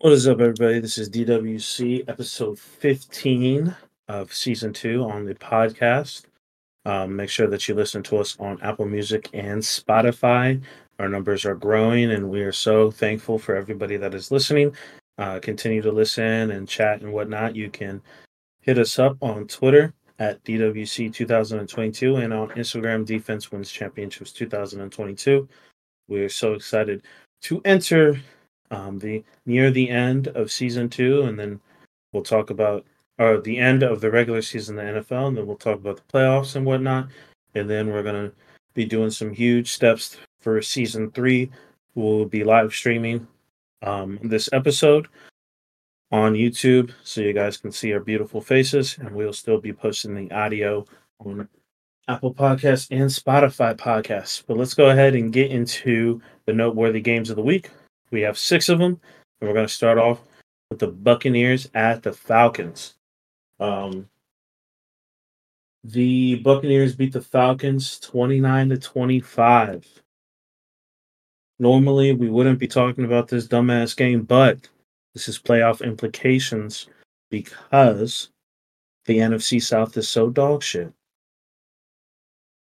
What is up, everybody? This is DWC episode 15 of season two on the podcast. Um, make sure that you listen to us on Apple Music and Spotify. Our numbers are growing, and we are so thankful for everybody that is listening. Uh, continue to listen and chat and whatnot. You can hit us up on Twitter at DWC 2022 and on Instagram, Defense Wins Championships 2022. We are so excited to enter um, the near the end of season two, and then we'll talk about or the end of the regular season in the NFL, and then we'll talk about the playoffs and whatnot. And then we're gonna be doing some huge steps for season three. We'll be live streaming um, this episode on YouTube so you guys can see our beautiful faces, and we'll still be posting the audio on Apple Podcasts and Spotify podcasts. But let's go ahead and get into the noteworthy games of the week. We have six of them, and we're going to start off with the Buccaneers at the Falcons. Um, the Buccaneers beat the Falcons 29 to 25. Normally, we wouldn't be talking about this dumbass game, but this is playoff implications because the NFC South is so dog shit.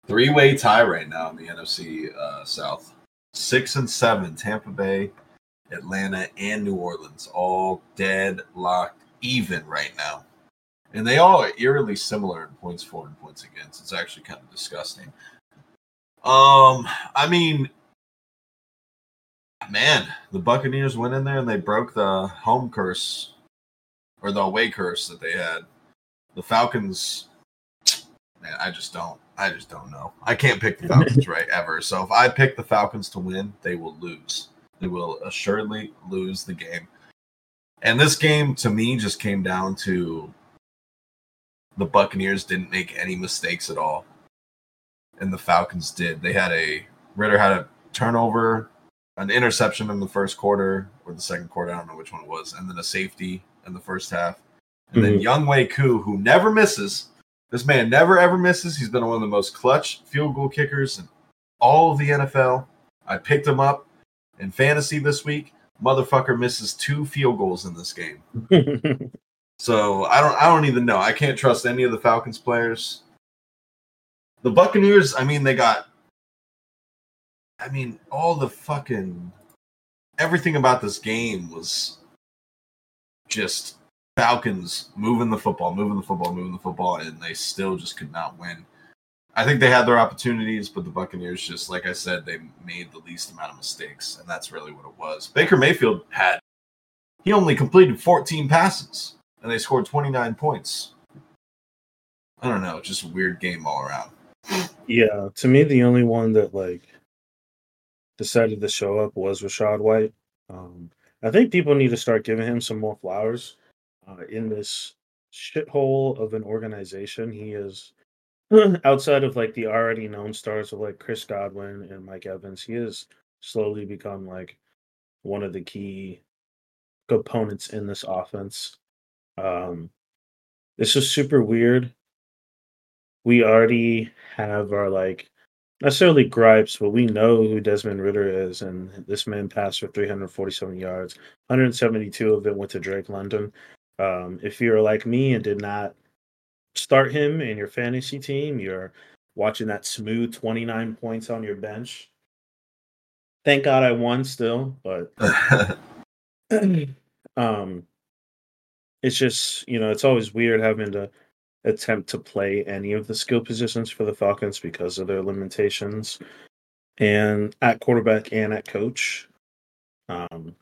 Three way tie right now in the NFC uh, South. Six and seven, Tampa Bay, Atlanta, and New Orleans, all dead locked even right now. And they all are eerily similar in points for and points against. It's actually kind of disgusting. Um, I mean, man, the Buccaneers went in there and they broke the home curse or the away curse that they had. The Falcons, man, I just don't. I just don't know. I can't pick the Falcons right ever. So if I pick the Falcons to win, they will lose. They will assuredly lose the game. And this game to me just came down to the Buccaneers didn't make any mistakes at all. And the Falcons did. They had a Ridder had a turnover, an interception in the first quarter or the second quarter, I don't know which one it was, and then a safety in the first half. And mm-hmm. then Younghoe Koo, who never misses, this man never ever misses. He's been one of the most clutch field goal kickers in all of the NFL. I picked him up in fantasy this week. Motherfucker misses two field goals in this game. so I don't I don't even know. I can't trust any of the Falcons players. The Buccaneers, I mean, they got I mean, all the fucking everything about this game was just Falcons moving the football, moving the football, moving the football, and they still just could not win. I think they had their opportunities, but the Buccaneers just, like I said, they made the least amount of mistakes, and that's really what it was. Baker Mayfield had he only completed 14 passes, and they scored 29 points. I don't know, just a weird game all around. Yeah, to me, the only one that like decided to show up was Rachaad White. Um, I think people need to start giving him some more flowers uh, in this shithole of an organization. He is outside of like the already known stars of like Chris Godwin and Mike Evans. He has slowly become like one of the key components in this offense. Um, this is super weird. We already have our like necessarily gripes, but we know who Desmond Ridder is, and this man passed for 347 yards. 172 of it went to Drake London. Um, if you're like me and did not start him in your fantasy team, you're watching that smooth 29 points on your bench. Thank God I won still, but um it's just, you know, it's always weird having to attempt to play any of the skill positions for the Falcons because of their limitations and at quarterback and at coach. Um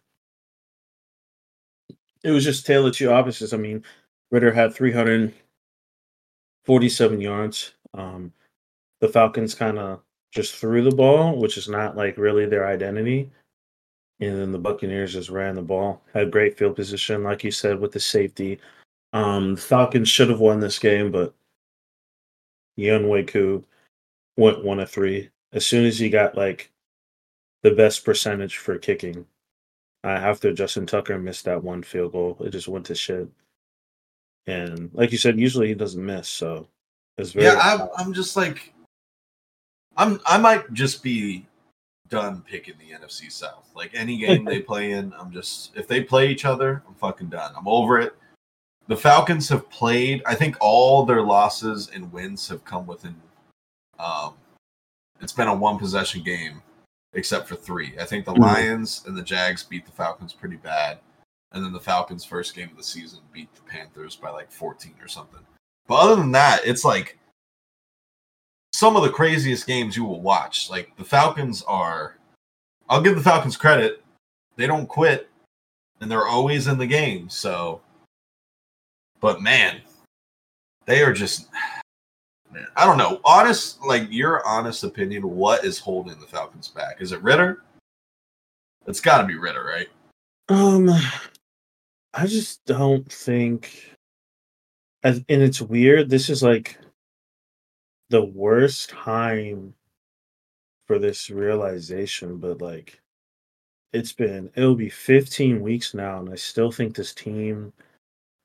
it was just tailored to opposites. I mean, Ridder had 347 yards. Um, the Falcons kind of just threw the ball, which is not like really their identity. And then the Buccaneers just ran the ball, had great field position, like you said, with the safety. Um, the Falcons should have won this game, but Koo went one of three. As soon as he got like the best percentage for kicking, uh, after Justin Tucker missed that one field goal, it just went to shit. And like you said, usually he doesn't miss, so it's very. Yeah, I'm, I'm just like, I'm I might just be done picking the NFC South. Like any game they play in, I'm just if they play each other, I'm fucking done. I'm over it. The Falcons have played. I think all their losses and wins have come within. Um, it's been a one possession game, except for three. I think the Mhm. Lions and the Jags beat the Falcons pretty bad, and then the Falcons' first game of the season beat the Panthers by like 14 or something. But other than that, it's like some of the craziest games you will watch. Like the Falcons are, I'll give the Falcons credit. They don't quit, and they're always in the game. So, but man, they are just. Man, I don't know. Honest, like your honest opinion, what is holding the Falcons back? Is it Ridder? It's got to be Ridder, right? Um, I just don't think, and it's weird. This is like the worst time for this realization, but like it's been it'll be 15 weeks now, and I still think this team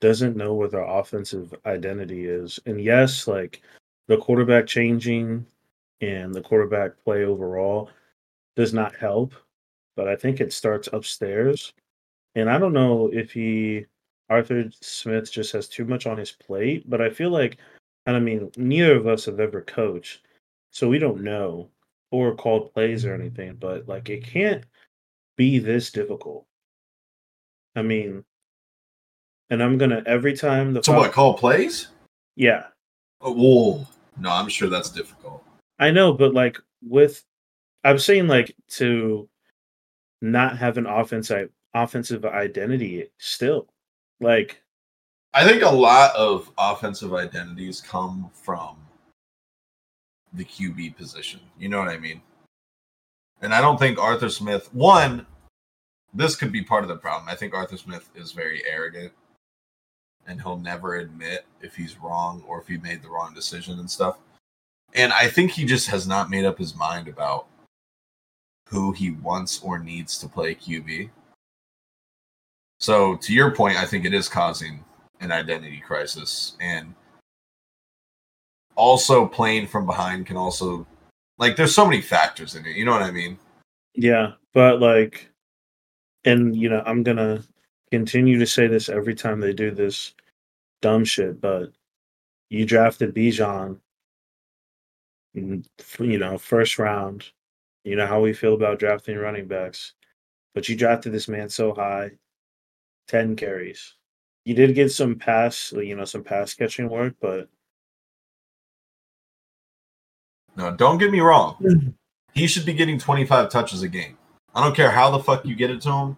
doesn't know what their offensive identity is. And yes, like the quarterback changing and the quarterback play overall does not help, but I think it starts upstairs. And I don't know if he Arthur Smith just has too much on his plate, but I feel like and I mean neither of us have ever coached, so we don't know or called plays or anything, but like it can't be this difficult. I mean, and I'm gonna every time the So what? Call plays? yeah, Oh, whoa. No, I'm sure that's difficult. I know, but like with, I'm saying like to not have an offensive offensive identity still, like I think a lot of offensive identities come from the QB position. You know what I mean? And I don't think Arthur Smith, one, this could be part of the problem. I think Arthur Smith is very arrogant and he'll never admit if he's wrong or if he made the wrong decision and stuff. And I think he just has not made up his mind about who he wants or needs to play QB. So, to your point, I think it is causing an identity crisis. And also, playing from behind can also, like, there's so many factors in it. You know what I mean? Yeah, but like, and you know, I'm gonna continue to say this every time they do this dumb shit. But you drafted Bijan, mm, you know, first round. You know how we feel about drafting running backs, but you drafted this man so high, ten carries. You did get some pass, you know, some pass catching work, but No, don't get me wrong. Mm. He should be getting 25 touches a game. I don't care how the fuck you get it to him.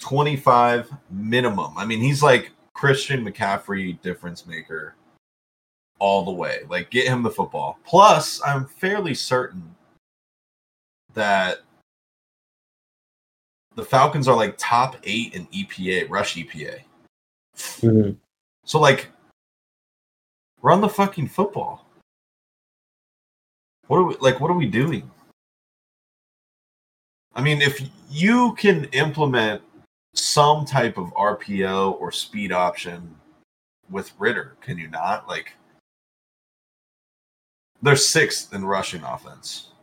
25 minimum. I mean, he's like Christian McCaffrey difference maker all the way. Like, get him the football. Plus, I'm fairly certain that the Falcons are like top eight in EPA, rush EPA. Hmm. So, like, run the fucking football. What are we like? What are we doing? I mean, if you can implement some type of RPO or speed option with Ridder, can you not? Like, they're sixth in rushing offense.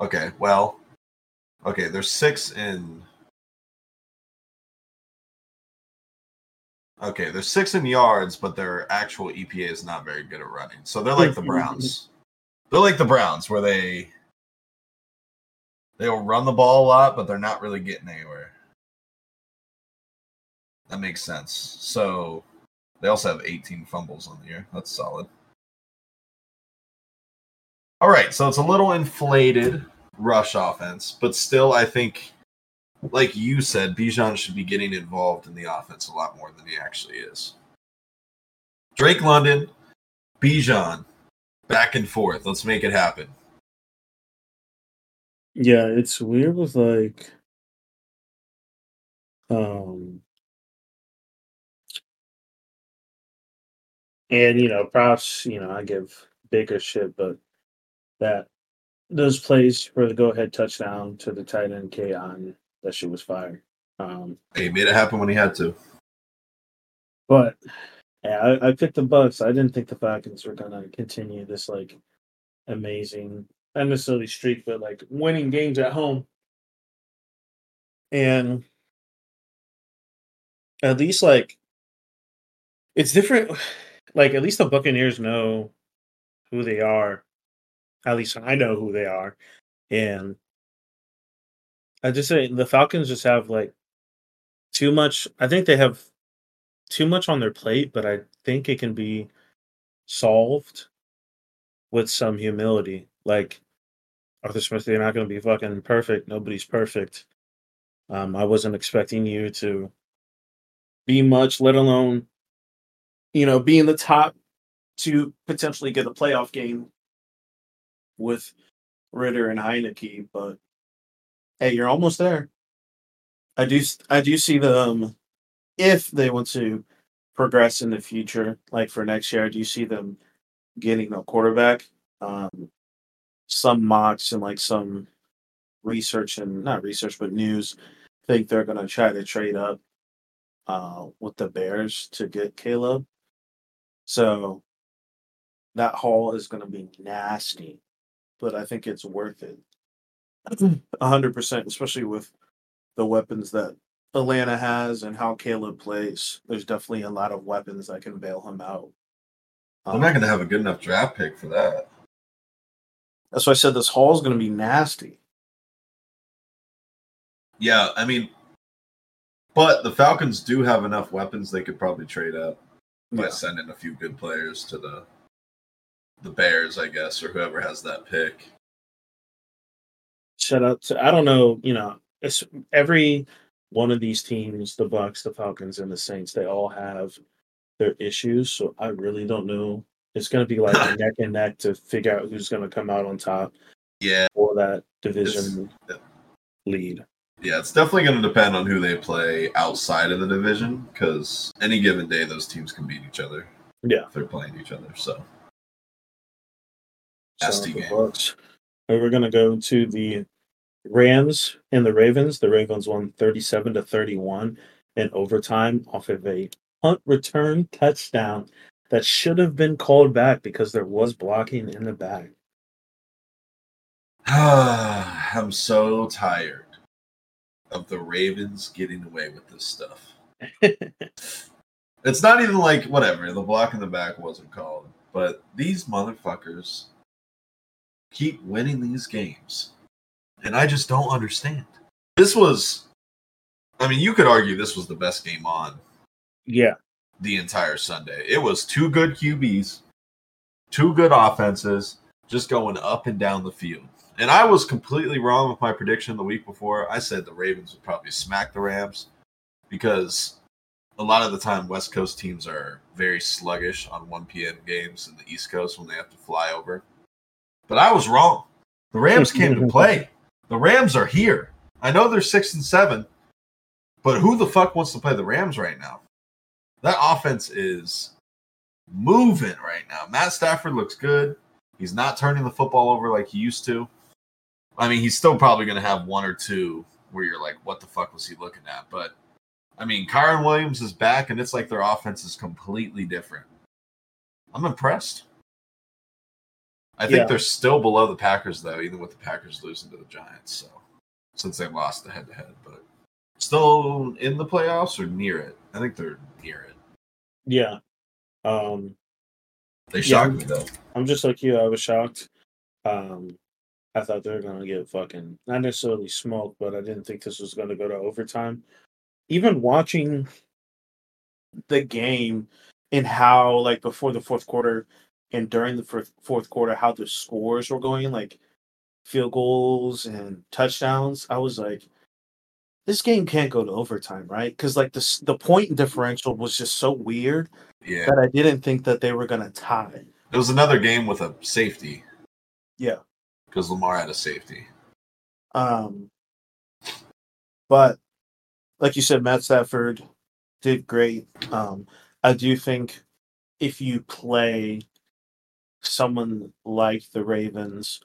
Okay, well, okay, they're six in. Okay, they're six in yards, but their actual EPA is not very good at running. So they're like the Browns. They're like the Browns, where they they'll run the ball a lot, but they're not really getting anywhere. That makes sense. So they also have 18 fumbles on the year. That's solid. All right, so it's a little inflated rush offense, but still, I think, like you said, Bijan should be getting involved in the offense a lot more than he actually is. Drake London, Bijan, back and forth. Let's make it happen. Yeah, it's weird with like um and you know, props, you know, I give bigger shit, but that those plays for the go ahead touchdown to the tight end K on that shit was fire. Um He made it happen when he had to. but yeah, I, I picked the Bucks. I didn't think the Falcons were gonna continue this like amazing, not necessarily streak, but like winning games at home. And at least like it's different. Like at least the Buccaneers know who they are. At least I know who they are, and I just say the Falcons just have like too much. I think they have too much on their plate, but I think it can be solved with some humility. Like Arthur Smith, they're not going to be fucking perfect. Nobody's perfect. Um, I wasn't expecting you to be much, let alone, you know, be in the top to potentially get a playoff game with Ridder and Heinicke. But hey, you're almost there. I do, I do see them if they want to progress in the future, like for next year. I do see them getting a quarterback. Um, some mocks and like some research and not research but news think they're going to try to trade up uh, with the Bears to get Caleb. So that haul is going to be nasty, but I think it's worth it. 100%, especially with the weapons that Atlanta has and how Caleb plays. There's definitely a lot of weapons that can bail him out. Um, They're not going to have a good enough draft pick for that. That's why I said this haul is going to be nasty. Yeah, I mean, but the Falcons do have enough weapons they could probably trade up by yeah. sending a few good players to the the Bears, I guess, or whoever has that pick. Shut up! To, I don't know. You know, it's every one of these teams, the Bucks, the Falcons, and the Saints, they all have their issues. So I really don't know. It's going to be like neck and neck to figure out who's going to come out on top. Yeah, for that division lead. Yeah, it's definitely going to depend on who they play outside of the division because any given day those teams can beat each other. Yeah, if they're playing each other. So, the Bucks. We're going to go to the Rams and the Ravens. The Ravens won 37 to 31 in overtime off of a punt return touchdown that should have been called back because there was blocking in the back. I'm so tired of the Ravens getting away with this stuff. it's not even like whatever, the block in the back wasn't called, but these motherfuckers keep winning these games and I just don't understand. This was, I mean, you could argue this was the best game on. Yeah. The entire Sunday. It was two good QBs, two good offenses, just going up and down the field. And I was completely wrong with my prediction the week before. I said the Ravens would probably smack the Rams because a lot of the time West Coast teams are very sluggish on 1 p.m. games in the East Coast when they have to fly over. But I was wrong. The Rams came to play. The Rams are here. I know they're six and seven, but who the fuck wants to play the Rams right now? That offense is moving right now. Matt Stafford looks good. He's not turning the football over like he used to. I mean, he's still probably going to have one or two where you're like, what the fuck was he looking at? But I mean, Kyren Williams is back, and it's like their offense is completely different. I'm impressed. I think yeah. they're still below the Packers though, even with the Packers losing to the Giants. So since they lost the head to head, but still in the playoffs or near it. I think they're near it. Yeah. Um they shocked yeah, me though. I'm just like you, I was shocked. Um I thought they were gonna get fucking not necessarily smoked, but I didn't think this was gonna go to overtime. Even watching the game and how like before the fourth quarter and during the fourth quarter how the scores were going, like field goals and touchdowns, I was like, this game can't go to overtime, right? Because like the the point differential was just so weird yeah. that I didn't think that they were gonna tie. It was another game with a safety. Yeah, because Lamar had a safety. Um, but like you said, Matt Stafford did great. Um, I do think if you play someone like the Ravens,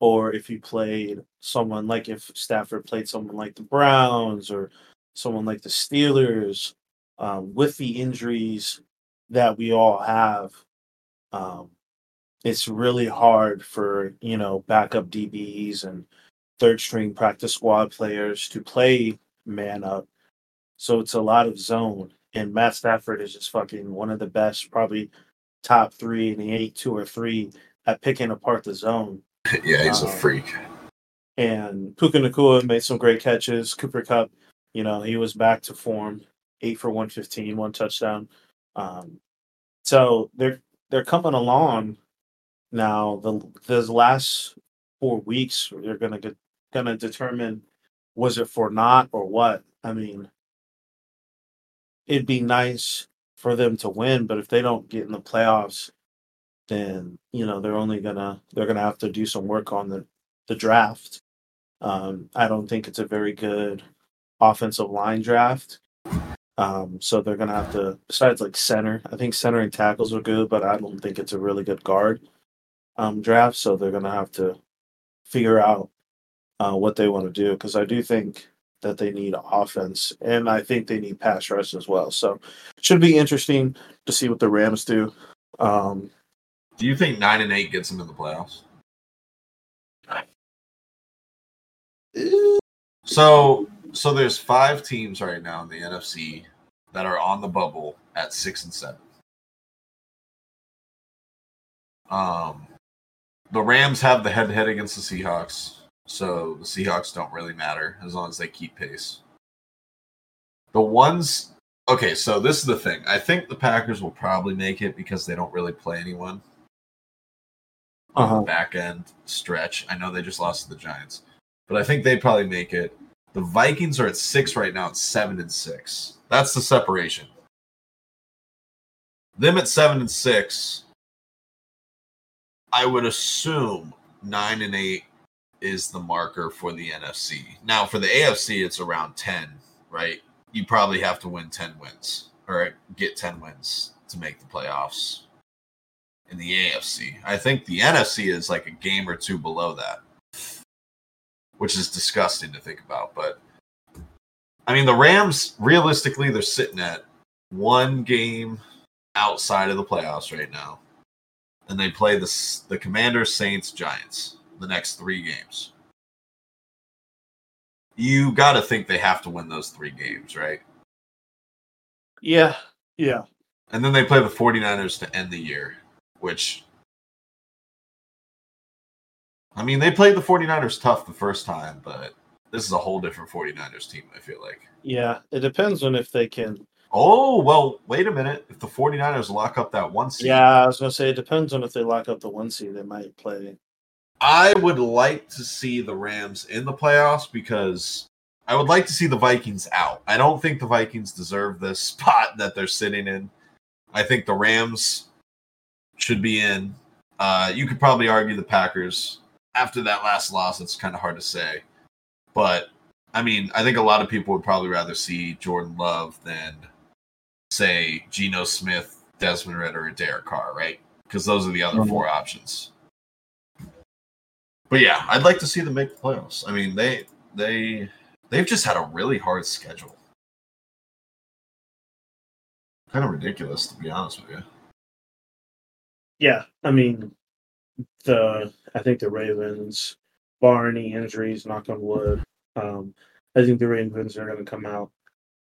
or if you played someone like if Stafford played someone like the Browns or someone like the Steelers, um, with the injuries that we all have, um, it's really hard for you know backup DBs and third string practice squad players to play man up. So it's a lot of zone. And Matt Stafford is just fucking one of the best, probably top three in the eight, two or three at picking apart the zone. yeah, he's a Um, freak. And Puka Nacua made some great catches. Cooper Kupp, you know, he was back to form, eight for 115, one touchdown. Um, so they're they're coming along now. The the last four weeks, they're gonna get gonna determine was it for not or what. I mean, it'd be nice for them to win, but if they don't get in the playoffs, then you know they're only gonna they're gonna have to do some work on the the draft. Um, I don't think it's a very good offensive line draft. Um, so they're gonna have to besides like center. I think center and tackles are good, but I don't think it's a really good guard um, draft. So they're gonna have to figure out uh, what they want to do because I do think that they need offense and I think they need pass rush as well. So should be interesting to see what the Rams do. Um, Do you think nine and eight gets them in the playoffs? So, so there's five teams right now in the NFC that are on the bubble at six and seven. Um, the Rams have the head-to-head against the Seahawks, so the Seahawks don't really matter as long as they keep pace. The ones, okay, so this is the thing. I think the Packers will probably make it because they don't really play anyone Uh-huh. the back end stretch. I know they just lost to the Giants, but I think they probably make it. The Vikings are at six right now. It's seven and six. That's the separation. Them at seven and six. I would assume nine and eight is the marker for the NFC. Now for the AFC, it's around ten, right? You probably have to win ten wins or get ten wins to make the playoffs in the AFC. I think the NFC is like a game or two below that, which is disgusting to think about. But I mean, the Rams, realistically, they're sitting at one game outside of the playoffs right now, and they play the the Commanders, Saints, Giants the next three games. You got to think they have to win those three games, right? yeah, yeah. And then they play the 49ers to end the year, which I mean, they played the 49ers tough the first time, but this is a whole different 49ers team, I feel like. Yeah, it depends on if they can. Oh, well, wait a minute. If the 49ers lock up that one seed, Yeah, I was gonna say it depends on if they lock up the one seed. They might play. I would like to see the Rams in the playoffs because I would like to see the Vikings out. I don't think the Vikings deserve this spot that they're sitting in. I think the Rams should be in. Uh, you could probably argue the Packers after that last loss. It's kind of hard to say, but I mean, I think a lot of people would probably rather see Jordan Love than say Geno Smith, Desmond Ridder, or Derek Carr, right? Because those are the other Mhm. four options. But yeah, I'd like to see them make the playoffs. I mean, they they they've just had a really hard schedule. Kind of ridiculous, to be honest with you. Yeah, I mean, the I think the Ravens, bar any injuries, knock on wood, um, I think the Ravens are going to come out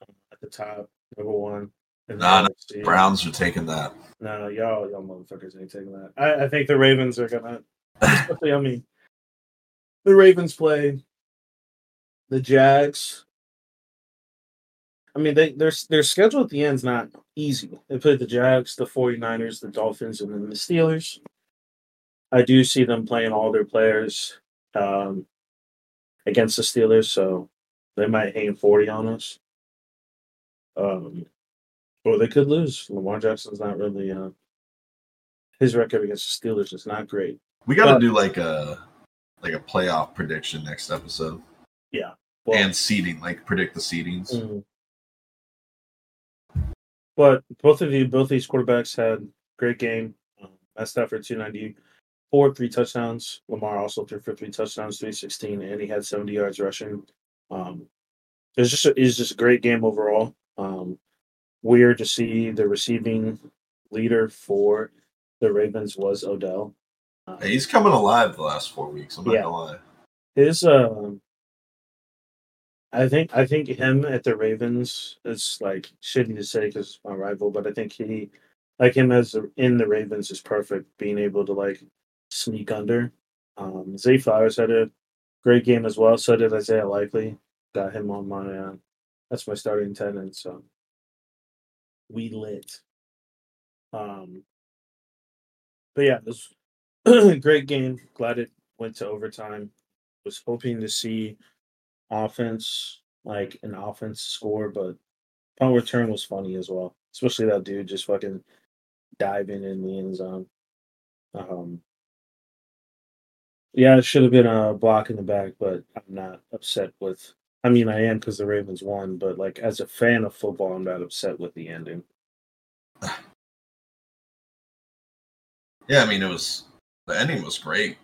uh, at the top, number one. Nah, no, Browns are taking that. No, y'all, y'all motherfuckers ain't taking that. I, I think the Ravens are gonna. I mean, the Ravens play the Jags. I mean, they their their schedule at the end's not easy. They play the Jags, the 49ers, the Dolphins, and then the Steelers. I do see them playing all their players um, against the Steelers, so they might hang 40 on us. Um, or they could lose. Lamar Jackson's not really uh, his record against the Steelers is not great. We got to do like a like a playoff prediction next episode Yeah. Well, and seeding, like predict the seedings. mhm. But both of you, both these quarterbacks had great game. Um, Matt Stafford, 294, three touchdowns. Lamar also threw for three touchdowns, 316, and he had 70 yards rushing. Um, it was just a, it was just a great game overall. Um, weird to see the receiving leader for the Ravens was Odell. Hey, he's coming alive the last four weeks. I'm not Yeah. gonna lie. his um I think I think him at the Ravens is like shitty to say because it's my rival, but I think he like him as in the Ravens is perfect, being able to like sneak under. Um, Zay Flowers had a great game as well. So did Isaiah Likely. Got him on my uh, that's my starting tenant. So we lit. Um, but yeah, a great game. Glad it went to overtime. Was hoping to see offense, like an offense score, but punt return was funny as well. Especially that dude just fucking diving in the end zone. Um, yeah, it should have been a block in the back, but I'm not upset with. I mean, I am because the Ravens won, but like as a fan of football, I'm not upset with the ending. Yeah, I mean it was the ending was great,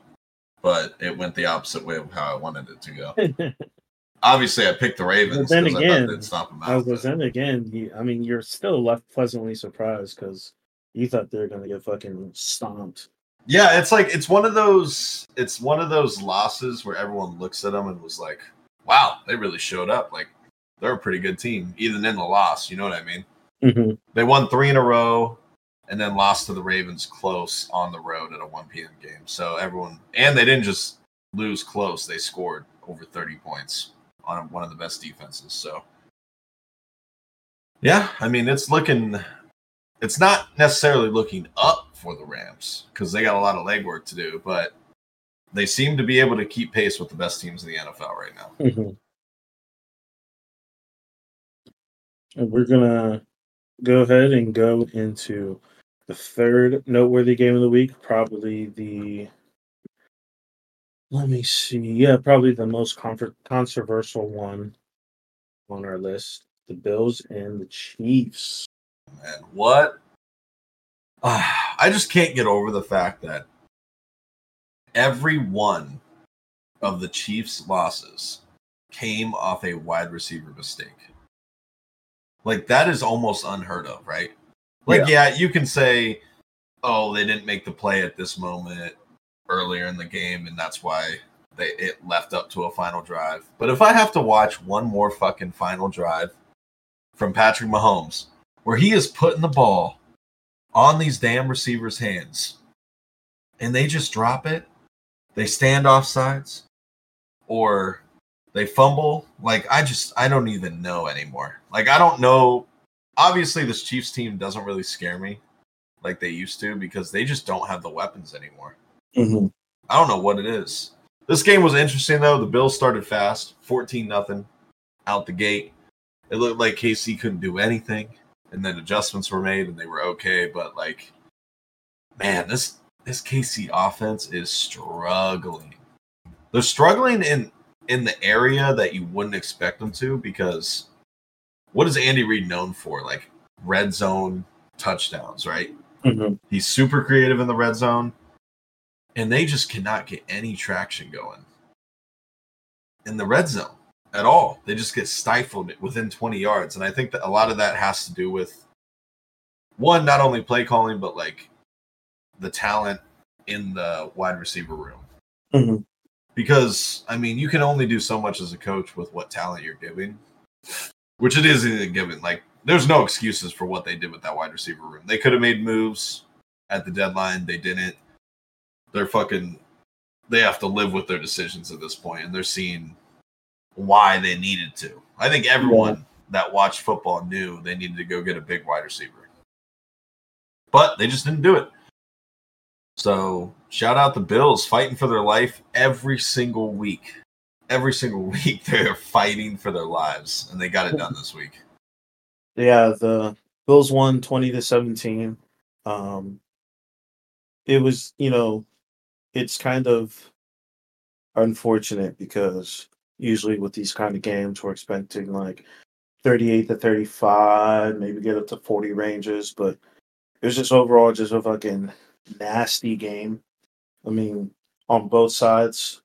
but it went the opposite way of how I wanted it to go. Obviously, I picked the Ravens But then because I thought they'd stop them I out. was but- then again. You, I mean, you're still left pleasantly surprised because you thought they were going to get fucking stomped. Yeah, it's like it's one of those it's one of those losses where everyone looks at them and was like, "Wow, they really showed up. Like they're a pretty good team, even in the loss." You know what I mean? Mm-hmm. They won three in a row, and then lost to the Ravens close on the road at a 1 p.m. game. So everyone, and they didn't just lose close; they scored over 30 points on one of the best defenses. So, yeah, I mean, it's looking, it's not necessarily looking up for the Rams because they got a lot of legwork to do, but they seem to be able to keep pace with the best teams in the NFL right now. Mm-hmm. And we're gonna go ahead and go into the third noteworthy game of the week. Probably the let me see, yeah, probably the most comfort, controversial one on our list: the Bills and the Chiefs. man. What? Ah, I just can't get over the fact that every one of the Chiefs' losses came off a wide receiver mistake. Like that is almost unheard of, right? Like, yeah, you can say, "Oh, they didn't make the play at this moment earlier in the game, and that's why they it left up to a final drive." But if I have to watch one more fucking final drive from Patrick Mahomes where he is putting the ball on these damn receivers' hands and they just drop it, they stand off sides, or they fumble. Like, I just, I don't even know anymore. Like, I don't know. Obviously, this Chiefs team doesn't really scare me like they used to because they just don't have the weapons anymore. Mm-hmm. I don't know what it is. This game was interesting though. The Bills started fast, 14 nothing out the gate. It looked like KC couldn't do anything and then adjustments were made and they were okay, but like man, this this KC offense is struggling. They're struggling in in the area that you wouldn't expect them to because what is Andy Reid known for? Like red zone touchdowns, right? Mm-hmm. He's super creative in the red zone, and they just cannot get any traction going in the red zone at all. They just get stifled within 20 yards. And I think that a lot of that has to do with one, not only play calling, but like the talent in the wide receiver room. Mm-hmm. Because, I mean, you can only do so much as a coach with what talent you're giving, which it isn't given. Like, there's no excuses for what they did with that wide receiver room. They could have made moves at the deadline. They didn't. They're fucking. They have to live with their decisions at this point, and they're seeing why they needed to. I think everyone that watched football knew they needed to go get a big wide receiver, but they just didn't do it. So shout out the Bills fighting for their life every single week. Every single week they're fighting for their lives, and they got it done this week. Yeah, the Bills won 20 to 17. Um it was, you know, it's kind of unfortunate because usually with these kind of games we're expecting like 38 to 35, maybe get up to 40 ranges, but it was just overall just a fucking nasty game. I mean, on both sides.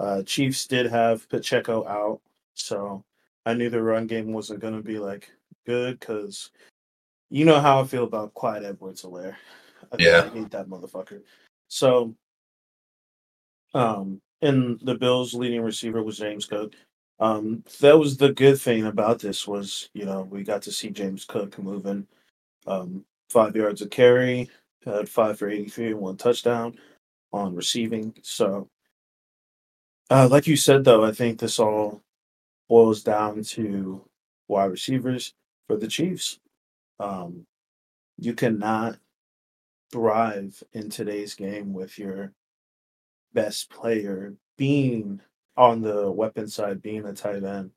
Uh Chiefs did have Pacheco out, so I knew the run game wasn't going to be like good because you know how I feel about Clyde Edwards-Helaire. I, Yeah. I hate that motherfucker. So Um, and the Bills' leading receiver was James Cook. Um, that was the good thing about this was you know we got to see James Cook moving um, five yards of carry, had five for eighty three and one touchdown on receiving. So, uh, like you said though, I think this all boils down to wide receivers for the Chiefs. Um, you cannot thrive in today's game with your best player being on the weapon side, being a tight end.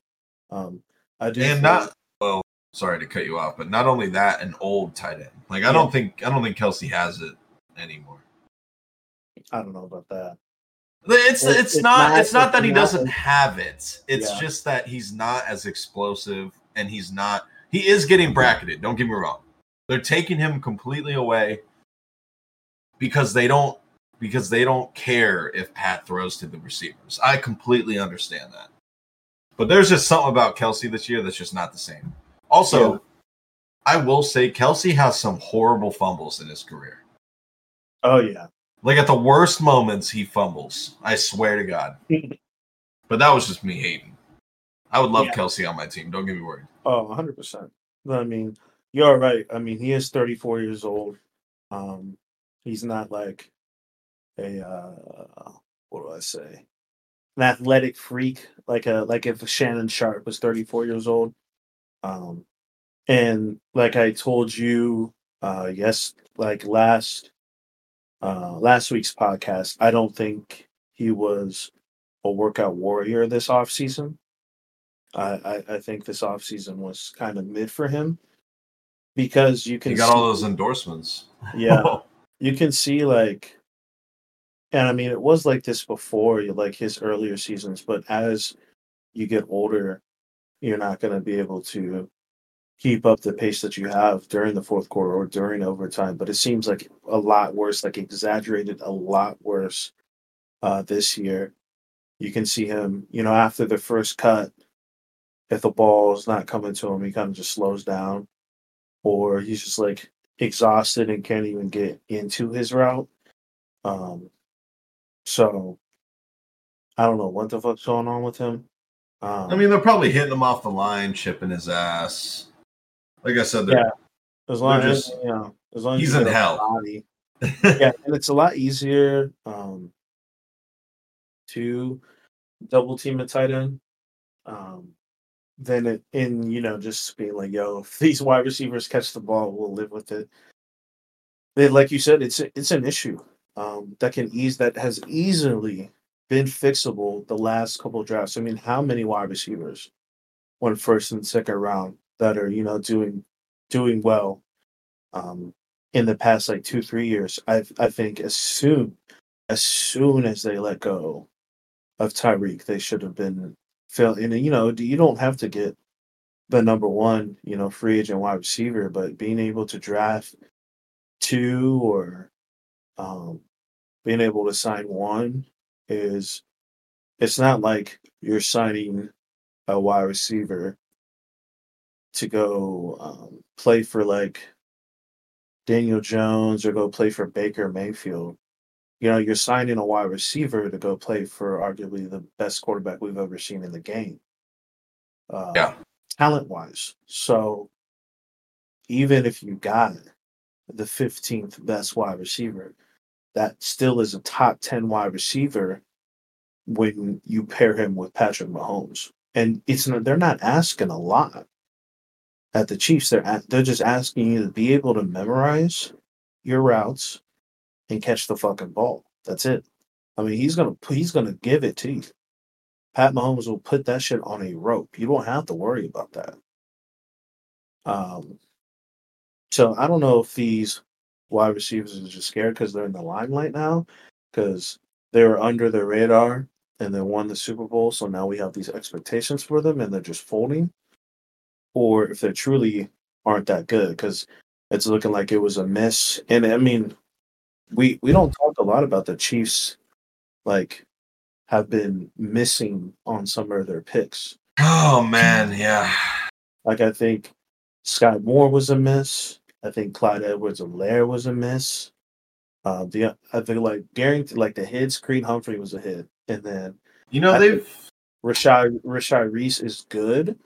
Um, I do and not well. Sorry to cut you off, but not only that, an old tight end. Like I Yeah. don't think I don't think Kelce has it anymore. I don't know about that. It's It's- it's, it's not, not- it's not that he not- doesn't have it. It's Yeah. just that he's not as explosive and he's not he is getting bracketed, don't get me wrong. They're taking him completely away because they don't because they don't care if Pat throws to the receivers. I completely understand that. But there's just something about Kelce this year that's just not the same. Also, Yeah. I will say Kelce has some horrible fumbles in his career. Oh yeah, Like at the worst moments, he fumbles. I swear to God. But that was just me hating. I would love Yeah. Kelce on my team. Don't get me worried. Oh, 100%. I mean, you're right. I mean, he is 34 years old. Um, he's not like a uh, what do I say? An athletic freak like a like if Shannon Sharpe was 34 years old. Um, and like I told you, uh, yes, like last uh last week's podcast, I don't think he was a workout warrior this off season. I, I, I think this offseason was kind of mid for him because you can He got see, all those endorsements. yeah you can see like and I mean it was like this before like his earlier seasons but as you get older you're not going to be able to keep up the pace that you have during the fourth quarter or during overtime but it seems like a lot worse like exaggerated a lot worse uh this year. You can see him you know after the first cut if the ball's not coming to him he kind of just slows down. Or he's just like exhausted and can't even get into his route. Um so i don't know what the fuck's going on with him. Um I mean, they're probably hitting him off the line, chipping his ass. Like I said, they're, as long as just- you know as long as he's you in hell. body yeah, and it's a lot easier um, to double team a tight end um, than it in you know just being like, yo, if these wide receivers catch the ball, we'll live with it. They, like you said, it's it's an issue um, that can ease that has easily been fixable the last couple of drafts. I mean, how many wide receivers went first and second round that are you know doing doing well um, in the past like two three years i i think as soon as soon as they let go of Tyreek they should have been filled and you know you don't have to get the number one you know free agent wide receiver but being able to draft two or um being able to sign one is it's not like you're signing a wide receiver to go um, play for like Daniel Jones or go play for Baker Mayfield. You know, you're signing a wide receiver to go play for arguably the best quarterback we've ever seen in the game. Uh, Yeah. Talent wise. So even if you got the 15th best wide receiver, that still is a top 10 wide receiver when you pair him with Patrick Mahomes. And it's not, they're not asking a lot at the Chiefs. They're at, they're just asking you to be able to memorize your routes and catch the fucking ball. That's it. I mean, he's gonna he's gonna give it to you. Pat Mahomes will put that shit on a rope. You don't have to worry about that. Um, so I don't know if these wide receivers are just scared because they're in the limelight now, because they were under the radar and they won the Super Bowl. So now we have these expectations for them and they're just folding, or if they truly aren't that good because it's looking like it was a miss. And I mean, we we don't talk a lot about the Chiefs, like have been missing on some of their picks. Oh man, yeah. Like I think Scott Moore was a miss. I think Clyde Edwards-Helaire was a miss. Uh, the I think like Darrington, like the hits, Creed Humphrey was a hit, and then You know I they've Rashad Rashee Rice is good,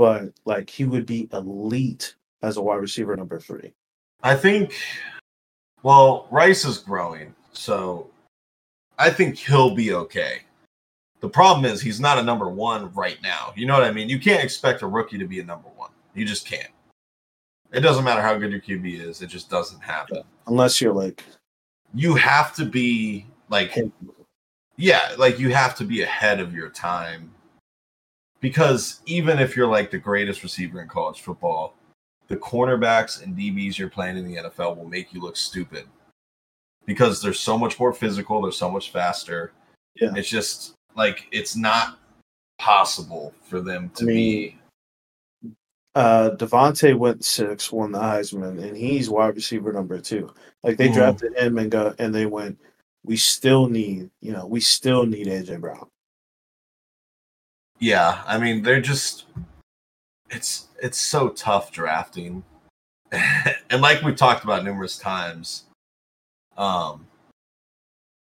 but like he would be elite as a wide receiver number three. I think well, Rice is growing, so I think he'll be okay. The problem is he's not a number one right now. You know what I mean? You can't expect a rookie to be a number one. You just can't. It doesn't matter how good your QB is, it just doesn't happen. Unless you're like You have to be like yeah, like you have to be ahead of your time. Because even if you're like the greatest receiver in college football, the cornerbacks and DBs you're playing in the NFL will make you look stupid. Because they're so much more physical, they're so much faster. Yeah. It's just like it's not possible for them to I mean, uh DeVonta went six, won the Heisman, and he's wide receiver number two. Like they Mhm. drafted him and go and they went, we still need, you know, we still need AJ Brown. Yeah, I mean they're just it's it's so tough drafting. and like we've talked about numerous times, um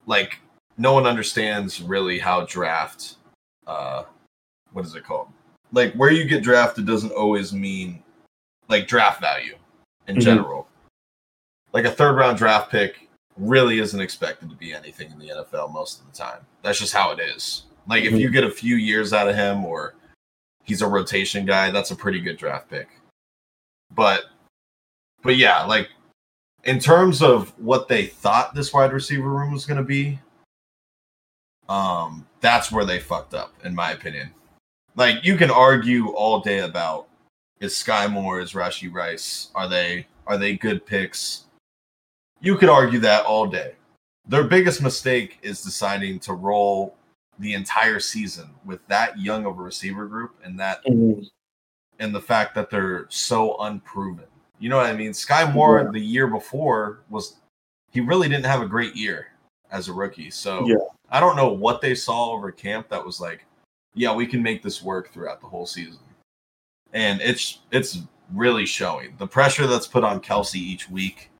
like no one understands really how draft uh what is it called like where you get drafted doesn't always mean like draft value in Mhm. general like a third round draft pick really isn't expected to be anything in the nfl most of the time that's just how it is like if Mhm. you get a few years out of him or he's a rotation guy that's a pretty good draft pick but but yeah like in terms of what they thought this wide receiver room was going to be, um, that's where they fucked up, in my opinion. Like you can argue all day about is Skyy Moore, is Rashee Rice, are they are they good picks? You could argue that all day. Their biggest mistake is deciding to roll the entire season with that young of a receiver group and that mm-hmm. and the fact that they're so unproven. You know what I mean? Skyy Moore Yeah. the year before was he really didn't have a great year as a rookie. So Yeah. I don't know what they saw over camp that was like, yeah, we can make this work throughout the whole season. And it's it's really showing. The pressure that's put on Kelce each week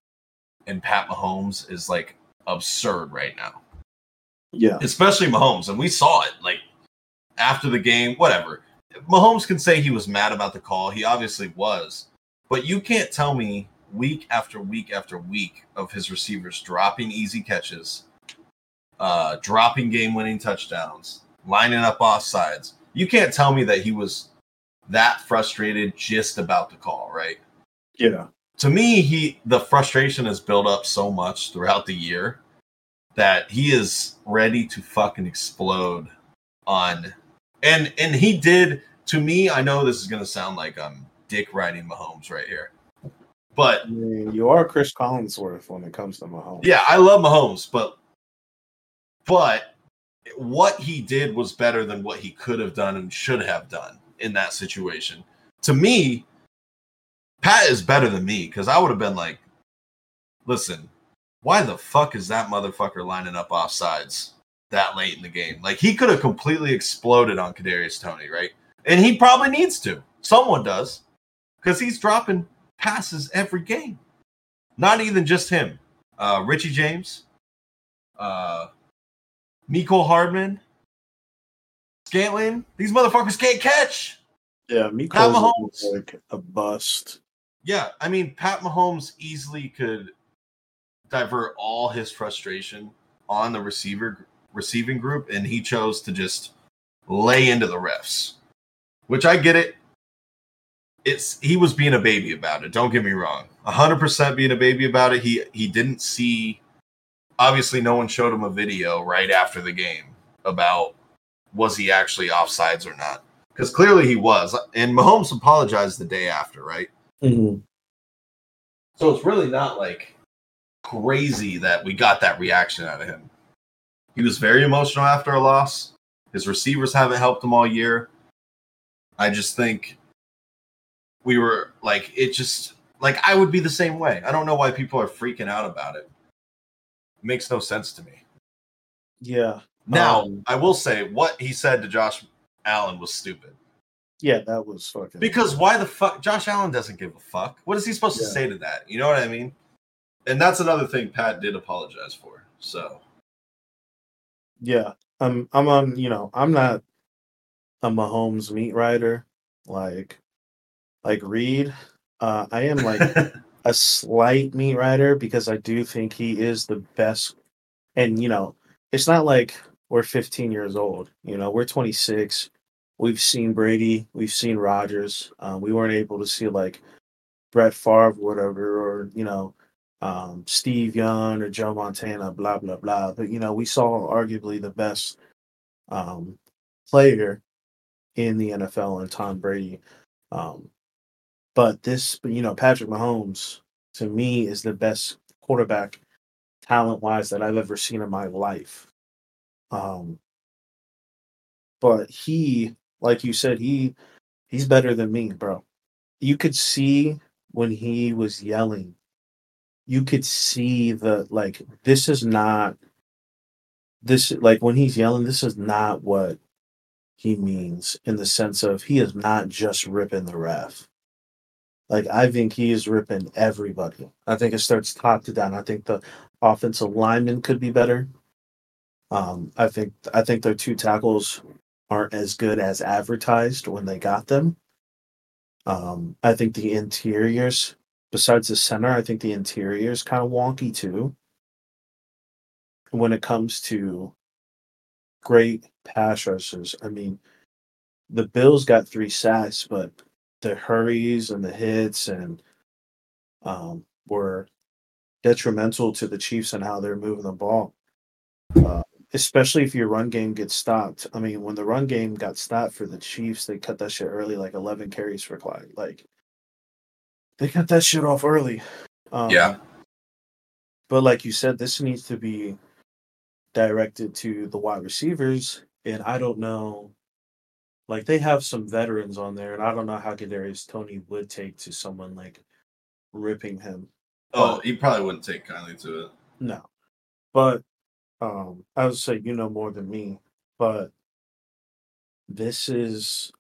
and Pat Mahomes is like absurd right now Yeah. especially Mahomes, and we saw it like after the game, whatever. Mahomes can say he was mad about the call. He obviously was. But you can't tell me week after week after week of his receivers dropping easy catches, uh, dropping game winning touchdowns, lining up offsides. You can't tell me that he was that frustrated just about the call, right? Yeah. to me he the frustration has built up so much throughout the year that he is ready to fucking explode on and and he did to me i know this is going to sound like i'm dick riding mahomes right here but I mean, you are Cris Collinsworth when it comes to Mahomes. yeah i love mahomes but but what he did was better than what he could have done and should have done in that situation to me pat is better than me because i would have been like listen why the fuck is that motherfucker lining up off sides that late in the game like he could have completely exploded on Kadarius Toney right and he probably needs to someone does because he's dropping passes every game not even just him uh richie james uh Mecole Hardman, Scantling, these motherfuckers can't catch. Yeah. Pat Miko Mahomes. like a bust. Yeah, I mean, Pat Mahomes easily could divert all his frustration on the receiver receiving group, and he chose to just lay into the refs, which I get it. It's he was being a baby about it. Don't get me wrong, hundred percent being a baby about it. He he didn't see. Obviously, no one showed him a video right after the game about was he actually offsides or not, because clearly he was. And Mahomes apologized the day after, right? Mm-hmm. So it's really not like crazy that we got that reaction out of him. He was very emotional after a loss. His receivers haven't helped him all year. I just think we were like, it just, like, I would be the same way. I don't know why people are freaking out about it. It makes no sense to me. Yeah. Now, Um, I will say what he said to Josh Allen was stupid. Yeah, that was fucking Because why the fuck? Josh Allen doesn't give a fuck. What is he supposed to say to that? You know what I mean? And that's another thing Pat did apologize for. So Yeah, I'm. I'm on. You know, I'm not a Mahomes meat writer like like Reed. Uh, I am like a slight meat writer because I do think he is the best. And you know, it's not like we're 15 years old. You know, we're 26. We've seen Brady. We've seen Rodgers. Uh, we weren't able to see like Brett Favre, whatever, or you know, um, Steve Young or Joe Montana, blah blah blah. But you know, we saw arguably the best um, player in the NFL and Tom Brady. Um, but this, you know, Patrick Mahomes to me is the best quarterback talent wise that I've ever seen in my life. Um, but he, like you said, he he's better than me, bro. You could see when he was yelling, you could see the like this is not this like when he's yelling, this is not what he means in the sense of he is not just ripping the ref. Like I think he is ripping everybody. I think it starts top to down. I think the offensive lineman could be better. Um, I think I think their two tackles aren't as good as advertised when they got them. Um, I think the interiors, besides the center, I think the interior is kind of wonky too. When it comes to great pass rushers, I mean, the Bills got three sacks, but the hurries and the hits and um, were detrimental to the Chiefs and how they're moving the ball. Uh, especially if your run game gets stopped. I mean, when the run game got stopped for the Chiefs, they cut that shit early, like 11 carries for Clyde. Like, they cut that shit off early. Um, yeah, But like you said, this needs to be directed to the wide receivers. And I don't know. Like, they have some veterans on there, and I don't know how Kadarius Toney would take to someone like ripping him. Oh, he probably wouldn't take kindly to it. No. But um I would say you know more than me, but this is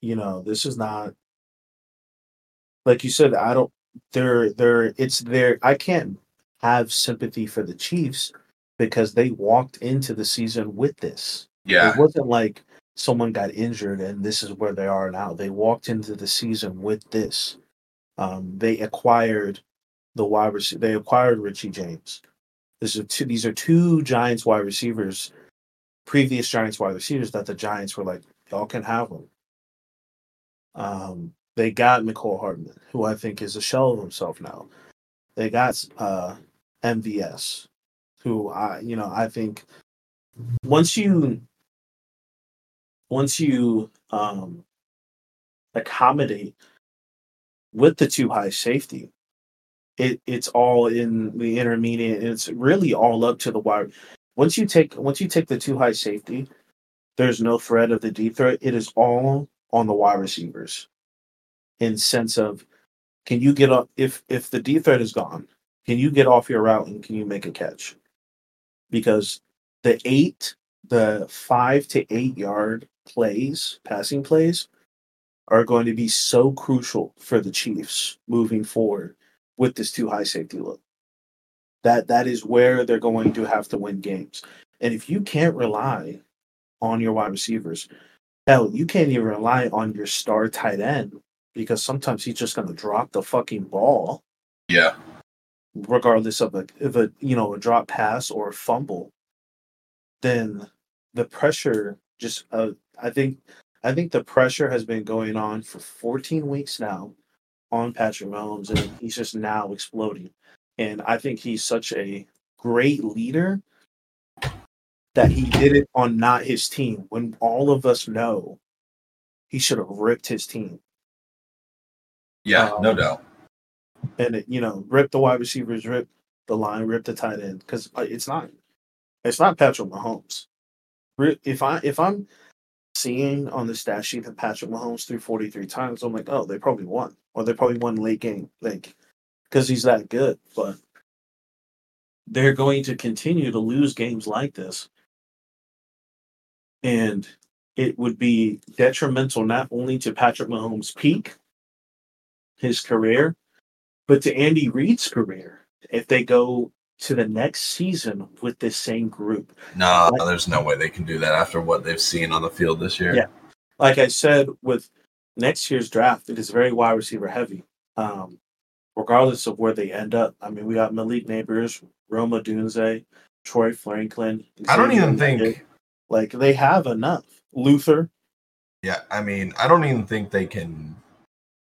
you know, this is not like you said, I don't they're they're it's there I can't have sympathy for the Chiefs because they walked into the season with this. Yeah, It wasn't like someone got injured and this is where they are now. They walked into the season with this. Um, they acquired the wide receiver. They acquired Richie James. This is two. These are two Giants wide receivers, previous Giants wide receivers that the Giants were like, y'all can have them. Um, they got Mecole Hardman, who I think is a shell of himself now. They got uh, MVS, who I, you know, I think once you once you um, accommodate with the two high safety, it it's all in the intermediate. It's really all up to the wire. Once you take once you take the two high safety, there's no threat of the deep threat. It is all on the wide receivers. In sense of, can you get up if if the D threat is gone? Can you get off your route and can you make a catch? Because the eight, the five to eight yard plays, passing plays, are going to be so crucial for the Chiefs moving forward with this two high safety look. That that is where they're going to have to win games. And if you can't rely on your wide receivers, hell, you can't even rely on your star tight end because sometimes he's just going to drop the fucking ball. Yeah, regardless of a if a you know a drop pass or a fumble, then the pressure just uh, I think I think the pressure has been going on for 14 weeks now on Patrick Mahomes, and he's just now exploding. And I think he's such a great leader that he did it on not his team when all of us know he should have ripped his team yeah, no Um, doubt. and it, you know rip the wide receivers, rip the line, rip the tight end because it's not it's not Patrick Mahomes. If I if I'm seeing on the stat sheet that Patrick Mahomes threw 43 times, I'm like, oh, they probably won, or they probably won late game, like because he's that good. But they're going to continue to lose games like this, and it would be detrimental not only to Patrick Mahomes' peak, his career, but to Andy Reid's career. if they go to the next season with this same group. No, like, there's no way they can do that after what they've seen on the field this year. Yeah. Like I said, with next year's draft, it is very wide receiver heavy. Um, regardless of where they end up. I mean, we got Malik Nabers, Rome Odunze, Troy Franklin. I don't even think like they have enough. Luther. Yeah, I mean, I don't even think they can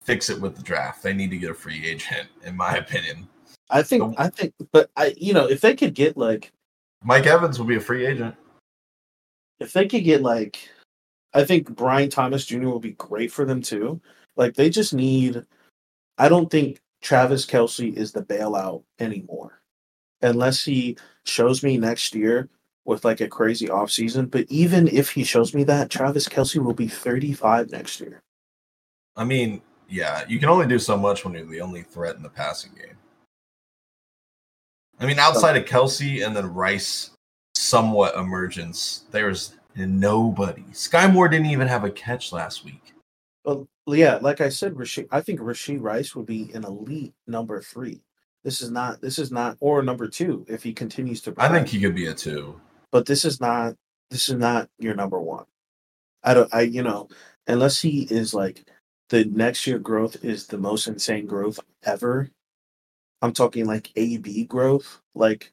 fix it with the draft. They need to get a free agent, in my opinion. I think. I think, but I, you know, if they could get like Mike Evans will be a free agent. If they could get like, I think Brian Thomas Jr. will be great for them too. Like they just need. I don't think Travis Kelce is the bailout anymore, unless he shows me next year with like a crazy offseason. But even if he shows me that, Travis Kelce will be 35 next year. I mean, yeah, you can only do so much when you're the only threat in the passing game. I mean, outside of Kelce and then Rice, somewhat emergence, there's nobody. Skyy Moore didn't even have a catch last week. Well, yeah, like I said, Rashee, I think Rashee Rice would be an elite number three. This is not. This is not, or number two if he continues to. I think he could be a two, but this is not. This is not your number one. I don't. I you know, unless he is like the next year growth is the most insane growth ever. I'm talking like AB growth. Like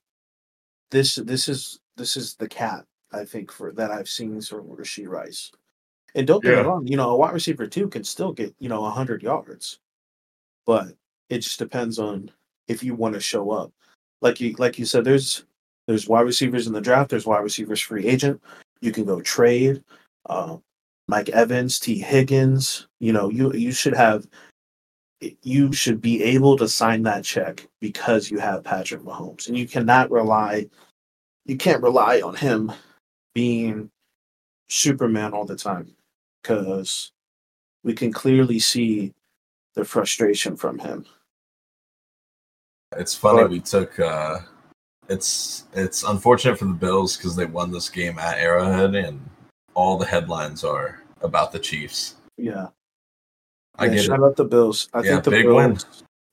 this. This is this is the cat I think for that I've seen from Rashee Rice. And don't get yeah. me wrong, you know, a wide receiver two can still get, you know, hundred yards. But it just depends on if you want to show up. Like you like you said, there's there's wide receivers in the draft, there's wide receivers free agent. You can go trade. Uh, Mike Evans, Tee Higgins, you know, you you should have you should be able to sign that check because you have Patrick Mahomes. And you cannot rely you can't rely on him being Superman all the time because we can clearly see the frustration from him. It's funny but, we took uh it's it's unfortunate for the Bills because they won this game at Arrowhead and all the headlines are about the Chiefs. Yeah. I yeah, get shout it. out the Bills. I yeah, think the big Bills, win.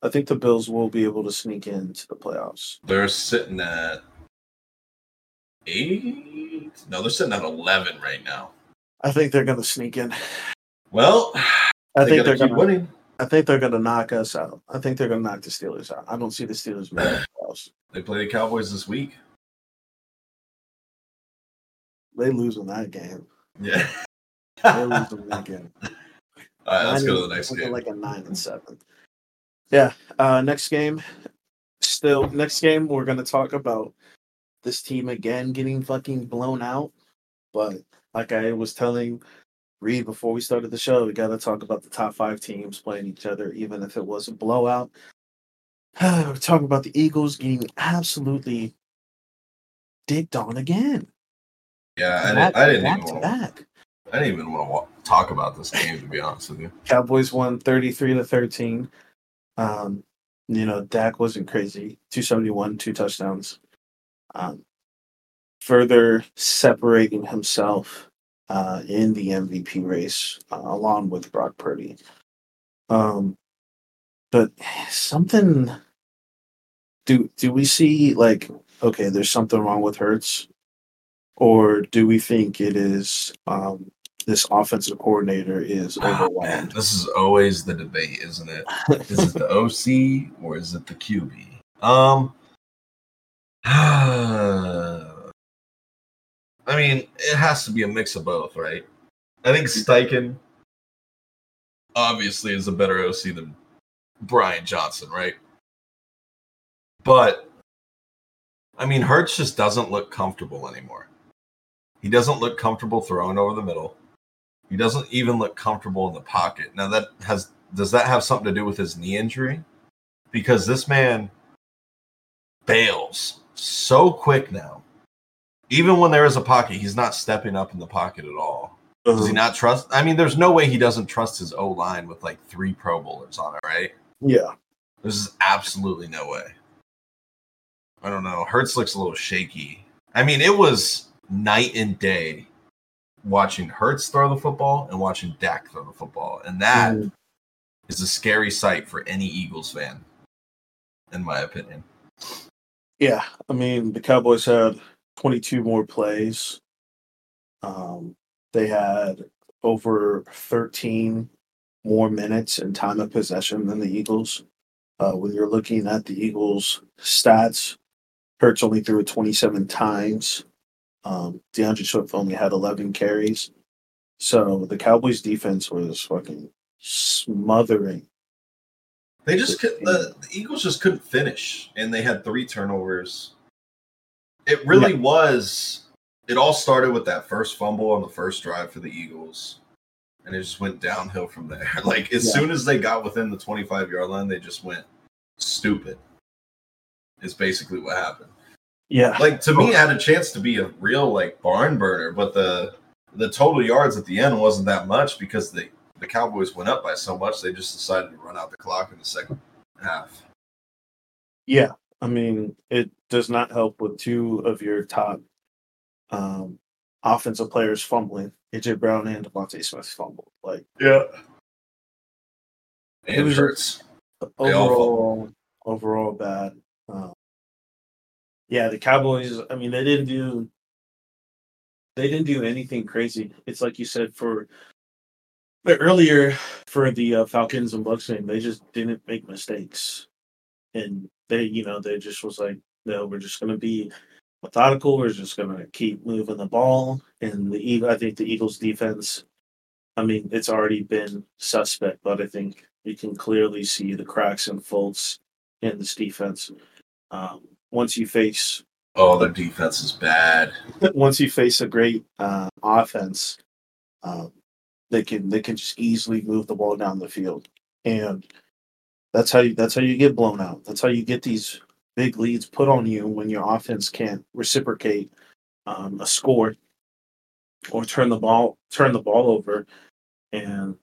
I think the Bills will be able to sneak into the playoffs. They're sitting at eight. No, they're sitting at eleven right now. I think they're going to sneak in. Well, I they think they're going to winning. I think they're going to knock us out. I think they're going to knock the Steelers out. I don't see the Steelers making They play the Cowboys this week. They lose in that game. Yeah. they lose in that game. All right, let's nine go to the next game. Like a nine and seven. Yeah. Uh, next game. Still, next game we're going to talk about this team again getting fucking blown out, but like I was telling Reed before we started the show, we got to talk about the top five teams playing each other, even if it was a blowout. We're talking about the Eagles getting absolutely dicked on again. Yeah, I, didn't, I didn't even want to, I didn't even want to talk about this game to be honest with you. Cowboys won thirty three to thirteen. Um, you know, Dak wasn't crazy. Two seventy one, two touchdowns. Um, further separating himself uh, in the MVP race uh, along with Brock Purdy. Um, but something do do we see like okay, there's something wrong with Hurts, or do we think it is um, this offensive coordinator is oh, overwhelmed? Man, this is always the debate, isn't it? is it the OC or is it the QB? Um. I mean, it has to be a mix of both, right? I think Steichen obviously is a better OC than Brian Johnson, right? But I mean, Hurts just doesn't look comfortable anymore. He doesn't look comfortable throwing over the middle. He doesn't even look comfortable in the pocket. Now that has does that have something to do with his knee injury? Because this man bails so quick now even when there is a pocket, he's not stepping up in the pocket at all. Uh-huh. Does he not trust? I mean, there's no way he doesn't trust his O line with like three Pro Bowlers on it, right? Yeah. There's absolutely no way. I don't know. Hurts looks a little shaky. I mean, it was night and day watching Hurts throw the football and watching Dak throw the football. And that mm. is a scary sight for any Eagles fan, in my opinion. Yeah, I mean the Cowboys had 22 more plays. Um, they had over 13 more minutes and time of possession than the Eagles. Uh, when you're looking at the Eagles' stats, Hurts only threw it 27 times. Um, D'Andre Swift only had 11 carries. So the Cowboys' defense was fucking smothering. They just could, the, the Eagles just couldn't finish, and they had three turnovers. It really yeah. was. It all started with that first fumble on the first drive for the Eagles, and it just went downhill from there. Like as yeah. soon as they got within the 25 yard line, they just went stupid. Is basically what happened. Yeah. Like to me, it had a chance to be a real like barn burner, but the the total yards at the end wasn't that much because the the Cowboys went up by so much they just decided to run out the clock in the second half. Yeah, I mean it does not help with two of your top um, offensive players fumbling. AJ Brown and DeVonta Smith fumbled. Like yeah, and it was hurts. Overall, overall bad. Um, yeah, the Cowboys. I mean, they didn't do they didn't do anything crazy. It's like you said for but earlier for the uh, Falcons and Bucks game, they just didn't make mistakes, and they, you know, they just was like, no, we're just going to be methodical. We're just going to keep moving the ball, and the I think the Eagles defense. I mean, it's already been suspect, but I think you can clearly see the cracks and faults in this defense. Um, once you face oh, their defense is bad. once you face a great uh, offense, um, they can they can just easily move the ball down the field, and that's how you that's how you get blown out. That's how you get these big leads put on you when your offense can't reciprocate um, a score or turn the ball turn the ball over, and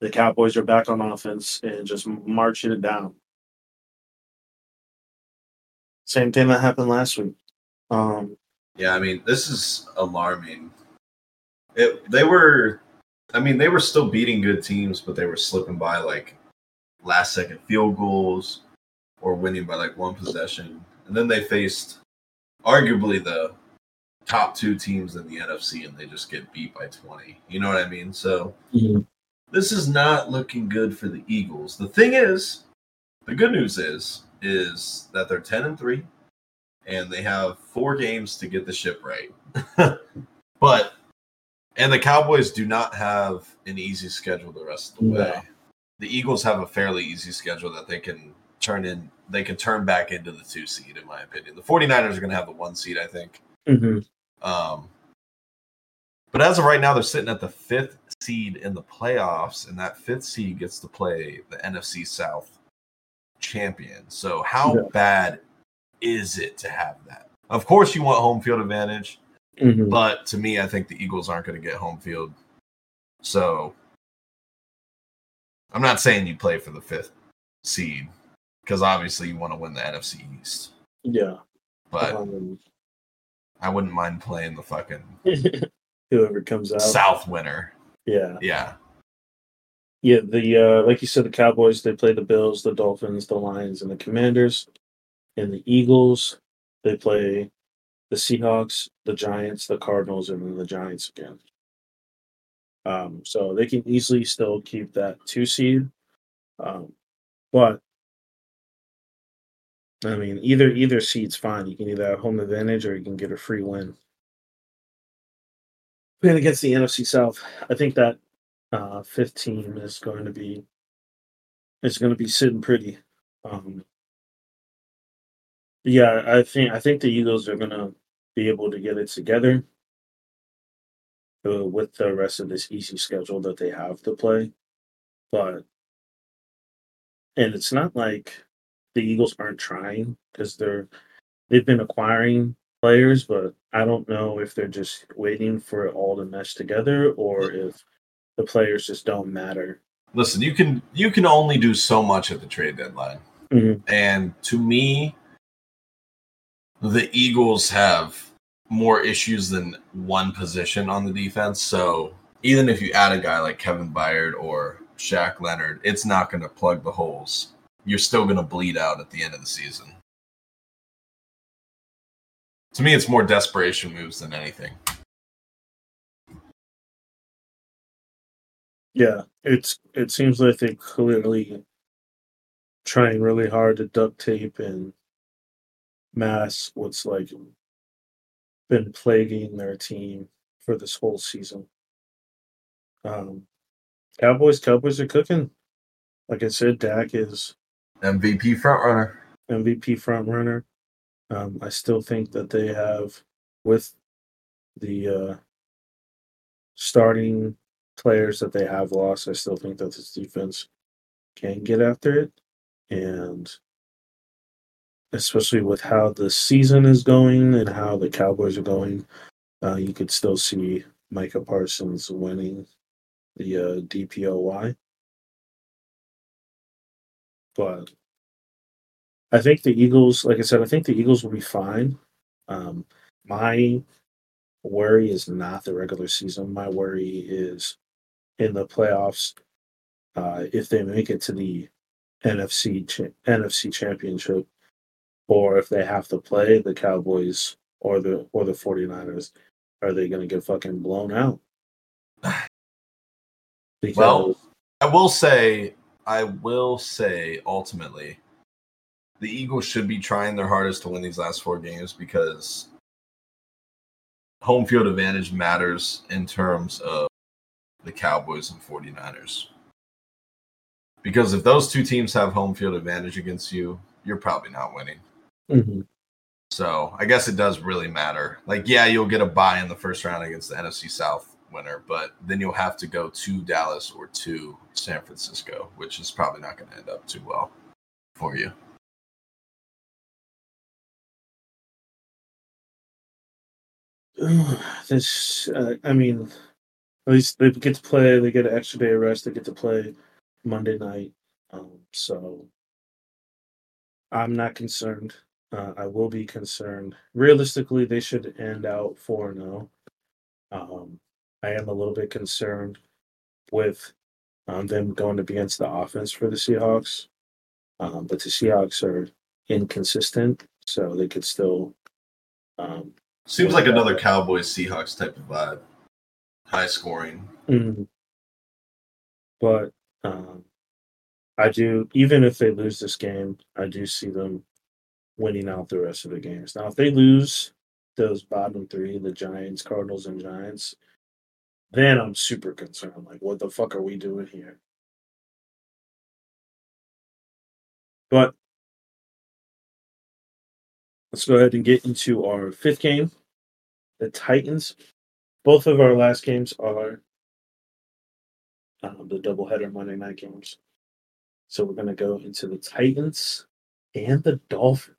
the Cowboys are back on offense and just marching it down. Same thing that happened last week. Um, yeah, I mean, this is alarming. It, they were I mean, they were still beating good teams, but they were slipping by like last second field goals or winning by like one possession. And then they faced arguably the top two teams in the NFC and they just get beat by 20. You know what I mean? So mm-hmm. this is not looking good for the Eagles. The thing is, the good news is is that they're 10 and 3 and they have four games to get the ship right. but and the Cowboys do not have an easy schedule the rest of the way. No. The Eagles have a fairly easy schedule that they can turn in they can turn back into the two seed in my opinion. The 49ers are going to have the one seed, I think. Mm-hmm. Um, but as of right now, they're sitting at the fifth seed in the playoffs, and that fifth seed gets to play the NFC South champion. So, how yeah. bad is it to have that? Of course, you want home field advantage. Mm-hmm. But to me, I think the Eagles aren't going to get home field. So I'm not saying you play for the fifth seed because obviously you want to win the NFC East. Yeah. But um, I wouldn't mind playing the fucking whoever comes out South winner. Yeah. Yeah. Yeah, the uh like you said, the Cowboys they play the Bills, the Dolphins, the Lions, and the Commanders. And the Eagles, they play the Seahawks, the Giants, the Cardinals, and then the Giants again. Um, so they can easily still keep that two seed. Um, but I mean, either either seed's fine. You can either have home advantage or you can get a free win. Playing against the NFC South, I think that uh, fifth team is going to be is going to be sitting pretty. Um, yeah, I think I think the Eagles are gonna be able to get it together uh, with the rest of this easy schedule that they have to play. But and it's not like the Eagles aren't trying because they're they've been acquiring players, but I don't know if they're just waiting for it all to mesh together or if the players just don't matter. Listen, you can you can only do so much at the trade deadline. Mm-hmm. And to me, the Eagles have more issues than one position on the defense. So even if you add a guy like Kevin Byard or Shaq Leonard, it's not going to plug the holes. You're still going to bleed out at the end of the season. To me, it's more desperation moves than anything. Yeah, it's it seems like they're clearly trying really hard to duct tape and mask what's like been plaguing their team for this whole season. Um, Cowboys, Cowboys are cooking. Like I said, Dak is MVP frontrunner. MVP front runner. Um, I still think that they have, with the uh, starting players that they have lost, I still think that this defense can get after it. And especially with how the season is going and how the Cowboys are going, uh, you could still see Micah Parsons winning the uh, DPOY. But I think the Eagles, like I said, I think the Eagles will be fine. Um, my worry is not the regular season. My worry is in the playoffs. Uh, if they make it to the NFC cha- NFC Championship, or if they have to play the Cowboys or the or the 49ers, are they going to get fucking blown out? Because Well, I will say, I will say, ultimately, the Eagles should be trying their hardest to win these last four games because home field advantage matters in terms of the Cowboys and 49ers. Because if those two teams have home field advantage against you, you're probably not winning. Mhm. So I guess it does really matter. Like, yeah, you'll get a bye in the first round against the NFC South winner, but then you'll have to go to Dallas or to San Francisco, which is probably not going to end up too well for you. this, uh, I mean, at least they get to play. They get an extra day of rest. They get to play Monday night. Um, so I'm not concerned. Uh, I will be concerned. Realistically, they should end out four zero. Um, I am a little bit concerned with um, them going to against the offense for the Seahawks. Um, but the Seahawks are inconsistent, so they could still. Um, Seems like another Cowboys Seahawks type of vibe. High scoring. mhm. But um, I do, even if they lose this game, I do see them winning out the rest of the games. Now, if they lose those bottom three, the Giants, Cardinals, and Giants, then I'm super concerned. Like, what the fuck are we doing here? But let's go ahead and get into our fifth game. The Titans. Both of our last games are um, the doubleheader Monday night games. So we're going to go into the Titans and the Dolphins.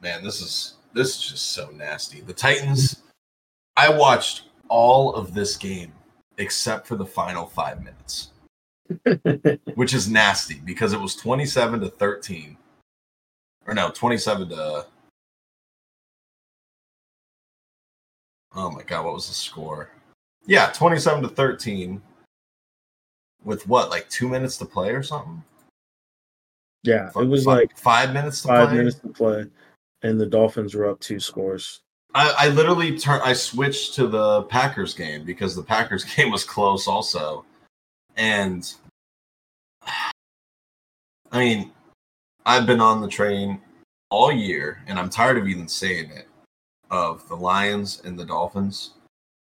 Man, this is this is just so nasty. The Titans. I watched all of this game except for the final five minutes, which is nasty because it was twenty-seven to thirteen, or no, twenty-seven to. Oh my god, what was the score? Yeah, twenty-seven to thirteen. With what, like two minutes to play or something? yeah, it was Fi- like five minutes to five play. minutes to play, and the Dolphins were up two scores. I, I literally turned. I switched to the Packers game because the Packers game was close, also. And I mean, I've been on the train all year, and I'm tired of even saying it. Of the Lions and the Dolphins,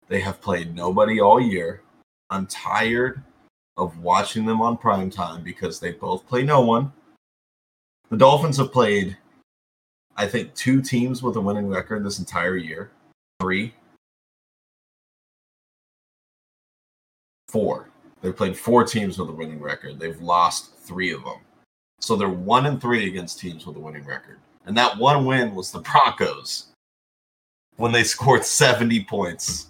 they have played nobody all year. I'm tired of watching them on prime time because they both play no one. The Dolphins have played I think two teams with a winning record this entire year. Three. Four. They've played four teams with a winning record. They've lost three of them. So they're one and three against teams with a winning record. And that one win was the Broncos when they scored 70 points.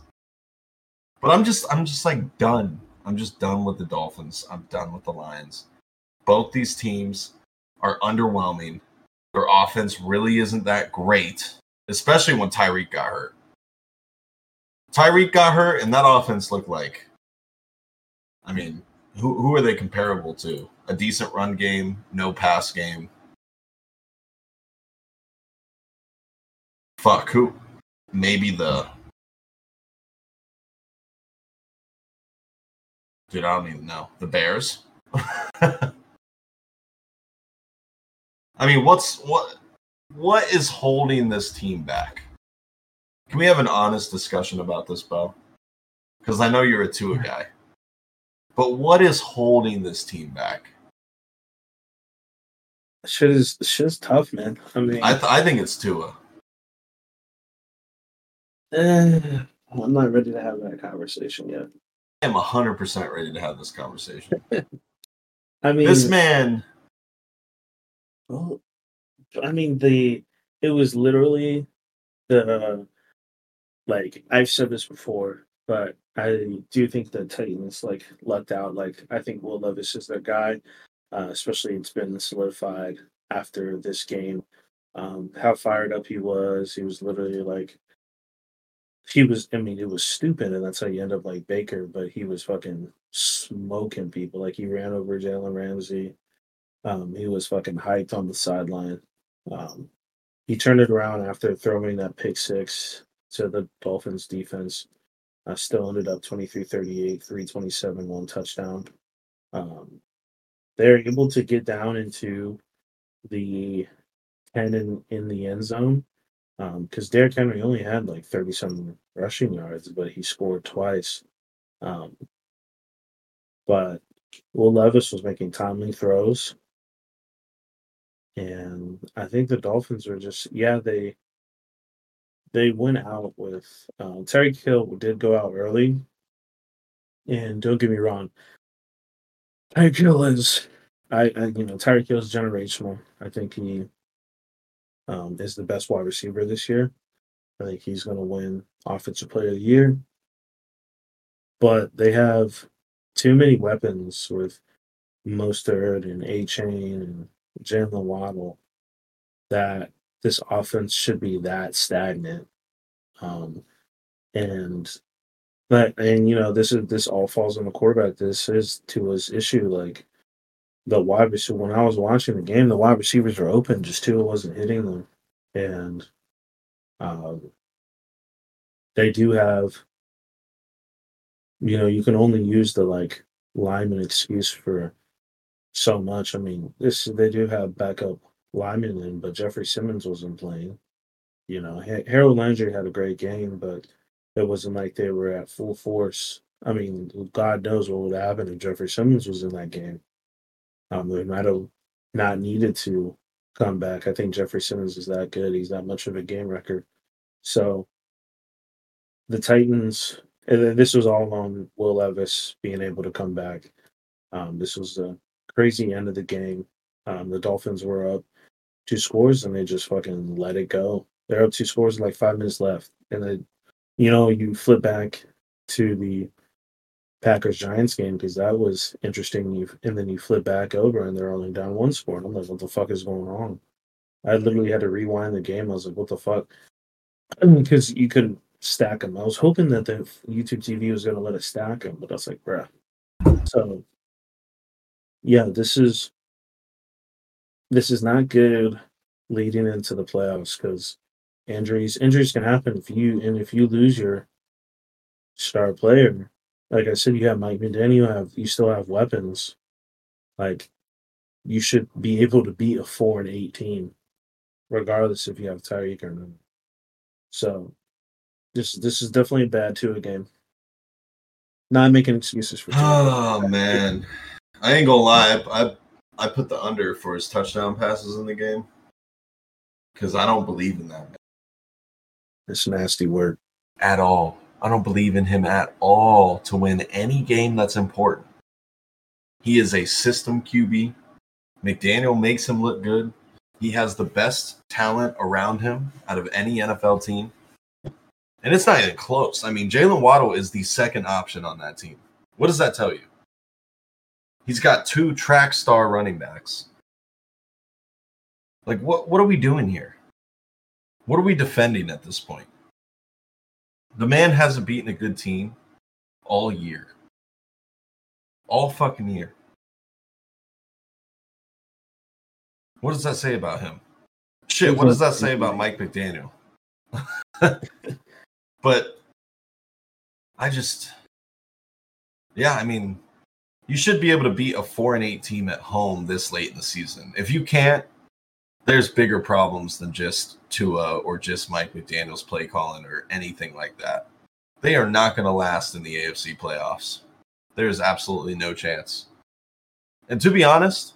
But I'm just I'm just like done. I'm just done with the Dolphins. I'm done with the Lions. Both these teams are underwhelming. Their offense really isn't that great, especially when Tyreek got hurt. Tyreek got hurt, and that offense looked like, I mean, who, who are they comparable to? A decent run game, no pass game. fuck who? Maybe the. Dude, I don't even know. The Bears. I mean, what's what? What is holding this team back? Can we have an honest discussion about this, Bo? Because I know you're a Tua guy. But what is holding this team back? Shit is shit is tough, man. I mean, I th- I think it's Tua. Eh, I'm not ready to have that conversation yet. I am hundred percent ready to have this conversation. I mean, this man, well, I mean the it was literally the like I've said this before, but I do think the Titans like lucked out. Like I think Will Levis is their guy, uh, especially it's been solidified after this game. Um, how fired up he was. He was literally like he was I mean, it was stupid and that's how you end up like Baker, but he was fucking smoking people. Like he ran over Jalen Ramsey. Um, he was fucking hyped on the sideline. Um, he turned it around after throwing that pick six to the Dolphins defense. Uh, still ended up 23 38, 327, one touchdown. Um, they're able to get down into the 10 in, in the end zone because Derrick Henry only had like 30 some rushing yards, but he scored twice. Um, but Will Levis was making timely throws. And I think the Dolphins were just, yeah, they they went out with um, Tyreek Hill did go out early, and don't get me wrong, Tyreek Hill is, I, I you know Tyreek Hill is generational. I think he um, is the best wide receiver this year. I think he's going to win Offensive Player of the Year. But they have too many weapons with Mostert and Achane and Jalen Waddle that this offense should be that stagnant. Um, and but and you know this is this all falls on the quarterback. This is Tua's issue. Like the wide receiver when I was watching the game, the wide receivers were open, just Tua wasn't hitting them, and um, they do have. You know, you can only use the like lineman excuse for so much. I mean, this they do have backup linemen in, but Jeffrey Simmons wasn't playing. You know, Harold Landry had a great game, but it wasn't like they were at full force. I mean, God knows what would happen if Jeffrey Simmons was in that game. Um, they might have not needed to come back. I think Jeffrey Simmons is that good. He's that much of a game record. So the Titans, and this was all on Will Levis being able to come back. Um, this was a crazy end of the game. Um, the Dolphins were up two scores and they just fucking let it go. They're up two scores with like five minutes left. And then, you know, you flip back to the Packers Giants game because that was interesting. You and then you flip back over and they're only down one score. And I'm like, what the fuck is going on? I literally had to rewind the game. I was like, what the fuck? Because you couldn't stack them. I was hoping that the YouTube TV was going to let us stack them, but I was like, bruh. So, yeah, this is this is not good leading into the playoffs because injuries injuries can happen if you and if you lose your star player. Like I said, you have Mike McDaniel. You have you still have weapons. Like you should be able to beat a four and eight team, regardless if you have Tyreek or not. So this this is definitely a bad Tua game. Not making excuses for. Oh man, I ain't gonna lie. I, I I put the under for his touchdown passes in the game because I don't believe in that It's nasty work. at all. I don't believe in him at all to win any game that's important. He is a system QB. McDaniel makes him look good. He has the best talent around him out of any NFL team. And it's not even close. I mean, Jalen Waddle is the second option on that team. What does that tell you? He's got two track star running backs. Like what what are we doing here? What are we defending at this point? The man hasn't beaten a good team all year. All fucking year. What does that say about him? Shit, what does that say about Mike McDaniel? but I just, yeah, I mean, you should be able to beat a four and eight team at home this late in the season. If you can't, there's bigger problems than just Tua or just Mike McDaniel's play calling or anything like that. They are not going to last in the AFC playoffs. There's absolutely no chance. And to be honest,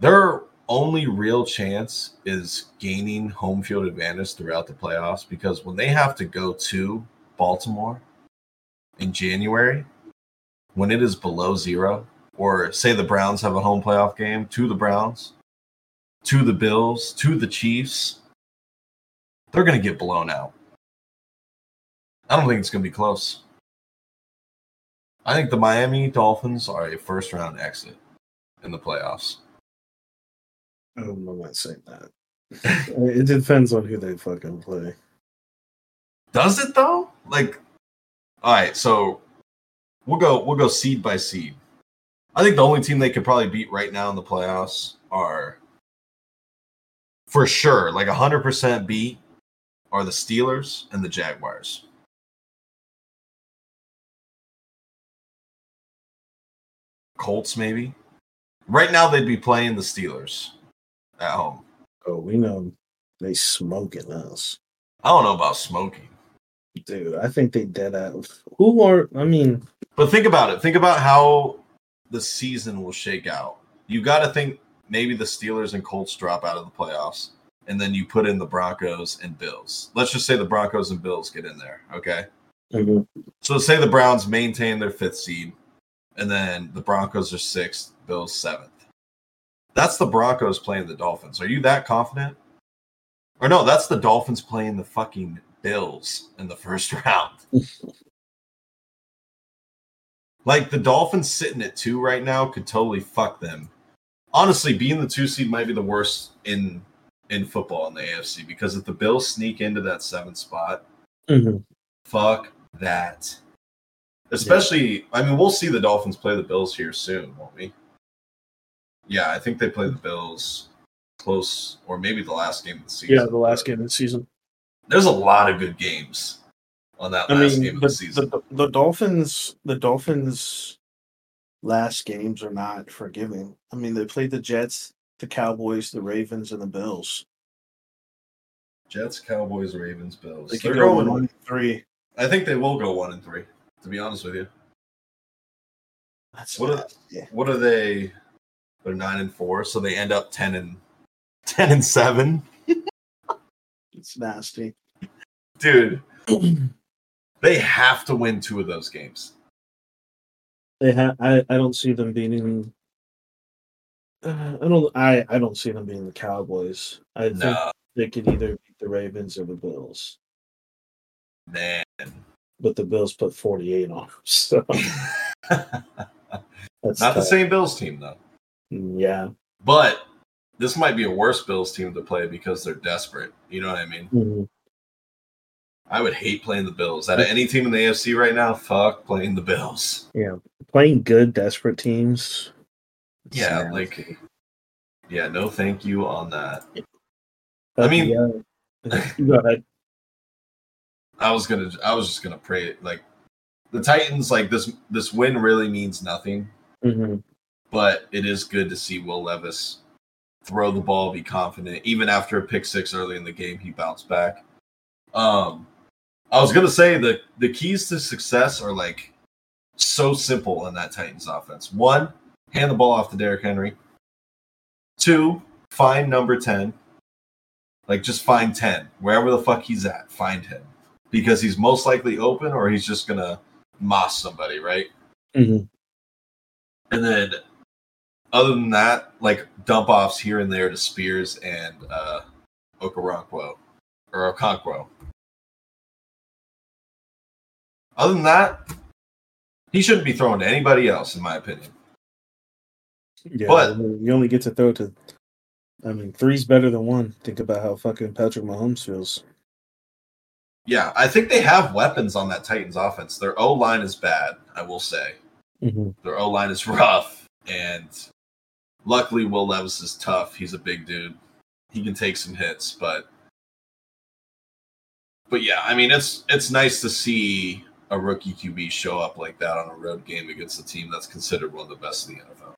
their only real chance is gaining home field advantage throughout the playoffs because when they have to go to Baltimore in January, when it is below zero, or say the Browns have a home playoff game to the Browns, to the Bills, to the Chiefs, they're going to get blown out. I don't think it's going to be close. I think the Miami Dolphins are a first round exit in the playoffs. I'm not saying that. it depends on who they fucking play. Does it though? Like, all right, so we'll go we'll go seed by seed. I think the only team they could probably beat right now in the playoffs are for sure, like hundred percent beat are the Steelers and the Jaguars. Colts, maybe. Right now, they'd be playing the Steelers at home. Oh, we know they smoking us. I don't know about smoking. Dude, I think they dead out. Who are, I mean. But think about it. Think about how the season will shake out. You got to think maybe the Steelers and Colts drop out of the playoffs, and then you put in the Broncos and Bills. Let's just say the Broncos and Bills get in there, okay? Mm-hmm. So say the Browns maintain their fifth seed, and then the Broncos are sixth, Bills seventh. That's the Broncos playing the Dolphins. Are you that confident? Or no, that's the Dolphins playing the fucking Bills in the first round. like the Dolphins sitting at two right now could totally fuck them. Honestly, being the two seed might be the worst in in football in the AFC because if the Bills sneak into that seventh spot, mm-hmm. fuck that. Especially, yeah. I mean, we'll see the Dolphins play the Bills here soon, won't we? Yeah, I think they play the Bills close, or maybe the last game of the season. Yeah, the last game of the season. There's a lot of good games on that I last mean, game of the, the season. The, the Dolphins, the Dolphins' last games are not forgiving. I mean, they played the Jets, the Cowboys, the Ravens, and the Bills. Jets, Cowboys, Ravens, Bills. They They're going one and three. I think they will go one and three. To be honest with you. That's what are, yeah. what are they? They're nine and four, so they end up ten and ten and seven. it's nasty, dude. they have to win two of those games. They have. I. I don't see them beating. Uh, I don't. I. I don't see them being the Cowboys. I think they could either beat the Ravens or the Bills. Man, but the Bills put forty-eight on them. So. Not tough. the same Bills team though. Yeah. But this might be a worse Bills team to play because they're desperate. You know what I mean? Mm-hmm. I would hate playing the Bills. Out of any team in the AFC right now, fuck playing the Bills. Yeah. Playing good, desperate teams. Yeah, like yeah, no thank you on that. I mean yeah. go ahead. I was gonna I was just gonna pray like the Titans like this this win really means nothing. Mm-hmm but it is good to see Will Levis throw the ball, be confident. Even after a pick six early in the game, he bounced back. Um, I was gonna say the the keys to success are like so simple in that Titans offense. One, hand the ball off to Derrick Henry. Two, find number ten. Like just find ten wherever the fuck he's at. Find him because he's most likely open or he's just gonna moss somebody, right? Mm-hmm. And then other than that, like dump offs here and there to Spears and uh, Okoronkwo or Okonkwo. Other than that, he shouldn't be throwing to anybody else, in my opinion. Yeah, but you only get to throw to. I mean, three's better than one. Think about how fucking Patrick Mahomes feels. Yeah, I think they have weapons on that Titans offense. Their O line is bad, I will say. Mm-hmm. Their O line is rough, and Luckily, Will Levis is tough. He's a big dude. He can take some hits, but but yeah, I mean it's it's nice to see a rookie QB show up like that on a road game against a team that's considered one of the best in the NFL.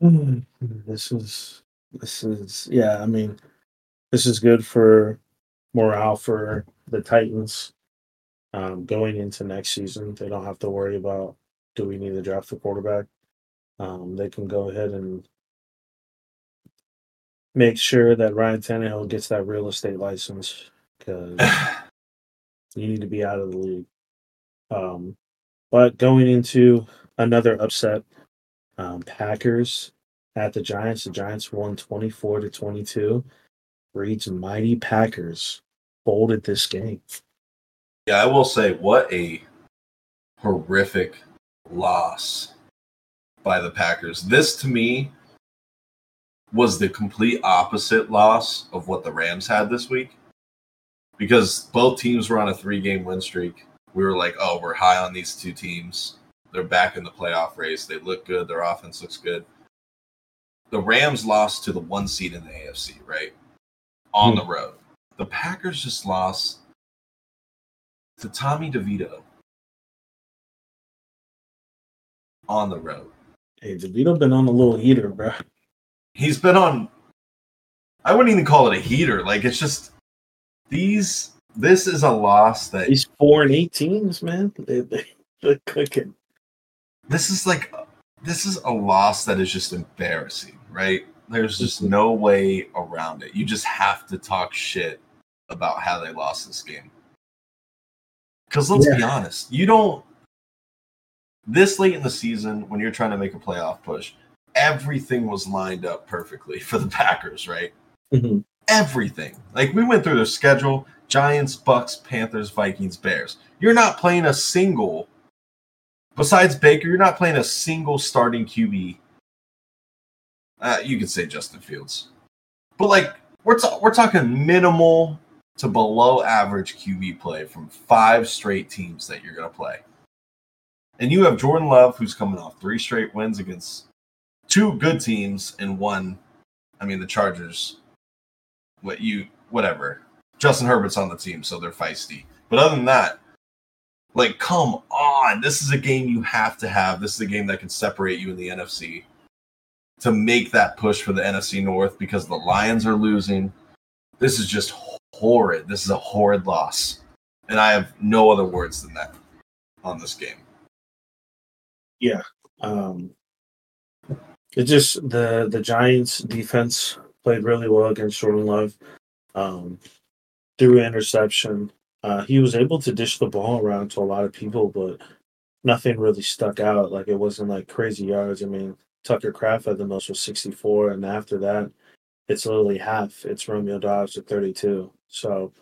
This is this is yeah. I mean, this is good for morale for the Titans um, going into next season. They don't have to worry about do we need to draft the quarterback. Um, they can go ahead and make sure that Ryan Tannehill gets that real estate license because you need to be out of the league. Um, but going into another upset, um, Packers at the Giants. The Giants won 24 to 22. Reed's mighty Packers folded this game. Yeah, I will say, what a horrific loss by the Packers. This to me was the complete opposite loss of what the Rams had this week because both teams were on a three game win streak. We were like, oh, we're high on these two teams. They're back in the playoff race. They look good. Their offense looks good. The Rams lost to the one seed in the AFC, right? On Hmm. the road. The Packers just lost to Tommy DeVito on the road. Hey, DeVito been on a little heater, bro. He's been on. I wouldn't even call it a heater. Like it's just these. This is a loss that These four and eighteens, man. They, they, they're cooking. this is like this is a loss that is just embarrassing, right? There's just no way around it. You just have to talk shit about how they lost this game. Because let's be honest, you don't. This late in the season, when you're trying to make a playoff push, everything was lined up perfectly for the Packers, right? Mhm. Everything. Like we went through their schedule Giants, Bucks, Panthers, Vikings, Bears. You're not playing a single, besides Baker, you're not playing a single starting QB. Uh, you could say Justin Fields. But like, we're, we're talking minimal to below average QB play from five straight teams that you're going to play. And you have Jordan Love, who's coming off three straight wins against two good teams and one. I mean, the Chargers. What you whatever. Justin Herbert's on the team, so they're feisty. But other than that, like, come on, this is a game you have to have. This is a game that can separate you in the NFC to make that push for the NFC North because the Lions are losing. This is just horrid. This is a horrid loss, and I have no other words than that on this game. Yeah. Um, it just the the Giants defense played really well against Jordan Love. Um, interception. Uh, he was able to dish the ball around to a lot of people, but nothing really stuck out. Like it wasn't like crazy yards. I mean, Tucker Kraft had the most with 64, and after that, it's literally half. It's Romeo Doubs at 32. So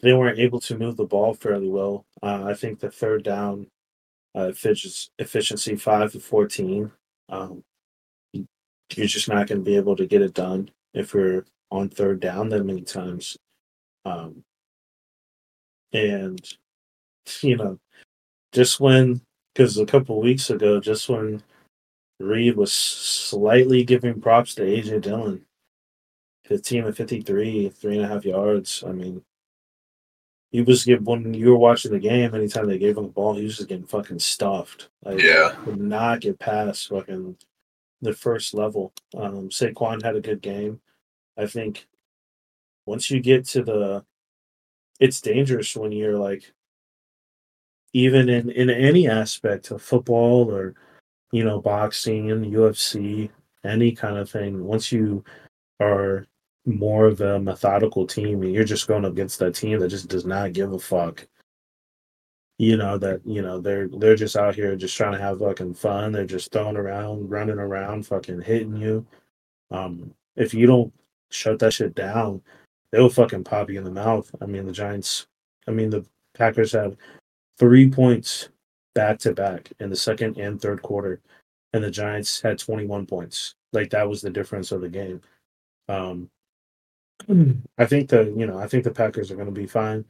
they weren't able to move the ball fairly well. Uh, I think the third down uh, efficiency five to 14. Um, you're just not going to be able to get it done if you're on third down that many times. Um, and, you know, just when, because a couple weeks ago, just when Reed was slightly giving props to AJ Dillon, 15 and 53, three and a half yards. I mean, he was give when you were watching the game, anytime they gave him the ball, he was just getting fucking stuffed. Like, Yeah. could not get past fucking the first level. Um, Saquon had a good game. I think once you get to the, it's dangerous when you're like, even in in any aspect of football or, you know, boxing, and UFC, any kind of thing. Once you are more of a methodical team and you're just going against that team that just does not give a fuck you know that you know they're they're just out here just trying to have fucking fun. They're just throwing around running around fucking hitting you. Um if you don't shut that shit down they'll fucking pop you in the mouth. I mean the giants i mean the packers had three points back to back in the second and third quarter and the giants had 21 points. Like that was the difference of the game. Um i think the you know i think the packers are going to be fine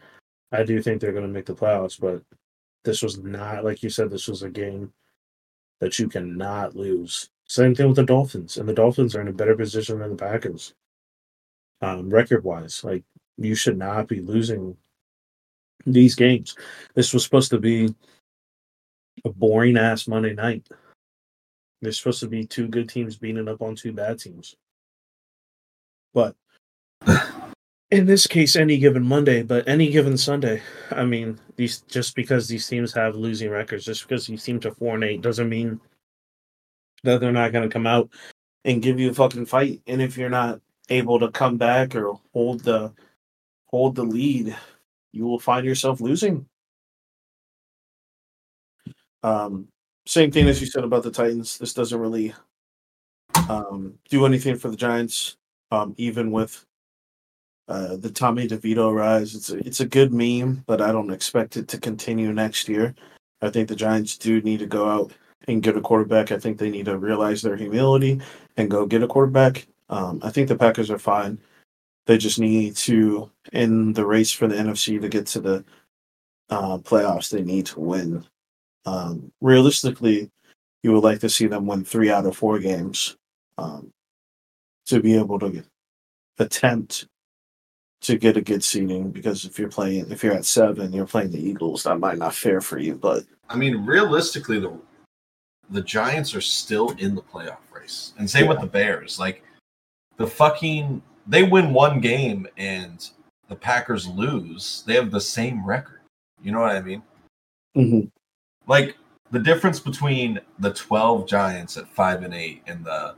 I do think they're going to make the playoffs, but this was not like you said. This was a game that you cannot lose. Same thing with the Dolphins, and the Dolphins are in a better position than the Packers, um, record wise. Like you should not be losing these games. This was supposed to be a boring ass Monday night. There's supposed to be two good teams beating up on two bad teams. But in this case, any given Monday, but any given Sunday, I mean, these just because these teams have losing records, just because these teams are four and eight, doesn't mean that they're not going to come out and give you a fucking fight. And if you're not able to come back or hold the hold the lead, you will find yourself losing. Um, same thing as you said about the Titans. This doesn't really um, do anything for the Giants, um, even with uh, the Tommy DeVito rise. It's a, it's a good meme, but I don't expect it to continue next year. I think the Giants do need to go out and get a quarterback. I think they need to realize their humility and go get a quarterback. Um, I think the Packers are fine. They just need to, in the race for the NFC to get to the uh, playoffs, they need to win. Um, realistically, you would like to see them win three out of four games um, to be able to attempt to get a good seeding. Because if you're playing, if you're at seven, you're playing the Eagles. That might not fair for you, but I mean, realistically, the the Giants are still in the playoff race, and same with the Bears. Like the fucking, they win one game and the Packers lose. They have the same record. You know what I mean? Mhm. Like the difference between the twelve Giants at five and eight and the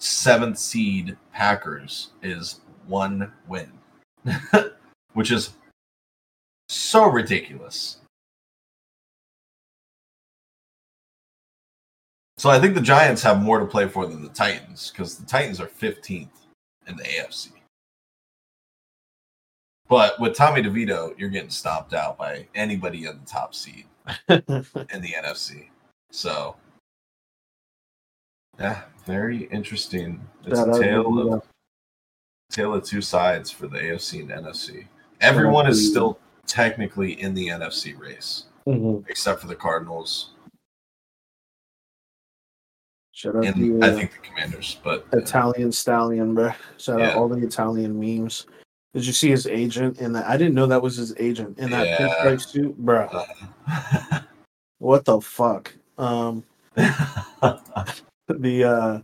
seventh seed Packers is one win, which is so ridiculous. So I think the Giants have more to play for than the Titans because the Titans are 15th in the AFC. But with Tommy DeVito, you're getting stomped out by anybody in the top seed in the NFC. So, yeah, very interesting. It's Shout a tale of, tale of two sides for the AFC and NFC. Everyone is still technically in the NFC race, Mhm. except for the Cardinals Shout out and the I uh, think the Commanders. But Italian stallion, bro. Shout Yeah. out all the Italian memes. Did you see his agent in that? I didn't know that was his agent in that Yeah. pinstripe suit, bro. uh, What the fuck? Um, the uh,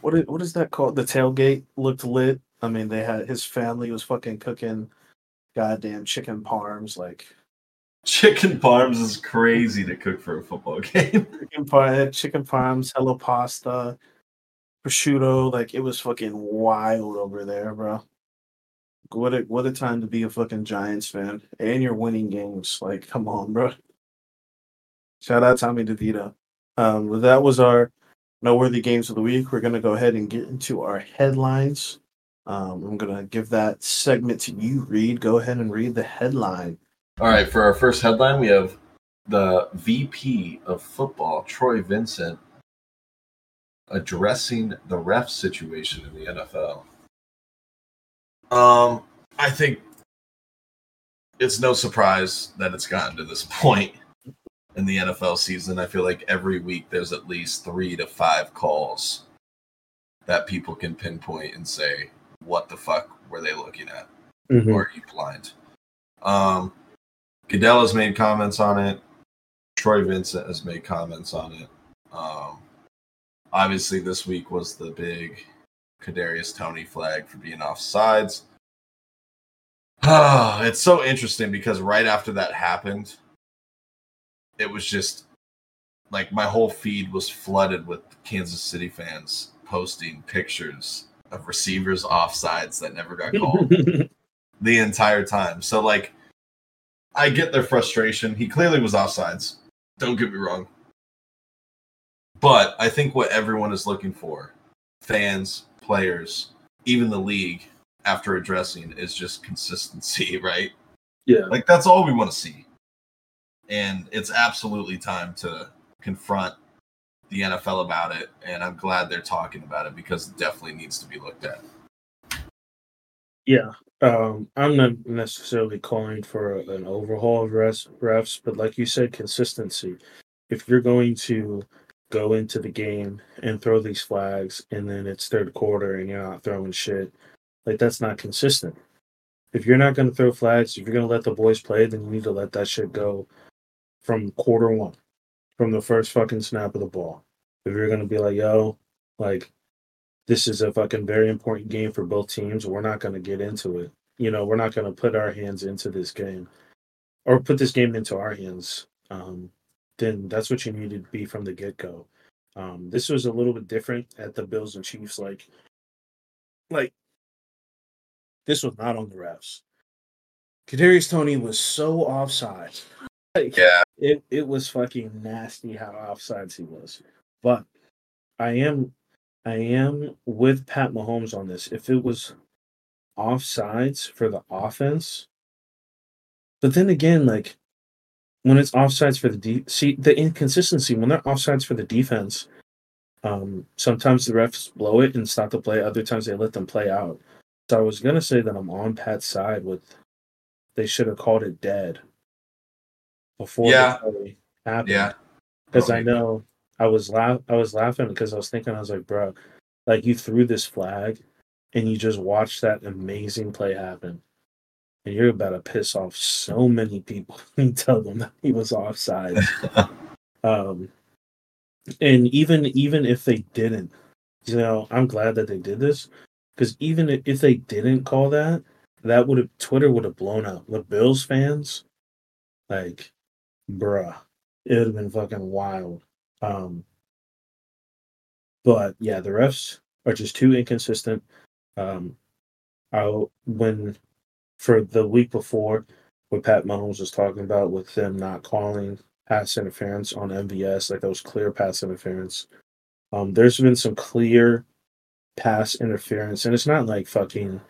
what is what is that called? The tailgate looked lit. I mean, they had his family was fucking cooking goddamn chicken parms, like chicken parms is crazy to cook for a football game. chicken par chicken parms, hello pasta, prosciutto. Like it was fucking wild over there, bro. What a what a time to be a fucking Giants fan, and you're winning games. Like, come on, bro. Shout out Tommy DeVito. Um, that was our noteworthy games of the week. We're gonna go ahead and get into our headlines. Um, I'm gonna give that segment to you, Reed. Go ahead and read the headline. All right, for our first headline, we have the VP of football, Troy Vincent, addressing the ref situation in the NFL. Um, I think it's no surprise that it's gotten to this point in the NFL season. I feel like every week there's at least three to five calls that people can pinpoint and say, what the fuck were they looking at? or are you blind? Um, Goodell has made comments on it. Troy Vincent has made comments on it. Um, obviously, this week was the big Kadarius Toney flag for being off sides. Ah, it's so interesting because right after that happened, it was just like my whole feed was flooded with Kansas City fans posting pictures of receivers offsides that never got called the entire time. So like I get their frustration. He clearly was offsides. Don't get me wrong. But I think what everyone is looking for, fans, players, even the league after addressing is just consistency, right? yeah. Like that's all we want to see. And it's absolutely time to confront the NFL about it and I'm glad they're talking about it because it definitely needs to be looked at. Yeah, um, I'm not necessarily calling for an overhaul of refs, refs, but like you said, consistency. If you're going to go into the game and throw these flags and then it's third quarter and you're not throwing shit. Like that's not consistent. If you're not going to throw flags, if you're going to let the boys play, then you need to let that shit go from quarter one, from the first fucking snap of the ball. If you're going to be like, yo, like, this is a fucking very important game for both teams, we're not going to get into it. You know, we're not going to put our hands into this game or put this game into our hands. Um, then that's what you needed to be from the get go. Um, this was a little bit different at the Bills and Chiefs. Like, like this was not on the refs. Kadarius Toney was so offside. Like, Yeah. it it was fucking nasty how offsides he was. But I am I am with Pat Mahomes on this. If it was offsides for the offense, but then again, like when it's offsides for the de- see the inconsistency when they're offsides for the defense, um, sometimes the refs blow it and stop the play. Other times they let them play out. So I was gonna say that I'm on Pat's side with they should have called it dead before Yeah. happened. Yeah. because I know I was laugh I was laughing because I was thinking I was like, bro, like you threw this flag and you just watched that amazing play happen. And you're about to piss off so many people and tell them that he was offside. um and even even if they didn't, you know, I'm glad that they did this. Because even if they didn't call that, that would have Twitter would have blown up. The Bills fans, like, bruh, it would have been fucking wild. Um, but yeah, the refs are just too inconsistent. Um, I when for the week before, what Pat Mahomes was talking about with them not calling pass interference on MVS, like that was clear pass interference. Um, there's been some clear pass interference, and it's not like fucking,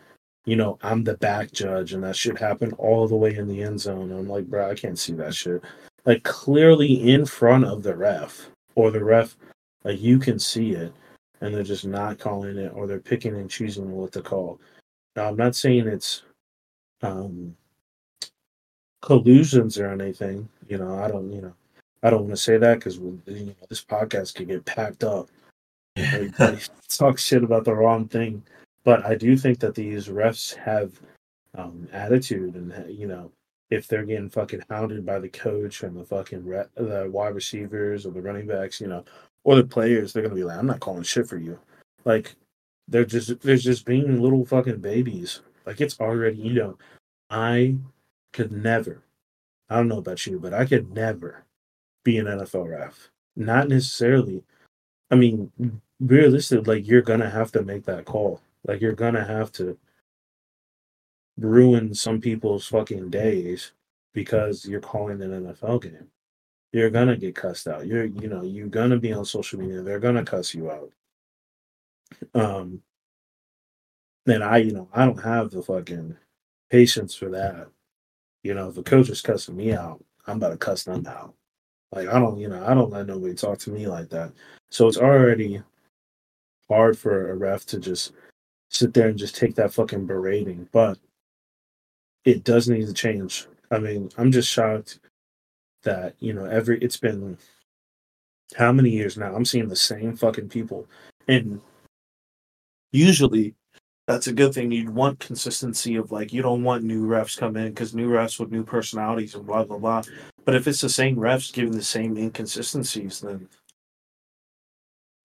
you know, I'm the back judge and that shit happened all the way in the end zone. I'm like, bro, I can't see that shit. Like clearly in front of the ref, or the ref, like you can see it, and they're just not calling it, or they're picking and choosing what to call. Now, I'm not saying it's um collusions or anything. You know, I don't, you know, I don't want to say that because you know, this podcast could get packed up. talk shit about the wrong thing, but I do think that these refs have um, attitude, and you know, if they're getting fucking hounded by the coach and the fucking re- the wide receivers or the running backs, you know, or the players, they're gonna be like, "I'm not calling shit for you." Like, they're just they're just being little fucking babies. Like it's already, you know, I could never. I don't know about you, but I could never be an NFL ref. Not necessarily. I mean, realistically, like you're gonna have to make that call. Like you're gonna have to ruin some people's fucking days because you're calling an NFL game. You're gonna get cussed out. You're you know, you're gonna be on social media, they're gonna cuss you out. Um and I, you know, I don't have the fucking patience for that. You know, if a coach is cussing me out, I'm about to cuss them out. Like I don't, you know, I don't let nobody talk to me like that. So it's already hard for a ref to just sit there and just take that fucking berating. But it does need to change. I mean, I'm just shocked that, you know, every it's been how many years now? I'm seeing the same fucking people. And usually that's a good thing. You'd want consistency of like you don't want new refs come in because new refs with new personalities and blah blah blah. But if it's the same refs giving the same inconsistencies, then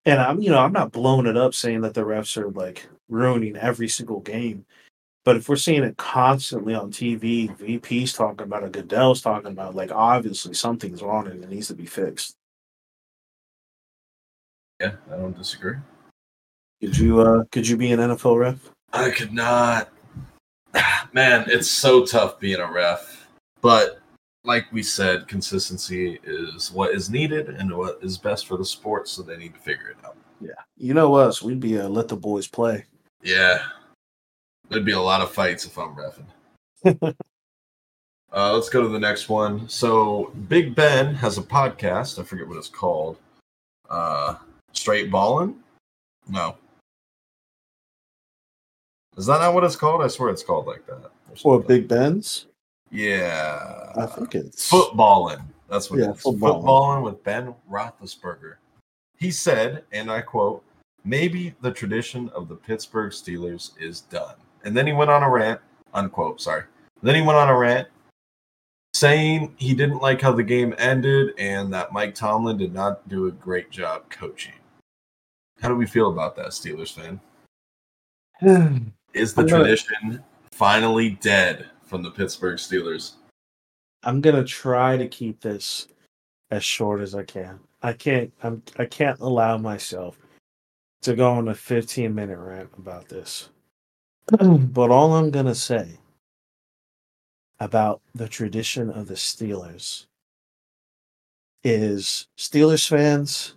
and I'm you know I'm not blowing it up saying that the refs are like ruining every single game. But if we're seeing it constantly on TV, VP's talking about it, Goodell's talking about it, like obviously something's wrong and it needs to be fixed. Yeah, I don't disagree. Could you uh could you be an NFL ref? I could not. Man, it's so tough being a ref. But like we said, consistency is what is needed and what is best for the sport, so they need to figure it out. Yeah. You know us, we'd be uh, let the boys play. Yeah. There'd be a lot of fights if I'm refing. uh, let's go to the next one. So Big Ben has a podcast. I forget what it's called. Uh, Straight Ballin'? No. Is that not what it's called? I swear it's called like that. Or Big Ben's? Yeah. I think it's Footballin'. That's what Yeah, it is. footballin'. Footballin' with Ben Roethlisberger. He said, and I quote, maybe the tradition of the Pittsburgh Steelers is done. And then he went on a rant, unquote, sorry. Then he went on a rant saying he didn't like how the game ended and that Mike Tomlin did not do a great job coaching. How do we feel about that, Steelers fan? Is the gonna- tradition finally dead from the Pittsburgh Steelers? I'm gonna try to keep this as short as I can. I can't. I'm. I can't allow myself to go on a 15 minute rant about this. but all I'm gonna say about the tradition of the Steelers is Steelers fans.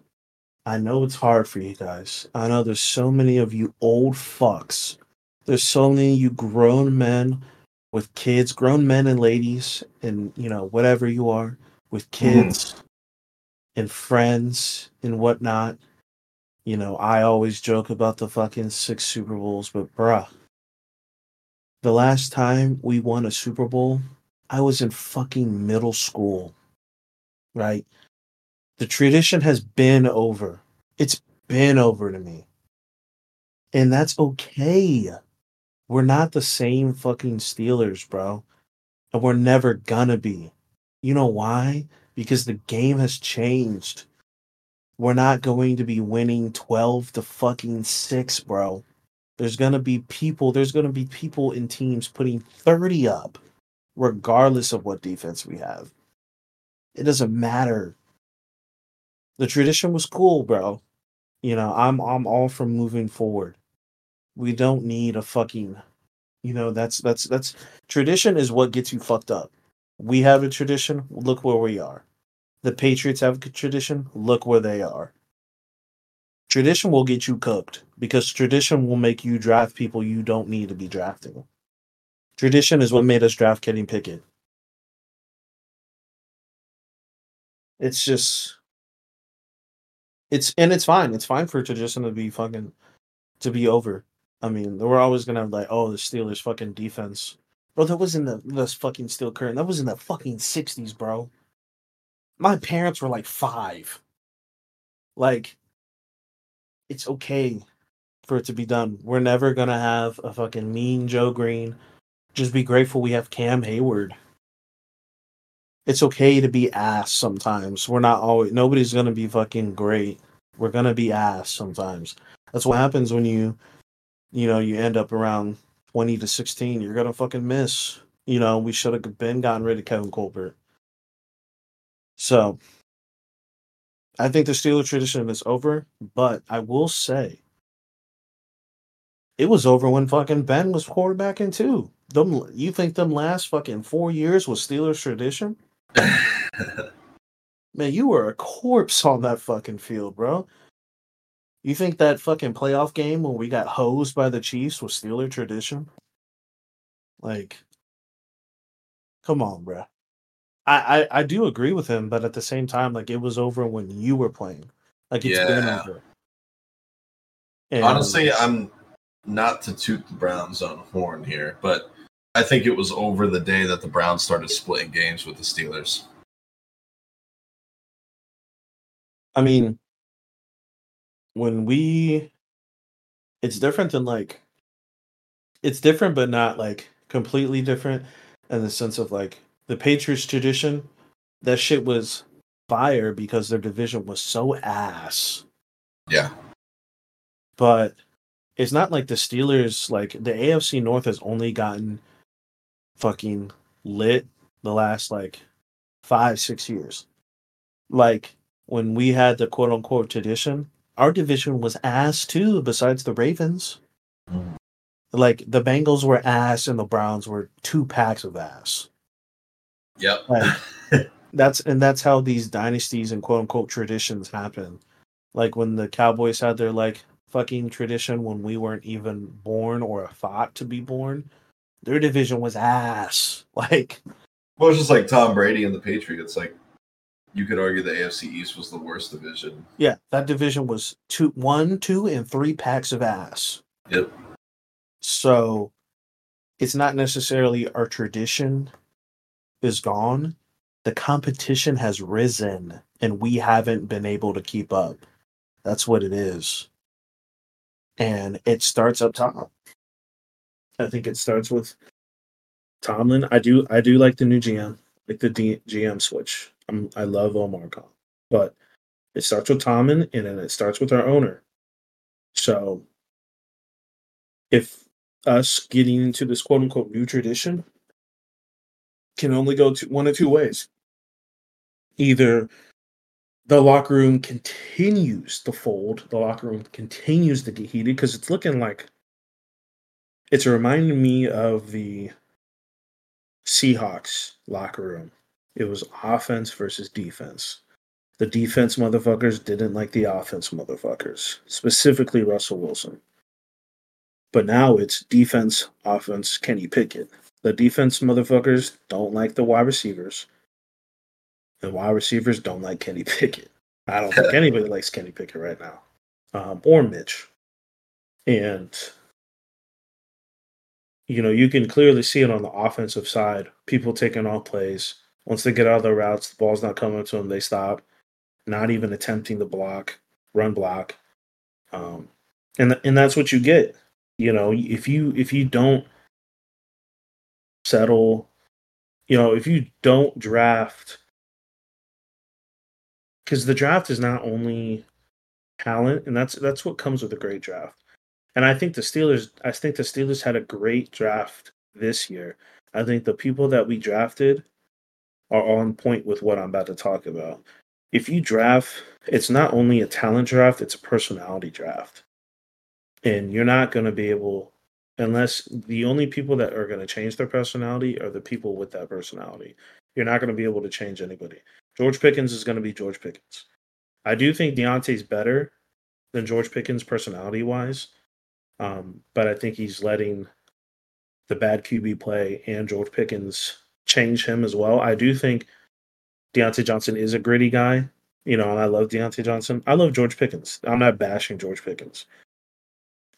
I know it's hard for you guys. I know there's so many of you old fucks. There's so many of you grown men with kids, grown men and ladies, and you know, whatever you are, with mm-hmm. kids and friends and whatnot. You know, I always joke about the fucking six Super Bowls, but bruh, the last time we won a Super Bowl, I was in fucking middle school, right? The tradition has been over. It's been over to me. And that's okay. We're not the same fucking Steelers, bro. And we're never gonna be. You know why? Because the game has changed. We're not going to be winning 12 to fucking 6, bro. There's gonna be people, there's gonna be people in teams putting 30 up, regardless of what defense we have. It doesn't matter. The tradition was cool, bro. You know, I'm I'm all for moving forward. We don't need a fucking you know, that's that's that's tradition is what gets you fucked up. We have a tradition, look where we are. The Patriots have a tradition, look where they are. Tradition will get you cooked because tradition will make you draft people you don't need to be drafting. Tradition is what made us draft Kenny Pickett. It's just it's and it's fine. It's fine for tradition to be fucking to be over. I mean, we're always gonna have like, oh, the Steelers fucking defense. Bro, that was in the fucking steel curtain. That was in the fucking sixties, bro. My parents were like five. Like, it's okay for it to be done. We're never gonna have a fucking mean Joe Greene. Just be grateful we have Cam Heyward. It's okay to be ass sometimes. We're not always nobody's gonna be fucking great. We're gonna be ass sometimes. That's what happens when you you know, you end up around 20 to 16, you're to fucking miss. You know, we should have been gotten rid of Kevin Colbert. So, I think the Steeler tradition is over, but I will say it was over when fucking Ben was quarterbacking too. Them, you think them last fucking four years was Steelers tradition? Man, you were a corpse on that fucking field, bro. You think that fucking playoff game when we got hosed by the Chiefs was Steeler tradition? Like, come on, bro. I, I I do agree with him, but at the same time, like it was over when you were playing. Like it's been over. And- Honestly, I'm not to toot the Browns on horn here, but I think it was over the day that the Browns started splitting games with the Steelers. I mean, when we, it's different than like, it's different, but not like completely different in the sense of like the Patriots tradition. That shit was fire because their division was so ass. Yeah. But it's not like the Steelers, like the AFC North has only gotten fucking lit the last like five, six years. Like when we had the quote unquote tradition, our division was ass too, besides the Ravens. Mhm. Like the Bengals were ass and the Browns were two packs of ass. Yep. Like, that's and that's how these dynasties and quote unquote traditions happen. Like when the Cowboys had their like fucking tradition when we weren't even born or a thought to be born, their division was ass. Like Well, it's just like Tom Brady and the Patriots. Like, you could argue the AFC East was the worst division. yeah, that division was two, one, two, and three packs of ass. Yep. So it's not necessarily our tradition is gone. The competition has risen and we haven't been able to keep up. That's what it is. And it starts up top. I think it starts with Tomlin. I do I do like the new GM, like the D, GM switch. I'm, I love Omar Khan, but it starts with Tomlin and then it starts with our owner. So if us getting into this quote unquote new tradition can only go to one of two ways. Either the locker room continues to fold, the locker room continues to get heated because it's looking like it's reminding me of the Seahawks locker room. It was offense versus defense. The defense motherfuckers didn't like the offense motherfuckers, specifically Russell Wilson. But now it's defense, offense, Kenny Pickett. The defense motherfuckers don't like the wide receivers. The wide receivers don't like Kenny Pickett. I don't think anybody likes Kenny Pickett right now. Um, or Mitch. And you know, you can clearly see it on the offensive side. People taking off plays. Once they get out of their routes, the ball's not coming to them, they stop. Not even attempting the block, run block. Um, and and that's what you get. You know, if you if you don't settle, you know, if you don't draft because the draft is not only talent, and that's that's what comes with a great draft. And I think the Steelers, I think the Steelers had a great draft this year. I think the people that we drafted are on point with what I'm about to talk about. If you draft, it's not only a talent draft, it's a personality draft. And you're not going to be able, unless the only people that are going to change their personality are the people with that personality. You're not going to be able to change anybody. George Pickens is going to be George Pickens. I do think Diontae's better than George Pickens personality wise. Um, but I think he's letting the bad QB play and George Pickens change him as well. I do think Diontae Johnson is a gritty guy, you know, and I love Diontae Johnson. I love George Pickens. I'm not bashing George Pickens.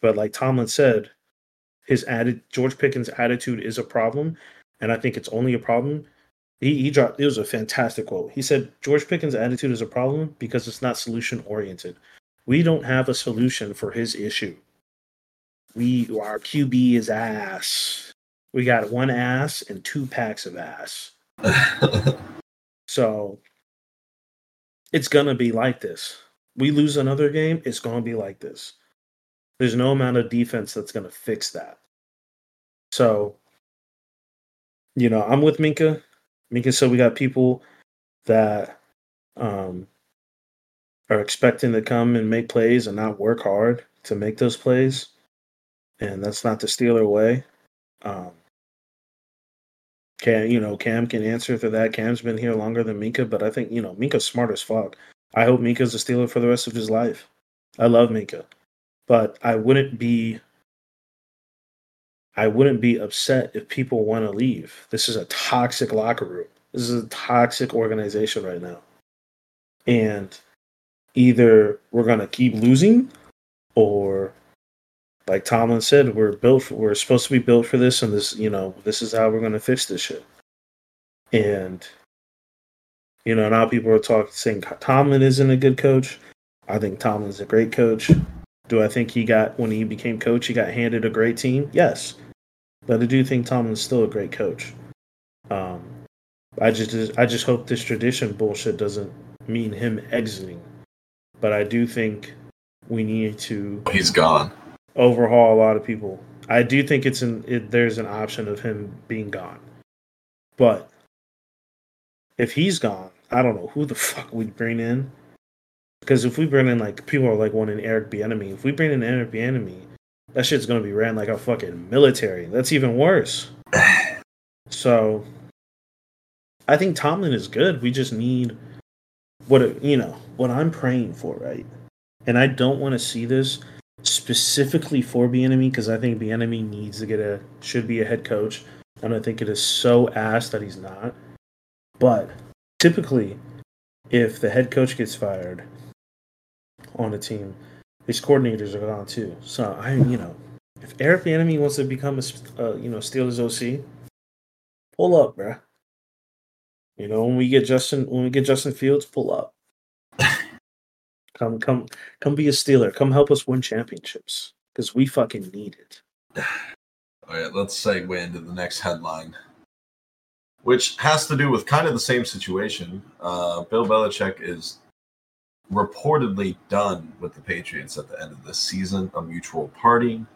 But like Tomlin said, his added George Pickens' attitude is a problem, and I think it's only a problem. He, he dropped it was a fantastic quote. He said George Pickens' attitude is a problem because it's not solution oriented. We don't have a solution for his issue we our QB is ass. We got one ass and two packs of ass. so it's gonna be like this. We lose another game, it's gonna be like this. There's no amount of defense that's gonna fix that. So, you know, I'm with Minkah. Minkah said we got people that um, are expecting to come and make plays and not work hard to make those plays and that's not the Steeler way. Um, Cam, you know, Cam can answer for that. Cam's been here longer than Minkah, but I think you know Minkah's smart as fuck. I hope Minkah's a Steeler for the rest of his life. I love Minkah, but I wouldn't be. I wouldn't be upset if people want to leave. This is a toxic locker room. This is a toxic organization right now, and either we're gonna keep losing, or like Tomlin said, we're built. For, we're supposed to be built for this, and this, you know, this is how we're going to fix this shit. And you know, now people are talking saying Tomlin isn't a good coach. I think Tomlin's a great coach. Do I think he got when he became coach, he got handed a great team? Yes, but I do think Tomlin's still a great coach. Um, I just I just hope this tradition bullshit doesn't mean him exiting. But I do think we need to. He's gone overhaul a lot of people. I do think it's an it, there's an option of him being gone, but if he's gone, I don't know who the fuck we'd bring in. Because if we bring in like people are like wanting Eric Bieniemy, if we bring in Eric Bieniemy, that shit's gonna be ran like a fucking military. That's even worse. so, I think Tomlin is good. We just need what you know what I'm praying for, right? And I don't want to see this specifically for Bieniemy because I think Bieniemy needs to get a should be a head coach, and I think it is so ass that he's not. But typically, if the head coach gets fired on a team, these coordinators are gone too. So I, you know, if Eric Bieniemy wants to become a uh, you know Steelers OC, pull up, bruh. You know when we get Justin when we get Justin Fields, pull up. Come, come, come be a Steeler. Come help us win championships because we fucking need it. All right, let's segue into the next headline, which has to do with kind of the same situation. Uh, Bill Belichick is reportedly done with the Patriots at the end of this season, a mutual parting.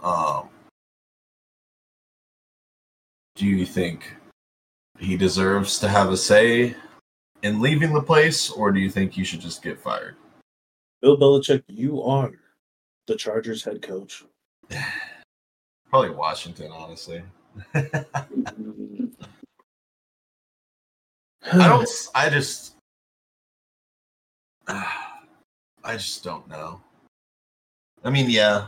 Um, do you think he deserves to have a say in leaving the place, or do you think he should just get fired? Bill Belichick, you are the Chargers head coach. Probably Washington, honestly. I don't. I just. I just don't know. I mean, yeah,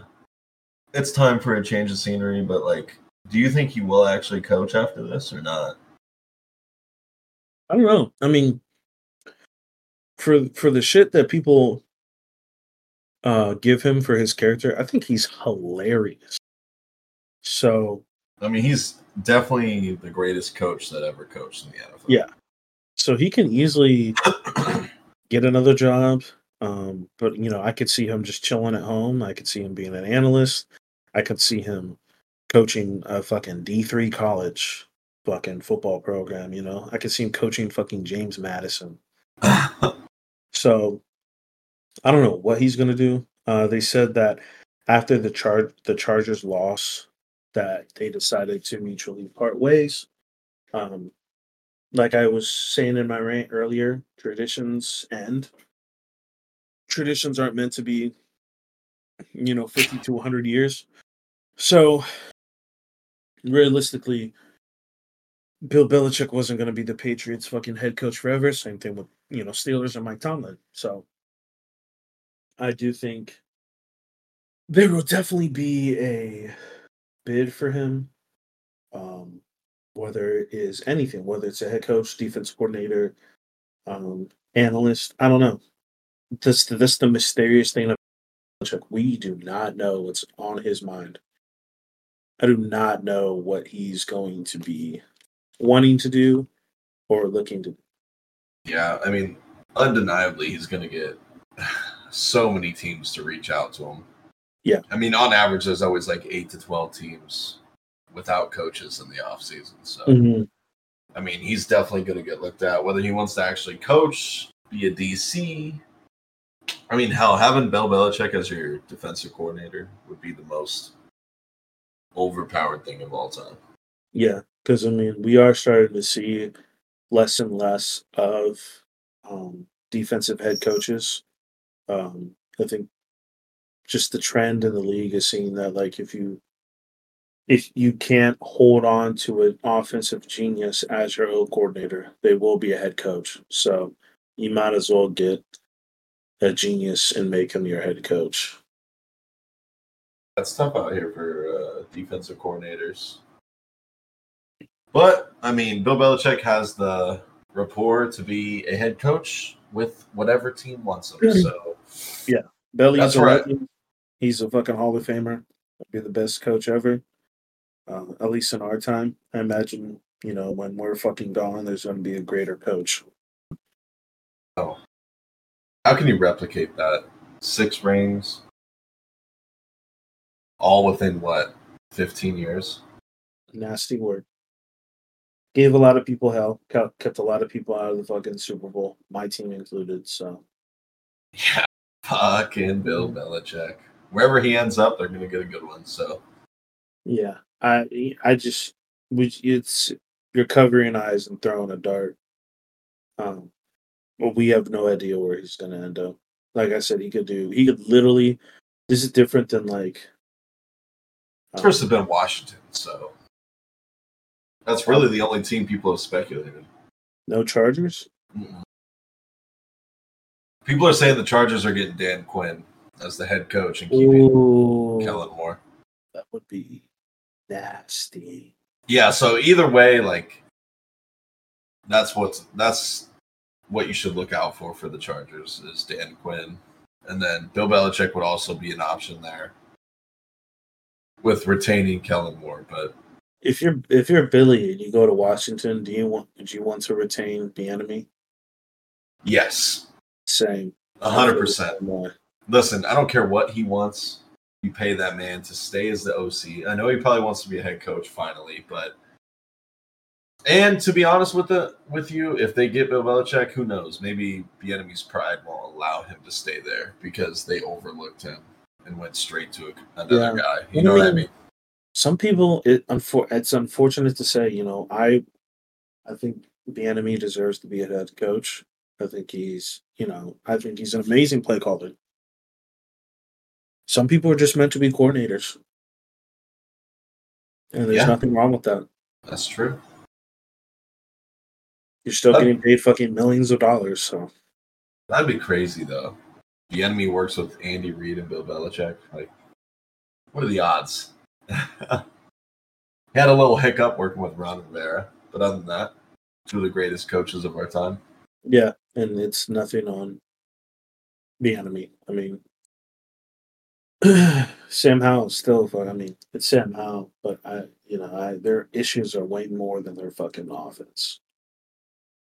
it's time for a change of scenery, but like, do you think he will actually coach after this or not? I don't know. I mean, for for the shit that people uh give him for his character, I think he's hilarious. So I mean, he's definitely the greatest coach that ever coached in the NFL. Yeah. so he can easily get another job. Um, but you know, I could see him just chilling at home. I could see him being an analyst. I could see him coaching a fucking D three college fucking football program. You know, I could see him coaching fucking James Madison. So I don't know what he's gonna do. Uh, they said that after the charge the Chargers loss, that they decided to mutually part ways. Um, like I was saying in my rant earlier, traditions end. Traditions aren't meant to be, you know, fifty to one hundred years. So realistically, Bill Belichick wasn't going to be the Patriots' fucking head coach forever. Same thing with you know Steelers and Mike Tomlin. So I do think there will definitely be a bid for him. Um, whether it is anything, whether it's a head coach, defense coordinator, um, analyst, I don't know. This this the mysterious thing of Belichick. We do not know what's on his mind. I do not know what he's going to be wanting to do or looking to do. Yeah, I mean, undeniably, he's going to get so many teams to reach out to him. Yeah. I mean, on average, there's always like eight to 12 teams without coaches in the offseason. So, Mhm. I mean, he's definitely going to get looked at. Whether he wants to actually coach, be a DC. I mean, hell, having Bill Belichick as your defensive coordinator would be the most overpowered thing of all time. Yeah, because I mean, we are starting to see less and less of um, defensive head coaches. Um, I think just the trend in the league is seeing that, like, if you if you can't hold on to an offensive genius as your O coordinator, they will be a head coach. So you might as well get a genius and make him your head coach. That's tough out here for uh, defensive coordinators. But I mean, Bill Belichick has the rapport to be a head coach with whatever team wants him. So Belly's That's right. He's a fucking Hall of Famer. Be the best coach ever. Uh, at least in our time. I imagine, you know, when we're fucking gone, there's going to be a greater coach. Oh, how can you replicate that? Six rings, all within what, fifteen years? Nasty word. Gave a lot of people hell. Kept, kept a lot of people out of the fucking Super Bowl, my team included. So Yeah, fucking Bill Belichick. Wherever he ends up, they're gonna get a good one. So yeah, I I just we it's you're covering eyes and throwing a dart. Um, well, we have no idea where he's gonna end up. Like I said, he could do. He could literally. This is different than like. um, first have been Washington. So that's really the only team people have speculated. no Chargers. Mm-mm. People are saying the Chargers are getting Dan Quinn as the head coach and keeping Ooh, Kellen Moore. that would be nasty. Yeah, so either way, like that's what's that's what you should look out for for the Chargers is Dan Quinn, and then Bill Belichick would also be an option there with retaining Kellen Moore. But If you're if you're Billy and you go to Washington, do you want do you want to retain Bieniemy? yes, Same. Hundred percent. Listen, I don't care what he wants. You pay that man to stay as the OC. I know he probably wants to be a head coach finally, but and to be honest with the with you, if they get Bill Belichick, who knows? Maybe Bieniemy's pride won't allow him to stay there because they overlooked him and went straight to another Yeah. guy. You know what I mean? Some people, it it's unfortunate to say, you know, I, I think Bieniemy deserves to be a head coach. I think he's, you know, I think he's an amazing play caller. Some people are just meant to be coordinators, and there's Yeah. nothing wrong with that. That's true. You're still Uh, getting paid fucking millions of dollars, so That'd be crazy though. Bieniemy works with Andy Reid and Bill Belichick. Like, what are the odds? he had a little hiccup working with Ron Rivera, but other than that, two of the greatest coaches of our time. yeah, and it's nothing on Bieniemy. I mean, Sam Howell is still. I mean, it's Sam Howell, but I, you know, I their issues are way more than their fucking offense.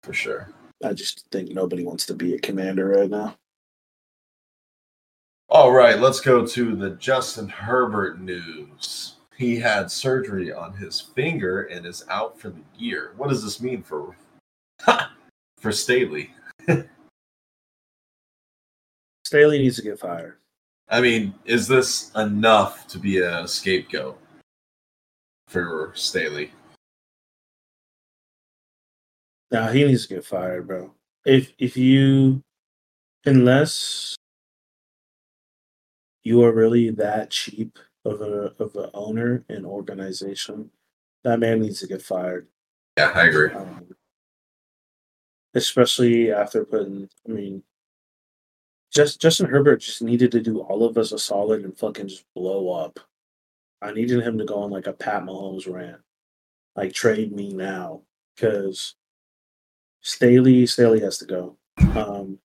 For sure. I just think nobody wants to be a commander right now. All right, let's go to the Justin Herbert news. He had surgery on his finger and is out for the year. What does this mean for for Staley? Staley needs to get fired. I mean, is this enough to be a scapegoat for Staley? Now he needs to get fired, bro. If if you unless you are really that cheap of a of an owner and organization, that man needs to get fired. Yeah, I agree. Um, especially after putting, I mean, just Justin Herbert just needed to do all of us a solid and fucking just blow up. I needed him to go on like a Pat Mahomes rant, like trade me now, because Staley Staley has to go. Um,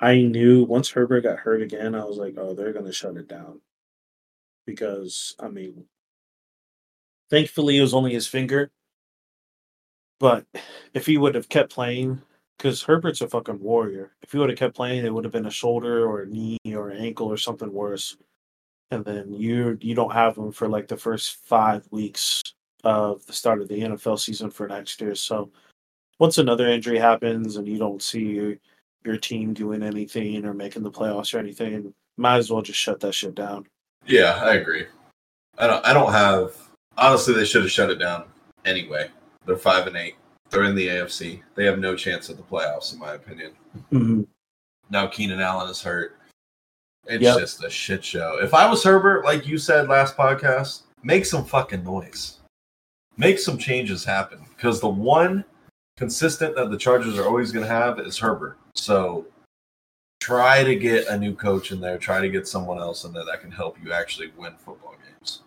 I knew once Herbert got hurt again, I was like, oh, they're gonna shut it down, because I mean, thankfully it was only his finger. But if he would have kept playing, because Herbert's a fucking warrior. If he would have kept playing, it would have been a shoulder or a knee or an ankle or something worse. And then you you don't have him for like the first five weeks of the start of the NFL season for next year. So once another injury happens and you don't see your, your team doing anything or making the playoffs or anything, might as well just shut that shit down. Yeah, I agree. I don't. I don't have. Honestly, they should have shut it down anyway. They're five and eight. They're in the AFC. They have no chance at the playoffs, in my opinion. Mhm. Now Keenan Allen is hurt. It's Yep. just a shit show. If I was Herbert, like you said last podcast, make some fucking noise. Make some changes happen. Because the one consistent that the Chargers are always going to have is Herbert. So try to get a new coach in there. Try to get someone else in there that can help you actually win football games.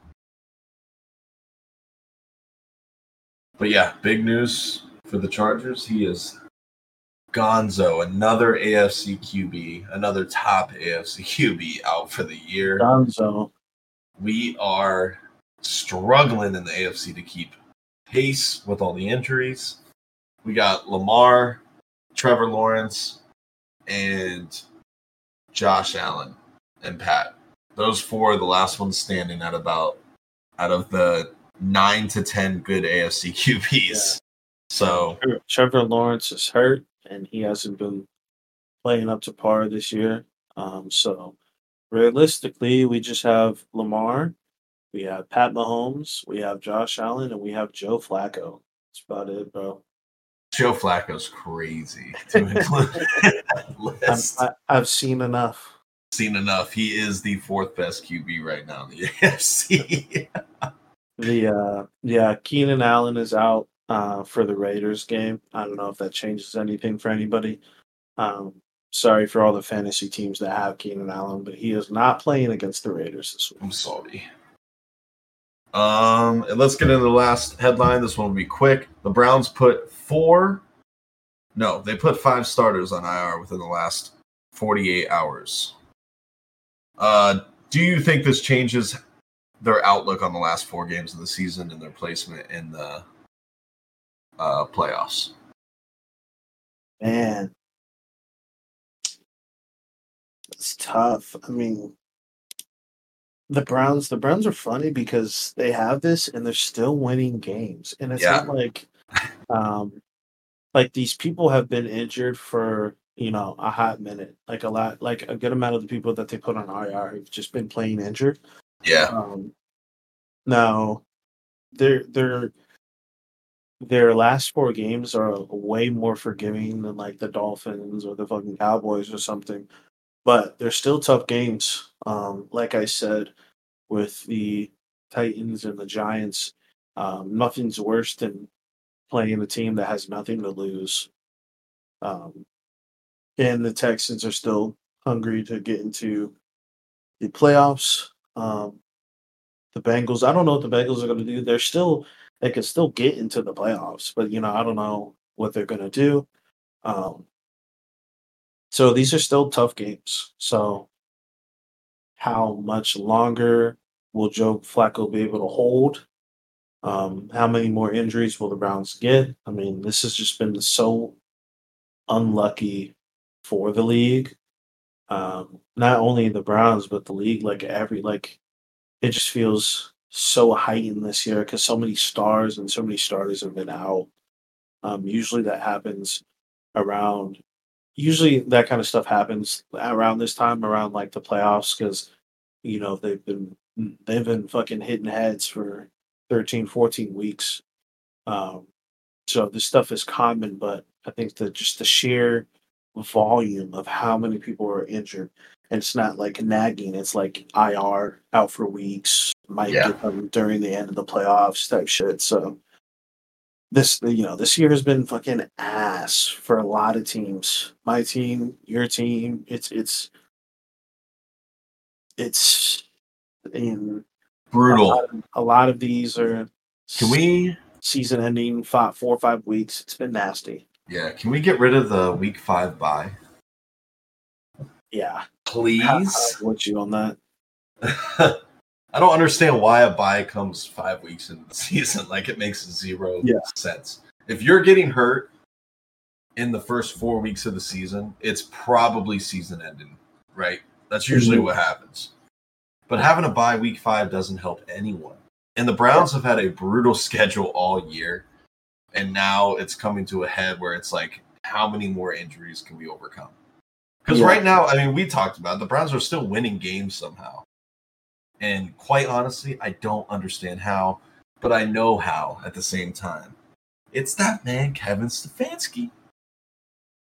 But yeah, big news for the Chargers. He is Gonzo, another AFC QB, another top AFC QB out for the year. Gonzo. We are struggling in the AFC to keep pace with all the injuries. We got Lamar, Trevor Lawrence, and Josh Allen and Pat. Those four are the last ones standing at about out of the nine to ten good AFC QBs. Yeah. So Trevor Lawrence is hurt and he hasn't been playing up to par this year. Um, so realistically, we just have Lamar, we have Pat Mahomes, we have Josh Allen, and we have Joe Flacco. That's about it, bro. Joe Flacco's crazy to include that. I, I've seen enough. Seen enough. He is the fourth best QB right now in the AFC. The uh, yeah, Keenan Allen is out uh, for the Raiders game. I don't know if that changes anything for anybody. Um, sorry for all the fantasy teams that have Keenan Allen, but he is not playing against the Raiders this week. I'm sorry. Um, and let's get into the last headline. This one will be quick. The Browns put four, no, they put five starters on IR within the last 48 hours. Uh, do you think this changes their outlook on the last four games of the season and their placement in the uh, playoffs? Man, it's tough. I mean, the Browns, the Browns are funny because they have this and they're still winning games, and it's Yeah. not like, um, like these people have been injured for you know a hot minute, like a lot, like a good amount of the people that they put on IR have just been playing injured. Yeah. Um, now, their their their last four games are way more forgiving than like the Dolphins or the fucking Cowboys or something, but they're still tough games. Um, like I said, with the Titans and the Giants, um, nothing's worse than playing a team that has nothing to lose. Um, and the Texans are still hungry to get into the playoffs. Um, the Bengals, I don't know what the Bengals are going to do. They're still, they could still get into the playoffs, but you know, I don't know what they're to do. Um, so these are still tough games. So, how much longer will Joe Flacco be able to hold? Um, how many more injuries will the Browns get? I mean, this has just been so unlucky for the league. Um, not only the Browns, but the league, like every like it just feels so heightened this year because so many stars and so many starters have been out. Um, usually that happens around. Usually that kind of stuff happens around this time, around like the playoffs, because you know they've been they've been fucking hitting heads for 13, 14 weeks. Um, so this stuff is common, but I think that just the sheer volume of how many people are injured, and it's not like nagging. It's like IR out for weeks, might Yeah. get them during the end of the playoffs type shit. So this, you know, this year has been fucking ass for a lot of teams. My team, your team. It's it's it's in a Brutal. lot, of, a lot of these are Can we? season ending five, four or five weeks. It's been nasty. Yeah. Can we get rid of the week five bye, Yeah, please? I'm with you on that. I don't understand why a bye comes five weeks into the season. Like it makes zero Yeah. sense. If you're getting hurt in the first four weeks of the season, it's probably season ending, right? That's usually Mhm. what happens. But having a bye week five doesn't help anyone. And the Browns have had a brutal schedule all year. And now it's coming to a head where it's like, how many more injuries can we overcome? Because Yeah. right now, I mean, we talked about it, the Browns are still winning games somehow. And quite honestly, I don't understand how, but I know how at the same time. It's that man, Kevin Stefanski.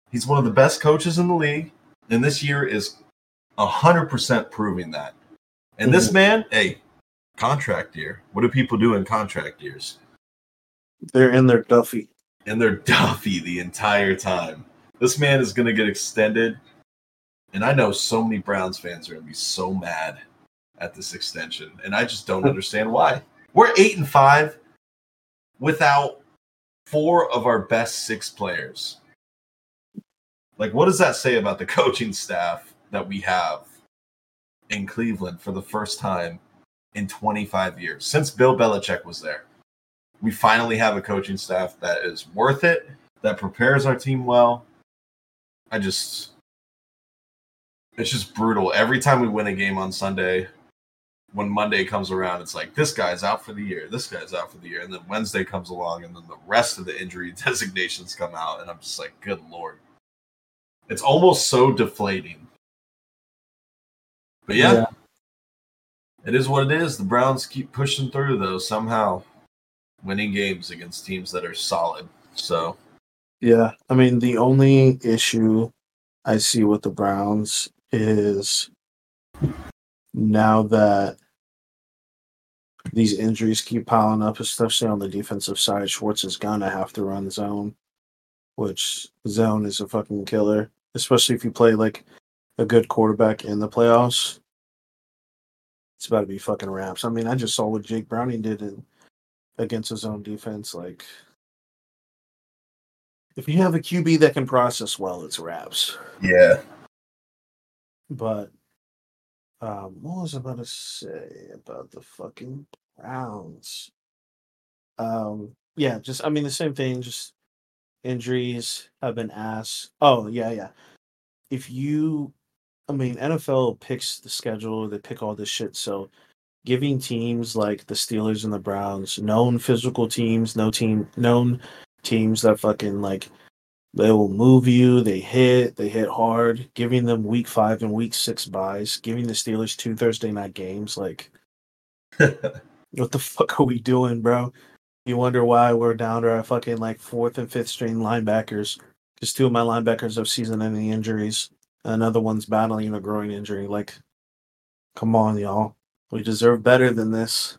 He's one of the best coaches in the league, and this year is 100% proving that. And this Mhm. man, hey, contract year. What do people do in contract years? They're in their Duffy. And they're Duffy the entire time. This man is going to get extended. And I know so many Browns fans are going to be so mad at this extension. And I just don't understand why. We're eight and five without four of our best six players. Like, what does that say about the coaching staff that we have in Cleveland for the first time in 25 years since Bill Belichick was there? We finally have a coaching staff that is worth it, that prepares our team well. I just, it's just brutal. Every time we win a game on Sunday, when Monday comes around, it's like this guy's out for the year, this guy's out for the year, and then Wednesday comes along, and then the rest of the injury designations come out, and I'm just like, good lord, it's almost so deflating. But yeah, Yeah. it is what it is. The Browns keep pushing through though somehow, winning games against teams that are solid. So Yeah, I mean the only issue I see with the Browns is now that these injuries keep piling up, especially on the defensive side, Schwartz is gonna have to run zone, which zone is a fucking killer, especially if you play like a good quarterback in the playoffs. It's about to be fucking raps. I mean, I just saw what Jake Browning did in against his own defense. Like, if you have a QB that can process well, it's raps. yeah, But um, what was I about to say about the fucking Browns? Um, yeah, just I mean the same thing. Just injuries have been ass. Oh yeah, yeah. If you I mean, NFL picks the schedule, they pick all this shit. So giving teams like the Steelers and the Browns, known physical teams, no team known teams that fucking like they will move you, they hit, they hit hard, giving them week five and week six byes, giving the Steelers two Thursday night games, like what the fuck are we doing, bro? You wonder why we're down to our fucking like fourth and fifth string linebackers. Because two of my linebackers have season ending injuries. Another one's battling a groin injury. Like, come on, y'all. We deserve better than this.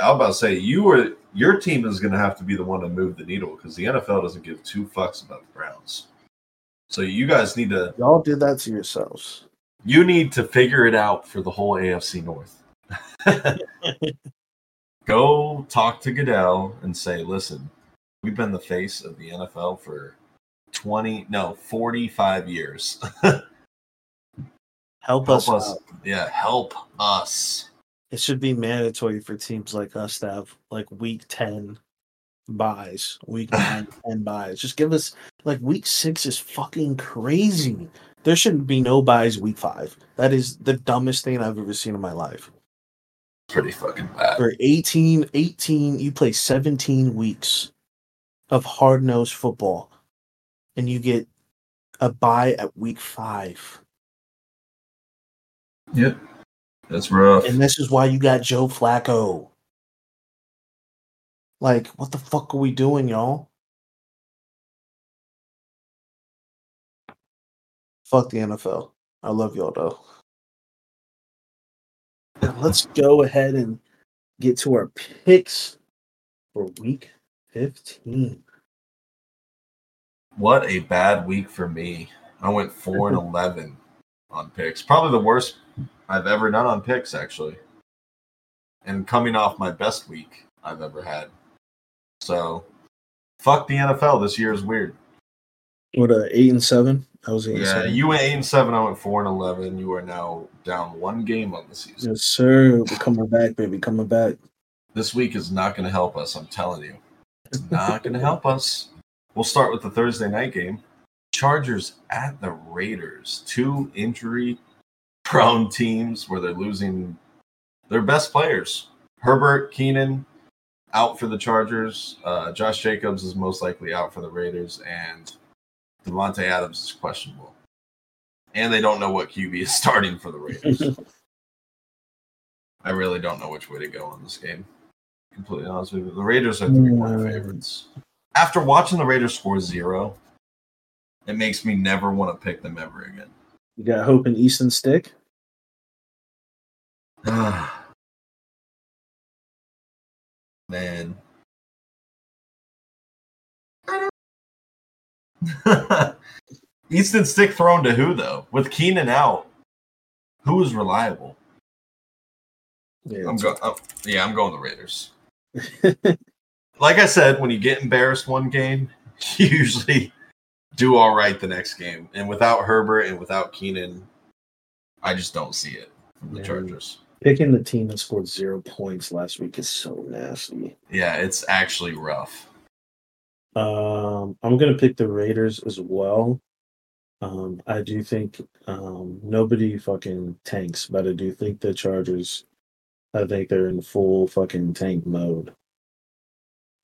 I was about to say you were your team is going to have to be the one to move the needle because the NFL doesn't give two fucks about the Browns. So you guys need to Y'all do that to yourselves. you need to figure it out for the whole AFC North. Go talk to Goodell and say, "Listen, we've been the face of the NFL for 20 no, 45 years. Help, help us. us. Yeah, help us." It should be mandatory for teams like us to have like week 10 byes, week 9, 10 byes. Just give us like week six is fucking crazy. There shouldn't be no byes week five. That is the dumbest thing I've ever seen in my life. Pretty fucking bad. For 18, 18, you play 17 weeks of hard nosed football and you get a bye at week five. Yep. That's rough. And this is why you got Joe Flacco. Like, what the fuck are we doing, y'all? Fuck the NFL. I love y'all though. Now let's go ahead and get to our picks for week 15. What a bad week for me. I went 4 and 11 on picks. Probably the worst I've ever done on picks, actually. And coming off my best week I've ever had. So, fuck the NFL. This year is weird. What a eight and seven? I was eight Yeah, seven. you went 8 and 7. I went 4 and 11. You are now down one game on the season. Yes, sir. We're coming back, baby. Coming back. This week is not going to help us. I'm telling you. It's not going to help us. We'll start with the Thursday night game. Chargers at the Raiders. Two injury prone teams where they're losing their best players. Herbert, Keenan out for the Chargers. Uh, Josh Jacobs is most likely out for the Raiders. And Davante Adams is questionable. And they don't know what QB is starting for the Raiders. I really don't know which way to go on this game. Completely honest with you. The Raiders are three point Mm. favorites. After watching the Raiders score zero, it makes me never want to pick them ever again. You got hope in Easton Stick? Ah, man. Easton Stick thrown to who though? With Keenan out, who is reliable? Yeah, I'm going. yeah, I'm going the Raiders. like I said, when you get embarrassed one game, you usually do all right the next game. And without Herbert and without Keenan, I just don't see it from the Yeah. Chargers. Picking the team that scored zero points last week is so nasty. Yeah, it's actually rough. Um, I'm gonna pick the Raiders as well. Um, I do think um, nobody fucking tanks, but I do think the Chargers. I think they're in full fucking tank mode.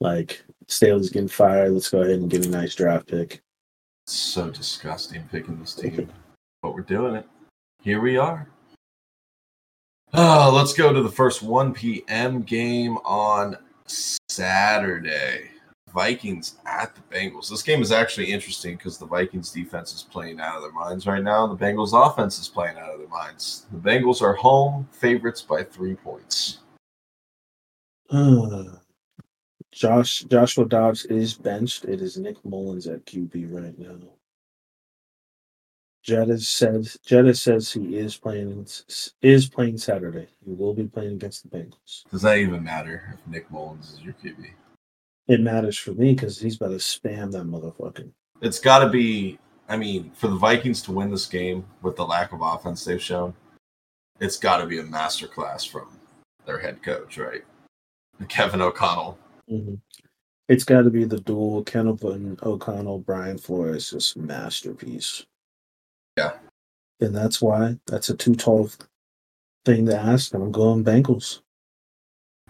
Like Staley's getting fired. Let's go ahead and get a nice draft pick. So disgusting picking this team, but we're doing it. Here we are. Oh, let's go to the first 1 p.m. game on Saturday. Vikings at the Bengals. This game is actually interesting because the Vikings defense is playing out of their minds right now. The Bengals offense is playing out of their minds. The Bengals are home favorites by three points. Uh, Josh Joshua Dobbs is benched. It is Nick Mullens at QB right now. Jetta says Jetta says he is playing is playing Saturday. He will be playing against the Bengals. Does that even matter if Nick Mullens is your QB? It matters for me because he's about to spam that motherfucker. It's got to be. I mean, for the Vikings to win this game with the lack of offense they've shown, it's got to be a masterclass from their head coach, right? Kevin O'Connell. Mhm. It's got to be the dual Kenneth and O'Connell, Brian Flores, just masterpiece. and that's why that's a too tall thing to ask. And I'm going Bengals.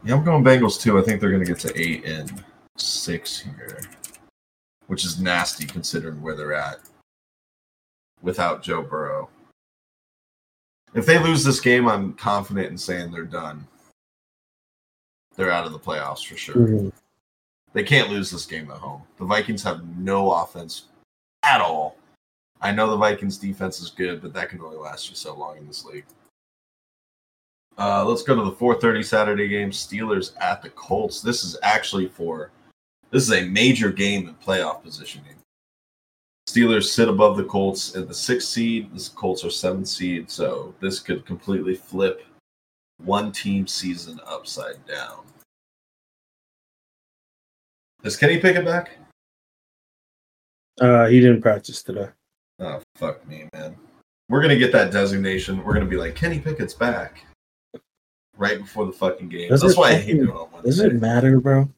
Yeah, I'm going Bengals too. I think they're going to get to eight and six here, which is nasty considering where they're at without Joe Burrow. If they lose this game, I'm confident in saying they're done. They're out of the playoffs for sure. Mhm. They can't lose this game at home. The Vikings have no offense at all. I know the Vikings defense is good, but that can only last you so long in this league. Uh, let's go to the 4:30 Saturday game. Steelers at the Colts. This is actually for this is a major game in playoff positioning. Steelers sit above the Colts at the sixth seed. The Colts are seventh seed, so this could completely flip one team season upside down. Does Kenny Pickett back? Uh, he didn't practice today. Oh fuck me, man. We're gonna get that designation. We're gonna be like Kenny Pickett's back right before the fucking game. Does That's why I hate fucking- doing on Does it matter, bro?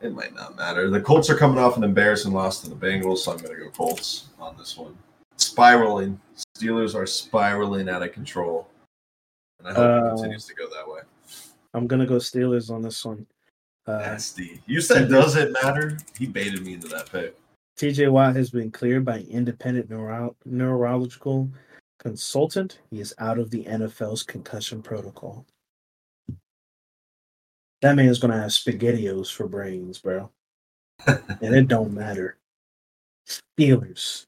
It might not matter. The Colts are coming off an embarrassing loss to the Bengals, so I'm gonna go Colts on this one. Spiraling. Steelers are spiraling out of control. And I hope Uh, it continues to go that way. I'm gonna go Steelers on this one. Uh, Nasty. You said does it matter? He baited me into that pick. TJ Watt has been cleared by independent neuro- neurological consultant. He is out of the NFL's concussion protocol. That man's gonna have spaghettios for brains, bro. and it don't matter. Steelers.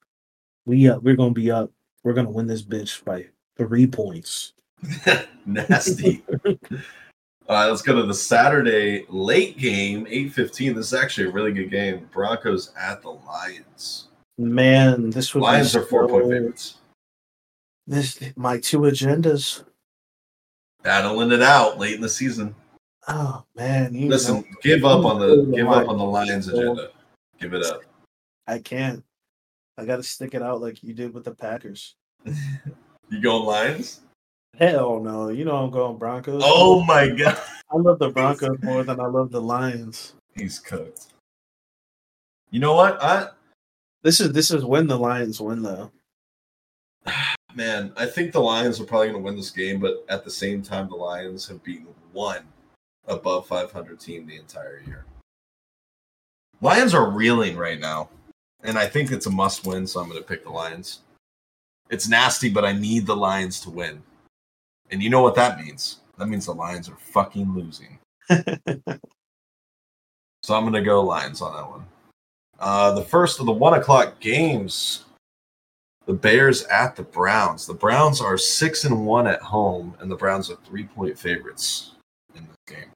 We up. We're gonna be up. We're gonna win this bitch by three points. Nasty. Right, let's go to the Saturday late game, 8:15. This is actually a really good game. Broncos at the Lions. Man, this would Lions be are four point favorites. This my two agendas. Battling it out late in the season. Oh man, you Listen, know, give up on the oh, the give up on the Lions. Lions agenda. Give it up. I can't. I got to stick it out like you did with the Packers. You going Lions? Hell no, you know I'm going Broncos. Oh my god. I love the Broncos more than I love the Lions. He's cooked. You know what? I This is this is when the Lions win though. man, I think the Lions are probably going to win this game, but at the same time, the Lions have beaten one above 500 team the entire year. Lions are reeling right now, and I think it's a must win, so I'm going to pick the Lions. It's nasty, but I need the Lions to win. And you know what that means? That means the Lions are fucking losing. So I'm going to go Lions on that one. Uh, the first of the one o'clock games the Bears at the Browns. The Browns are six and one at home, and the Browns are three point favorites in this game.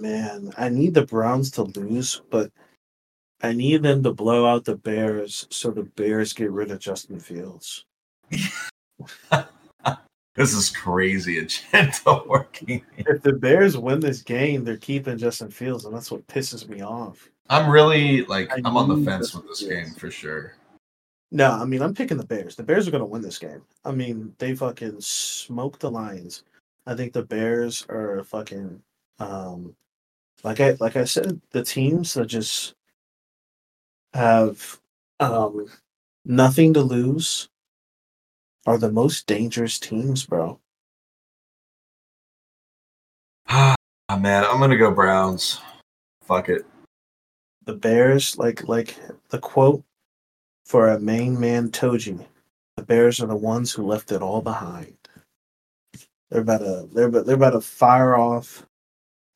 Man, I need the Browns to lose, but I need them to blow out the Bears so the Bears get rid of Justin Fields. This is crazy agenda working. If the Bears win this game, they're keeping Justin Fields, and that's what pisses me off. I'm really like I I'm on the fence Justin with this Fields. game for sure. No, I mean I'm picking the Bears. The Bears are going to win this game. I mean they fucking smoked the Lions. I think the Bears are fucking um like I like I said, the teams that just have um nothing to lose are the most dangerous teams, bro. Ah man, I'm gonna go Browns. Fuck it. The Bears, like like the quote for a main man Toji, the Bears are the ones who left it all behind. They're about to they're about, they're about to fire off.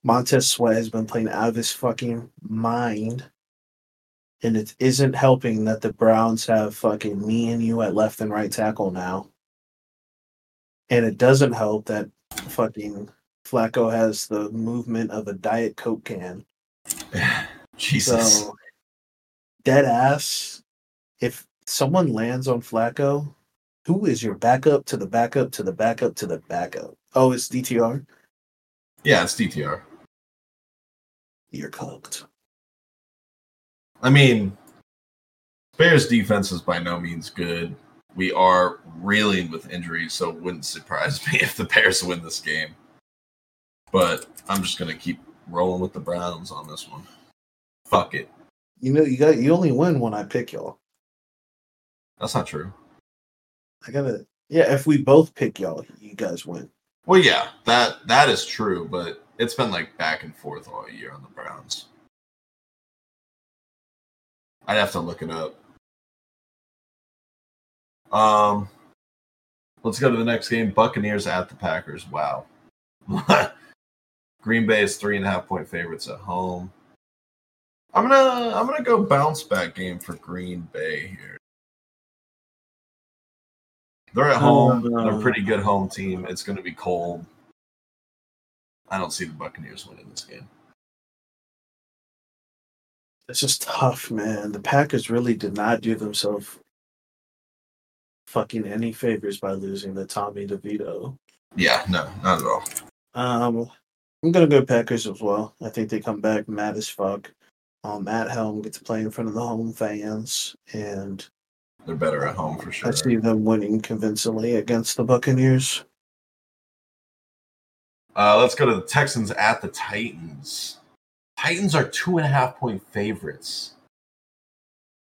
Montez Sweat has been playing out of his fucking mind. And it isn't helping that the Browns have fucking me and you at left and right tackle now. And it doesn't help that fucking Flacco has the movement of a Diet Coke can. Jesus. So, dead ass. If someone lands on Flacco, who is your backup to the backup to the backup to the backup? Oh, it's DTR. yeah, it's DTR. You're cooked. I mean, Bears defense is by no means good. We are reeling with injuries, so it wouldn't surprise me if the Bears win this game. But I'm just gonna keep rolling with the Browns on this one. Fuck it. You know, you got you only win when I pick y'all. That's not true. I gotta. Yeah, if we both pick y'all, you guys win. Well, yeah, that that is true, but it's been like back and forth all year on the Browns. I'd have to look it up. Um, let's go to the next game. Buccaneers at the Packers. Wow. Green Bay is three and a half point favorites at home. I'm gonna I'm gonna go bounce back game for Green Bay here. They're at home. They're a pretty good home team. It's gonna be cold. I don't see the Buccaneers winning this game. It's just tough, man. The Packers really did not do themselves fucking any favors by losing the Tommy DeVito. Yeah, no, not at all. Um, I'm gonna go Packers as well. I think they come back mad as fuck. Um, Matt Helm gets to play in front of the home fans, and they're better at home for sure. I see them winning convincingly against the Buccaneers. Uh, let's go to the Texans at the Titans. Titans are two and a half point favorites.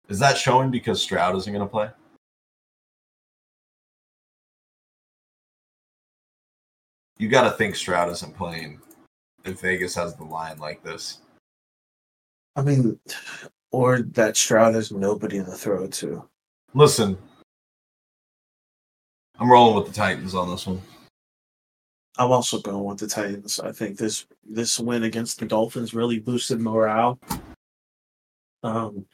Is that showing because Stroud isn't going to play? You got to think Stroud isn't playing if Vegas has the line like this. I mean, or that Stroud has nobody to throw to. Listen, I'm rolling with the Titans on this one. I'm also going with the Titans. I think this this win against the Dolphins really boosted morale. Um,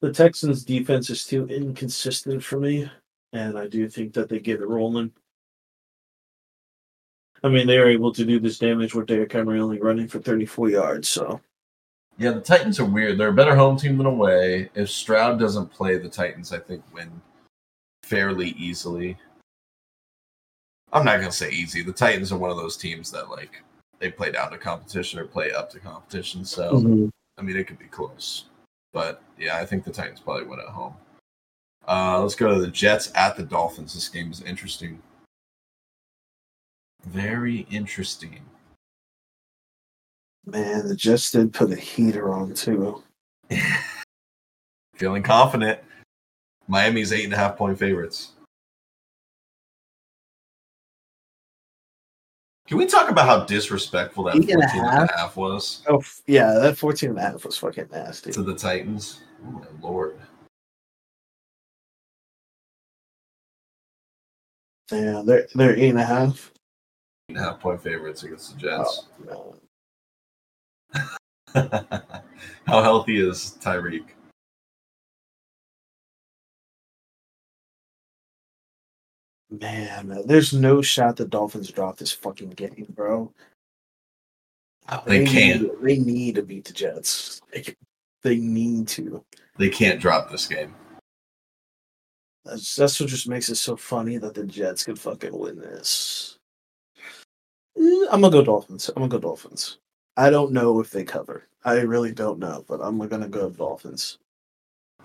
the Texans' defense is too inconsistent for me, and I do think that they get it rolling. I mean, they are able to do this damage with Derrick Henry only running for 34 yards. So, yeah, the Titans are weird. They're a better home team than away. If Stroud doesn't play, the Titans, I think, win fairly easily. I'm not gonna say easy. The Titans are one of those teams that like they play down to competition or play up to competition. So mm-hmm. I mean, it could be close. But yeah, I think the Titans probably win at home. Uh, let's go to the Jets at the Dolphins. This game is interesting. Very interesting. Man, the Jets did put a heater on too. Feeling confident. Miami's eight and a half point favorites. Can we talk about how disrespectful that 14 and a half, and a half was? Oh, yeah, that 14 and a half was fucking nasty. To the Titans? Oh, my lord. Yeah, they're, they're eight and a half. Eight and a half point favorites against the Jets. Oh, how healthy is Tyreek? Man, there's no shot the Dolphins drop this fucking game, bro. They, they can't. Need, they need to beat the Jets. Like, they need to. They can't drop this game. That's, that's what just makes it so funny that the Jets could fucking win this. Eh, I'm gonna go Dolphins. I'm gonna go Dolphins. I don't know if they cover. I really don't know, but I'm gonna go Dolphins.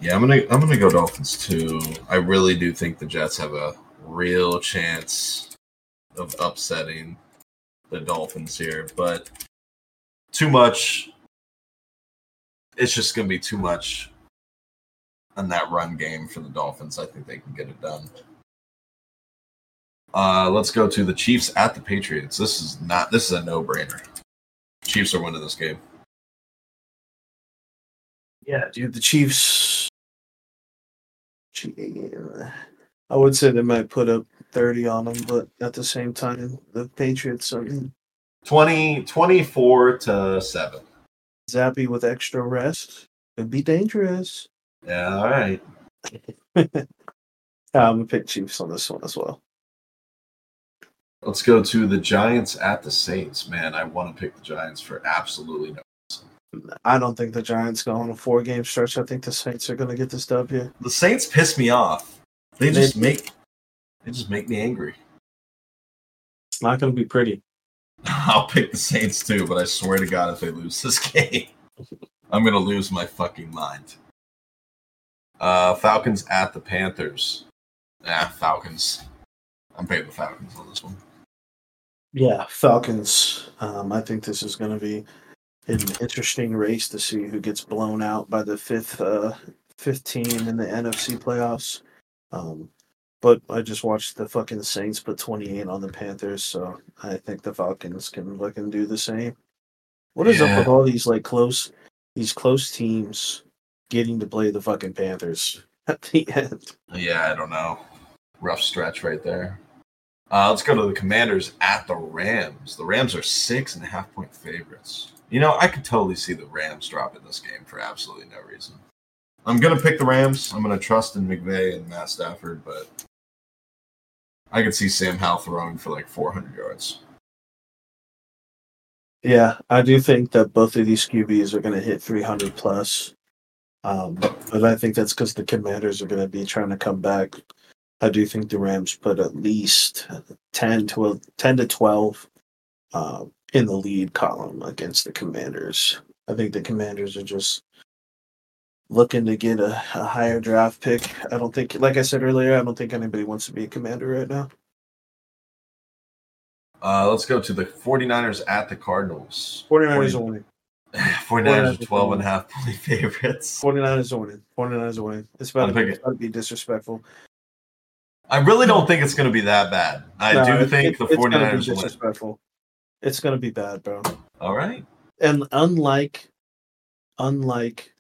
Yeah, I'm gonna I'm gonna go Dolphins too. I really do think the Jets have a real chance of upsetting the Dolphins here, but too much. It's just going to be too much on that run game for the Dolphins. I think they can get it done. Uh, let's go to the Chiefs at the Patriots. This is not. This is a no-brainer. Chiefs are winning this game. Yeah, dude. The Chiefs. I would say they might put up 30 on them, but at the same time, the Patriots are 20, 24 to 7. Zappe with extra rest could be dangerous. Yeah, all right. I'm going to pick Chiefs on this one as well. Let's go to the Giants at the Saints. Man, I want to pick the Giants for absolutely no reason. I don't think the Giants go on a four game stretch. I think the Saints are going to get this dub here. The Saints piss me off. They just make they just make me angry. It's not going to be pretty. I'll pick the Saints too, but I swear to God, if they lose this game, I'm going to lose my fucking mind. Uh, Falcons at the Panthers. Yeah, Falcons. I'm paying the Falcons on this one. Yeah, Falcons. Um, I think this is going to be an interesting race to see who gets blown out by the fifth uh, fifth team in the NFC playoffs. Um, but I just watched the fucking Saints put 28 on the Panthers, so I think the Falcons can fucking do the same. What is Yeah. up with all these like close, these close teams getting to play the fucking Panthers at the end? Yeah, I don't know. Rough stretch right there. Uh, let's go to the Commanders at the Rams. The Rams are six and a half point favorites. You know, I could totally see the Rams dropping this game for absolutely no reason. I'm gonna pick the Rams. I'm gonna trust in McVay and Matt Stafford, but I could see Sam Howell throwing for like 400 yards. Yeah, I do think that both of these QBs are going to hit 300 plus. Um, but I think that's because the Commanders are going to be trying to come back. I do think the Rams put at least 10 to 10 to 12 um, in the lead column against the Commanders. I think the Commanders are just looking to get a, a higher draft pick. I don't think, like I said earlier, I don't think anybody wants to be a Commander right now. Uh, let's go to the 49ers at the Cardinals. 49ers are winning. 49ers are 12 and a half point favorites. 49ers are winning. 49ers are winning. It's about, to, it's about to be disrespectful. I really don't think it's going to be that bad. I No, do it- think it- the it's gonna 49ers will win. disrespectful. It's gonna be bad, bro. All right. And unlike unlike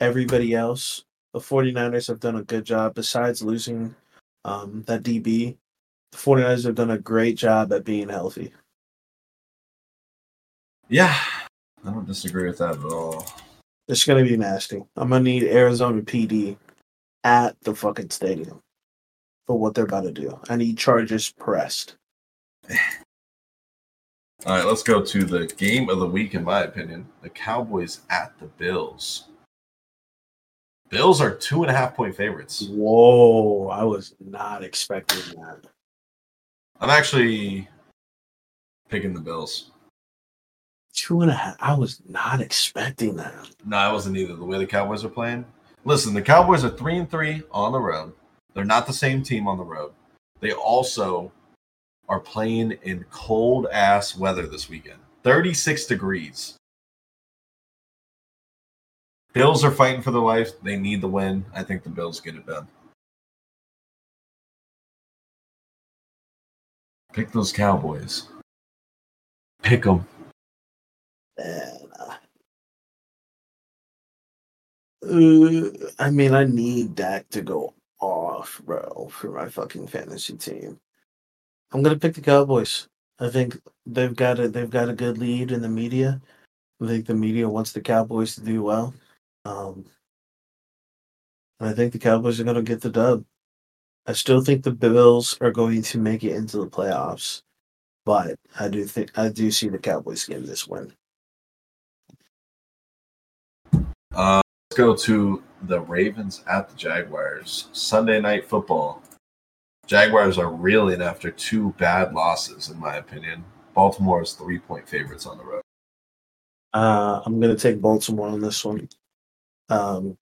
everybody else, the 49ers have done a good job besides losing um, that DB. The 49ers have done a great job at being healthy. Yeah, I don't disagree with that at all. It's gonna be nasty. I'm gonna need Arizona PD at the fucking stadium for what they're about to do. I need charges pressed. All right, let's go to the game of the week, in my opinion. The Cowboys at the Bills. Bills are two and a half point favorites. Whoa, I was not expecting that. I'm actually picking the Bills. Two and a half. I was not expecting that. No, I wasn't either. The way the Cowboys are playing. Listen, the Cowboys are three and three on the road. They're not the same team on the road. They also are playing in cold ass weather this weekend. 36 degrees. Bills are fighting for their life. They need the win. I think the Bills get it done. Pick those Cowboys. Pick them. Uh, I mean, I need Dak to go off, bro, for my fucking fantasy team. I'm gonna pick the Cowboys. I think they've got a they've got a good lead in the media. I think the media wants the Cowboys to do well. Um, I think the Cowboys are gonna get the dub. I still think the Bills are going to make it into the playoffs, but I do think I do see the Cowboys getting this win. Uh, let's go to the Ravens at the Jaguars. Sunday night football. Jaguars are reeling after two bad losses, in my opinion. Baltimore is three point favorites on the road. Uh, I'm going to take Baltimore on this one. Um,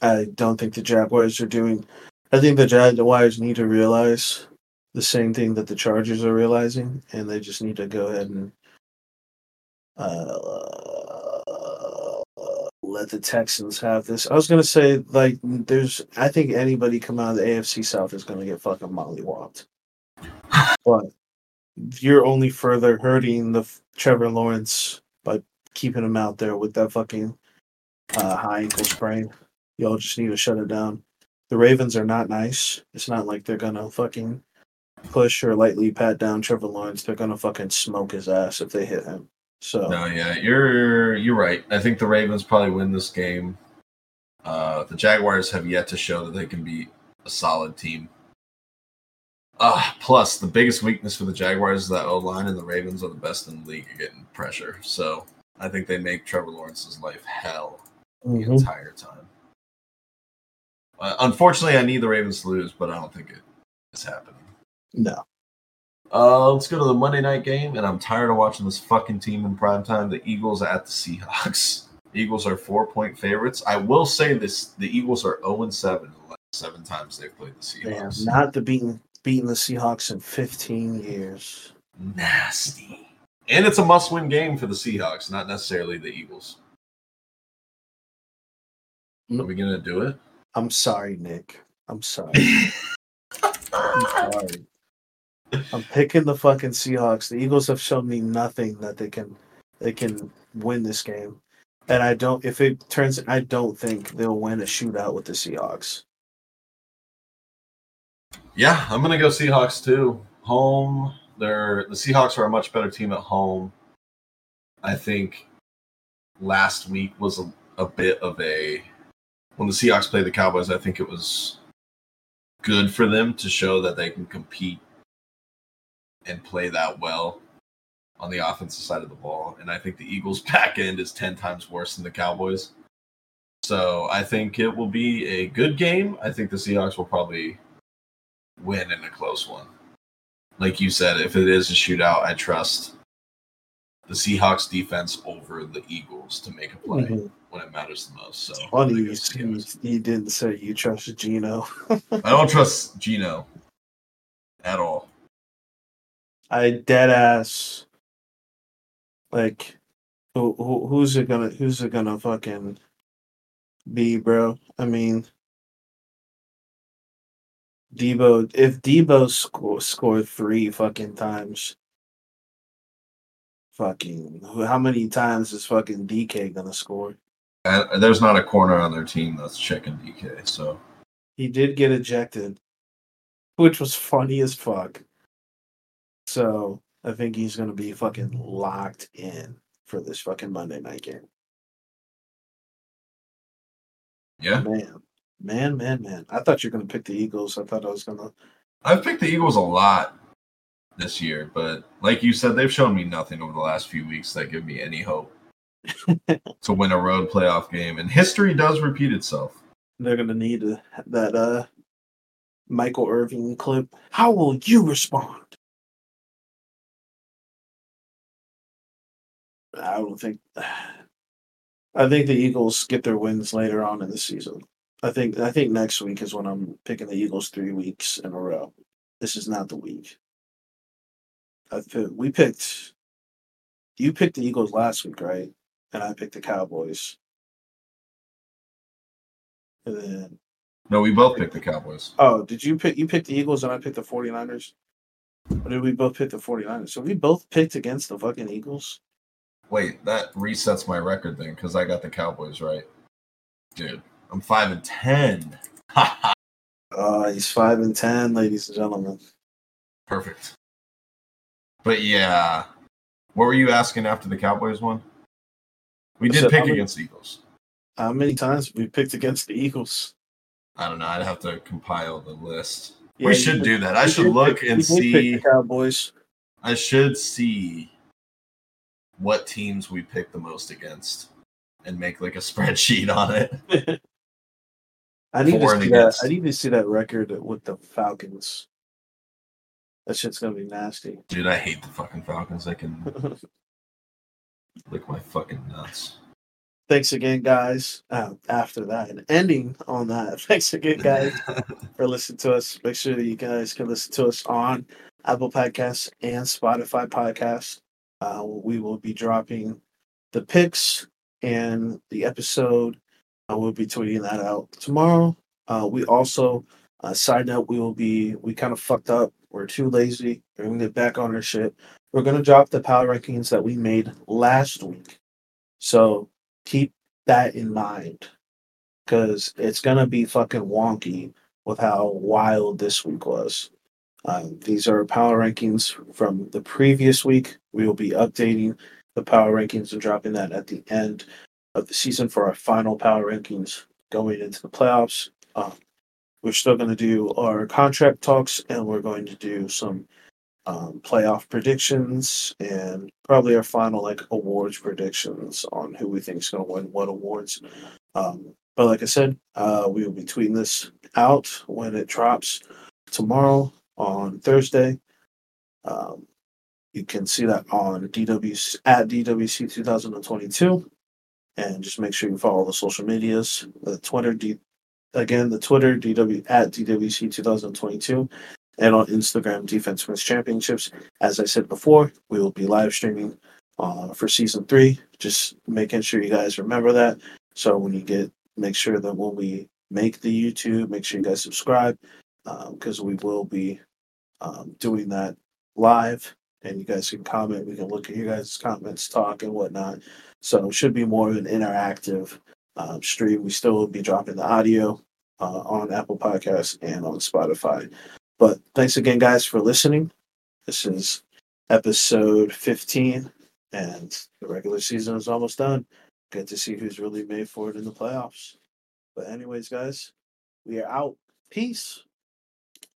I don't think the Jaguars are doing. I think the Jaguars need to realize the same thing that the Chargers are realizing, and they just need to go ahead and uh, let the Texans have this. I was to say, like, there's. I think anybody come out of the AFC South is to get fucking mollywopped. But you're only further hurting the Trevor Lawrence by keeping him out there with that fucking uh, high ankle sprain. Y'all just need to shut it down. The Ravens are not nice. It's not like they're gonna fucking push or lightly pat down Trevor Lawrence. They're gonna fucking smoke his ass if they hit him. So No, yeah, you're you're right. I think the Ravens probably win this game. Uh, the Jaguars have yet to show that they can be a solid team. Uh, plus, the biggest weakness for the Jaguars is that O line, and the Ravens are the best in the league at getting pressure. So I think they make Trevor Lawrence's life hell the Mhm. entire time. Uh, unfortunately, I need the Ravens to lose, but I don't think it is happening. no. Uh, let's go to the Monday night game, and I'm tired of watching this fucking team in prime time. The Eagles at the Seahawks. Eagles are four point favorites. I will say this: the Eagles are 0 7 the last seven times they've played the They have Seahawks. not the beaten beaten the Seahawks in 15 years. Nasty. And it's a must-win game for the Seahawks, not necessarily the Eagles. Are we gonna do it? I'm sorry, Nick. I'm sorry. I'm sorry. I'm picking the fucking Seahawks. The Eagles have shown me nothing that they can they can win this game. And I don't if it turns I don't think they'll win a shootout with the Seahawks. Yeah, I'm gonna go Seahawks too. Home, they're the Seahawks are a much better team at home. I think last week was a, a bit of a when the Seahawks played the Cowboys. I think it was good for them to show that they can compete and play that well on the offensive side of the ball. And I think the Eagles' back end is 10 times worse than the Cowboys. So I think it will be a good game. I think the Seahawks will probably win in a close one. Like you said, if it is a shootout, I trust the Seahawks defense over the Eagles to make a play Mhm. When it matters the most. So Funny you, you, didn't say you trust Geno. I don't trust Geno at all. I dead ass. Like, who, who who's it gonna who's it gonna fucking be, bro? I mean, Deebo. If Deebo score scored three fucking times, fucking how many times is fucking DK gonna score? And there's not a corner on their team that's checking DK. So He did get ejected, which was funny as fuck. So I think he's gonna be fucking locked in for this fucking Monday night game. yeah, Man, man, man, man. I thought you were gonna pick the Eagles. I thought I was gonna. I've picked the Eagles a lot this year, but like you said, they've shown me nothing over the last few weeks that give me any hope to win a road playoff game. And history does repeat itself. They're gonna need a, that uh Michael Irvin clip. How will you respond? I don't think. I think the Eagles get their wins later on in the season. I think. I think next week is when I'm picking the Eagles three weeks in a row. This is not the week. I we picked. You picked the Eagles last week, right? And I picked the Cowboys. And then No, we both picked the Cowboys. Oh, did you pick you picked the Eagles and I picked the 49ers? Or did we both pick the 49ers? So we both picked against the fucking Eagles? Wait, that resets my record then because I got the Cowboys right. Dude, I'm five and ten. Uh he's five and ten, ladies and gentlemen. Perfect. But yeah, what were you asking after the Cowboys one? We did pick many- against the Eagles. How many times have we picked against the Eagles? I don't know. I'd have to compile the list. Yeah, we should did- do that. I should look pick- and see. Cowboys. I should see what teams we pick the most against and make like a spreadsheet on it. I need For to see that. I need to see that record with the Falcons. That shit's gonna be nasty. Dude, I hate the fucking Falcons. I can lick my fucking nuts. thanks again, guys. Uh, after that, and ending on that, thanks again, guys. for listening to us. Make sure that you guys can listen to us on Apple Podcasts and Spotify Podcasts. Uh, we will be dropping the picks and the episode. Uh, we'll be tweeting that out tomorrow. Uh, we also, uh, side note, we will be, we kind of fucked up. We're too lazy. We're going to get back on our shit. We're going to drop the power rankings that we made last week. So keep that in mind because it's going to be fucking wonky with how wild this week was. Uh, these are power rankings from the previous week. We will be updating the power rankings and dropping that at the end of the season for our final power rankings going into the playoffs. Um, we're still going to do our contract talks and we're going to do some um, playoff predictions and probably our final like awards predictions on who we think is going to win what awards. Um, but like I said, uh, we will be tweeting this out when it drops tomorrow on Thursday. Um, you can see that on DW at DWC 2022, and just make sure you follow the social medias. The Twitter, D, again, the Twitter DW at DWC 2022, and on Instagram Defense Wins Championships. As I said before, we will be live streaming uh, for season three. Just making sure you guys remember that. So when you get, make sure that when we make the YouTube. Make sure you guys subscribe because we will be um, doing that live and you guys can comment. We can look at you guys' comments, talk, and whatnot. So it should be more of an interactive um, stream. We still will be dropping the audio uh, on Apple Podcasts and on Spotify. But thanks again, guys, for listening. This is episode 15, and the regular season is almost done. Good to see who's really made for it in the playoffs. But, anyways, guys, we are out. Peace.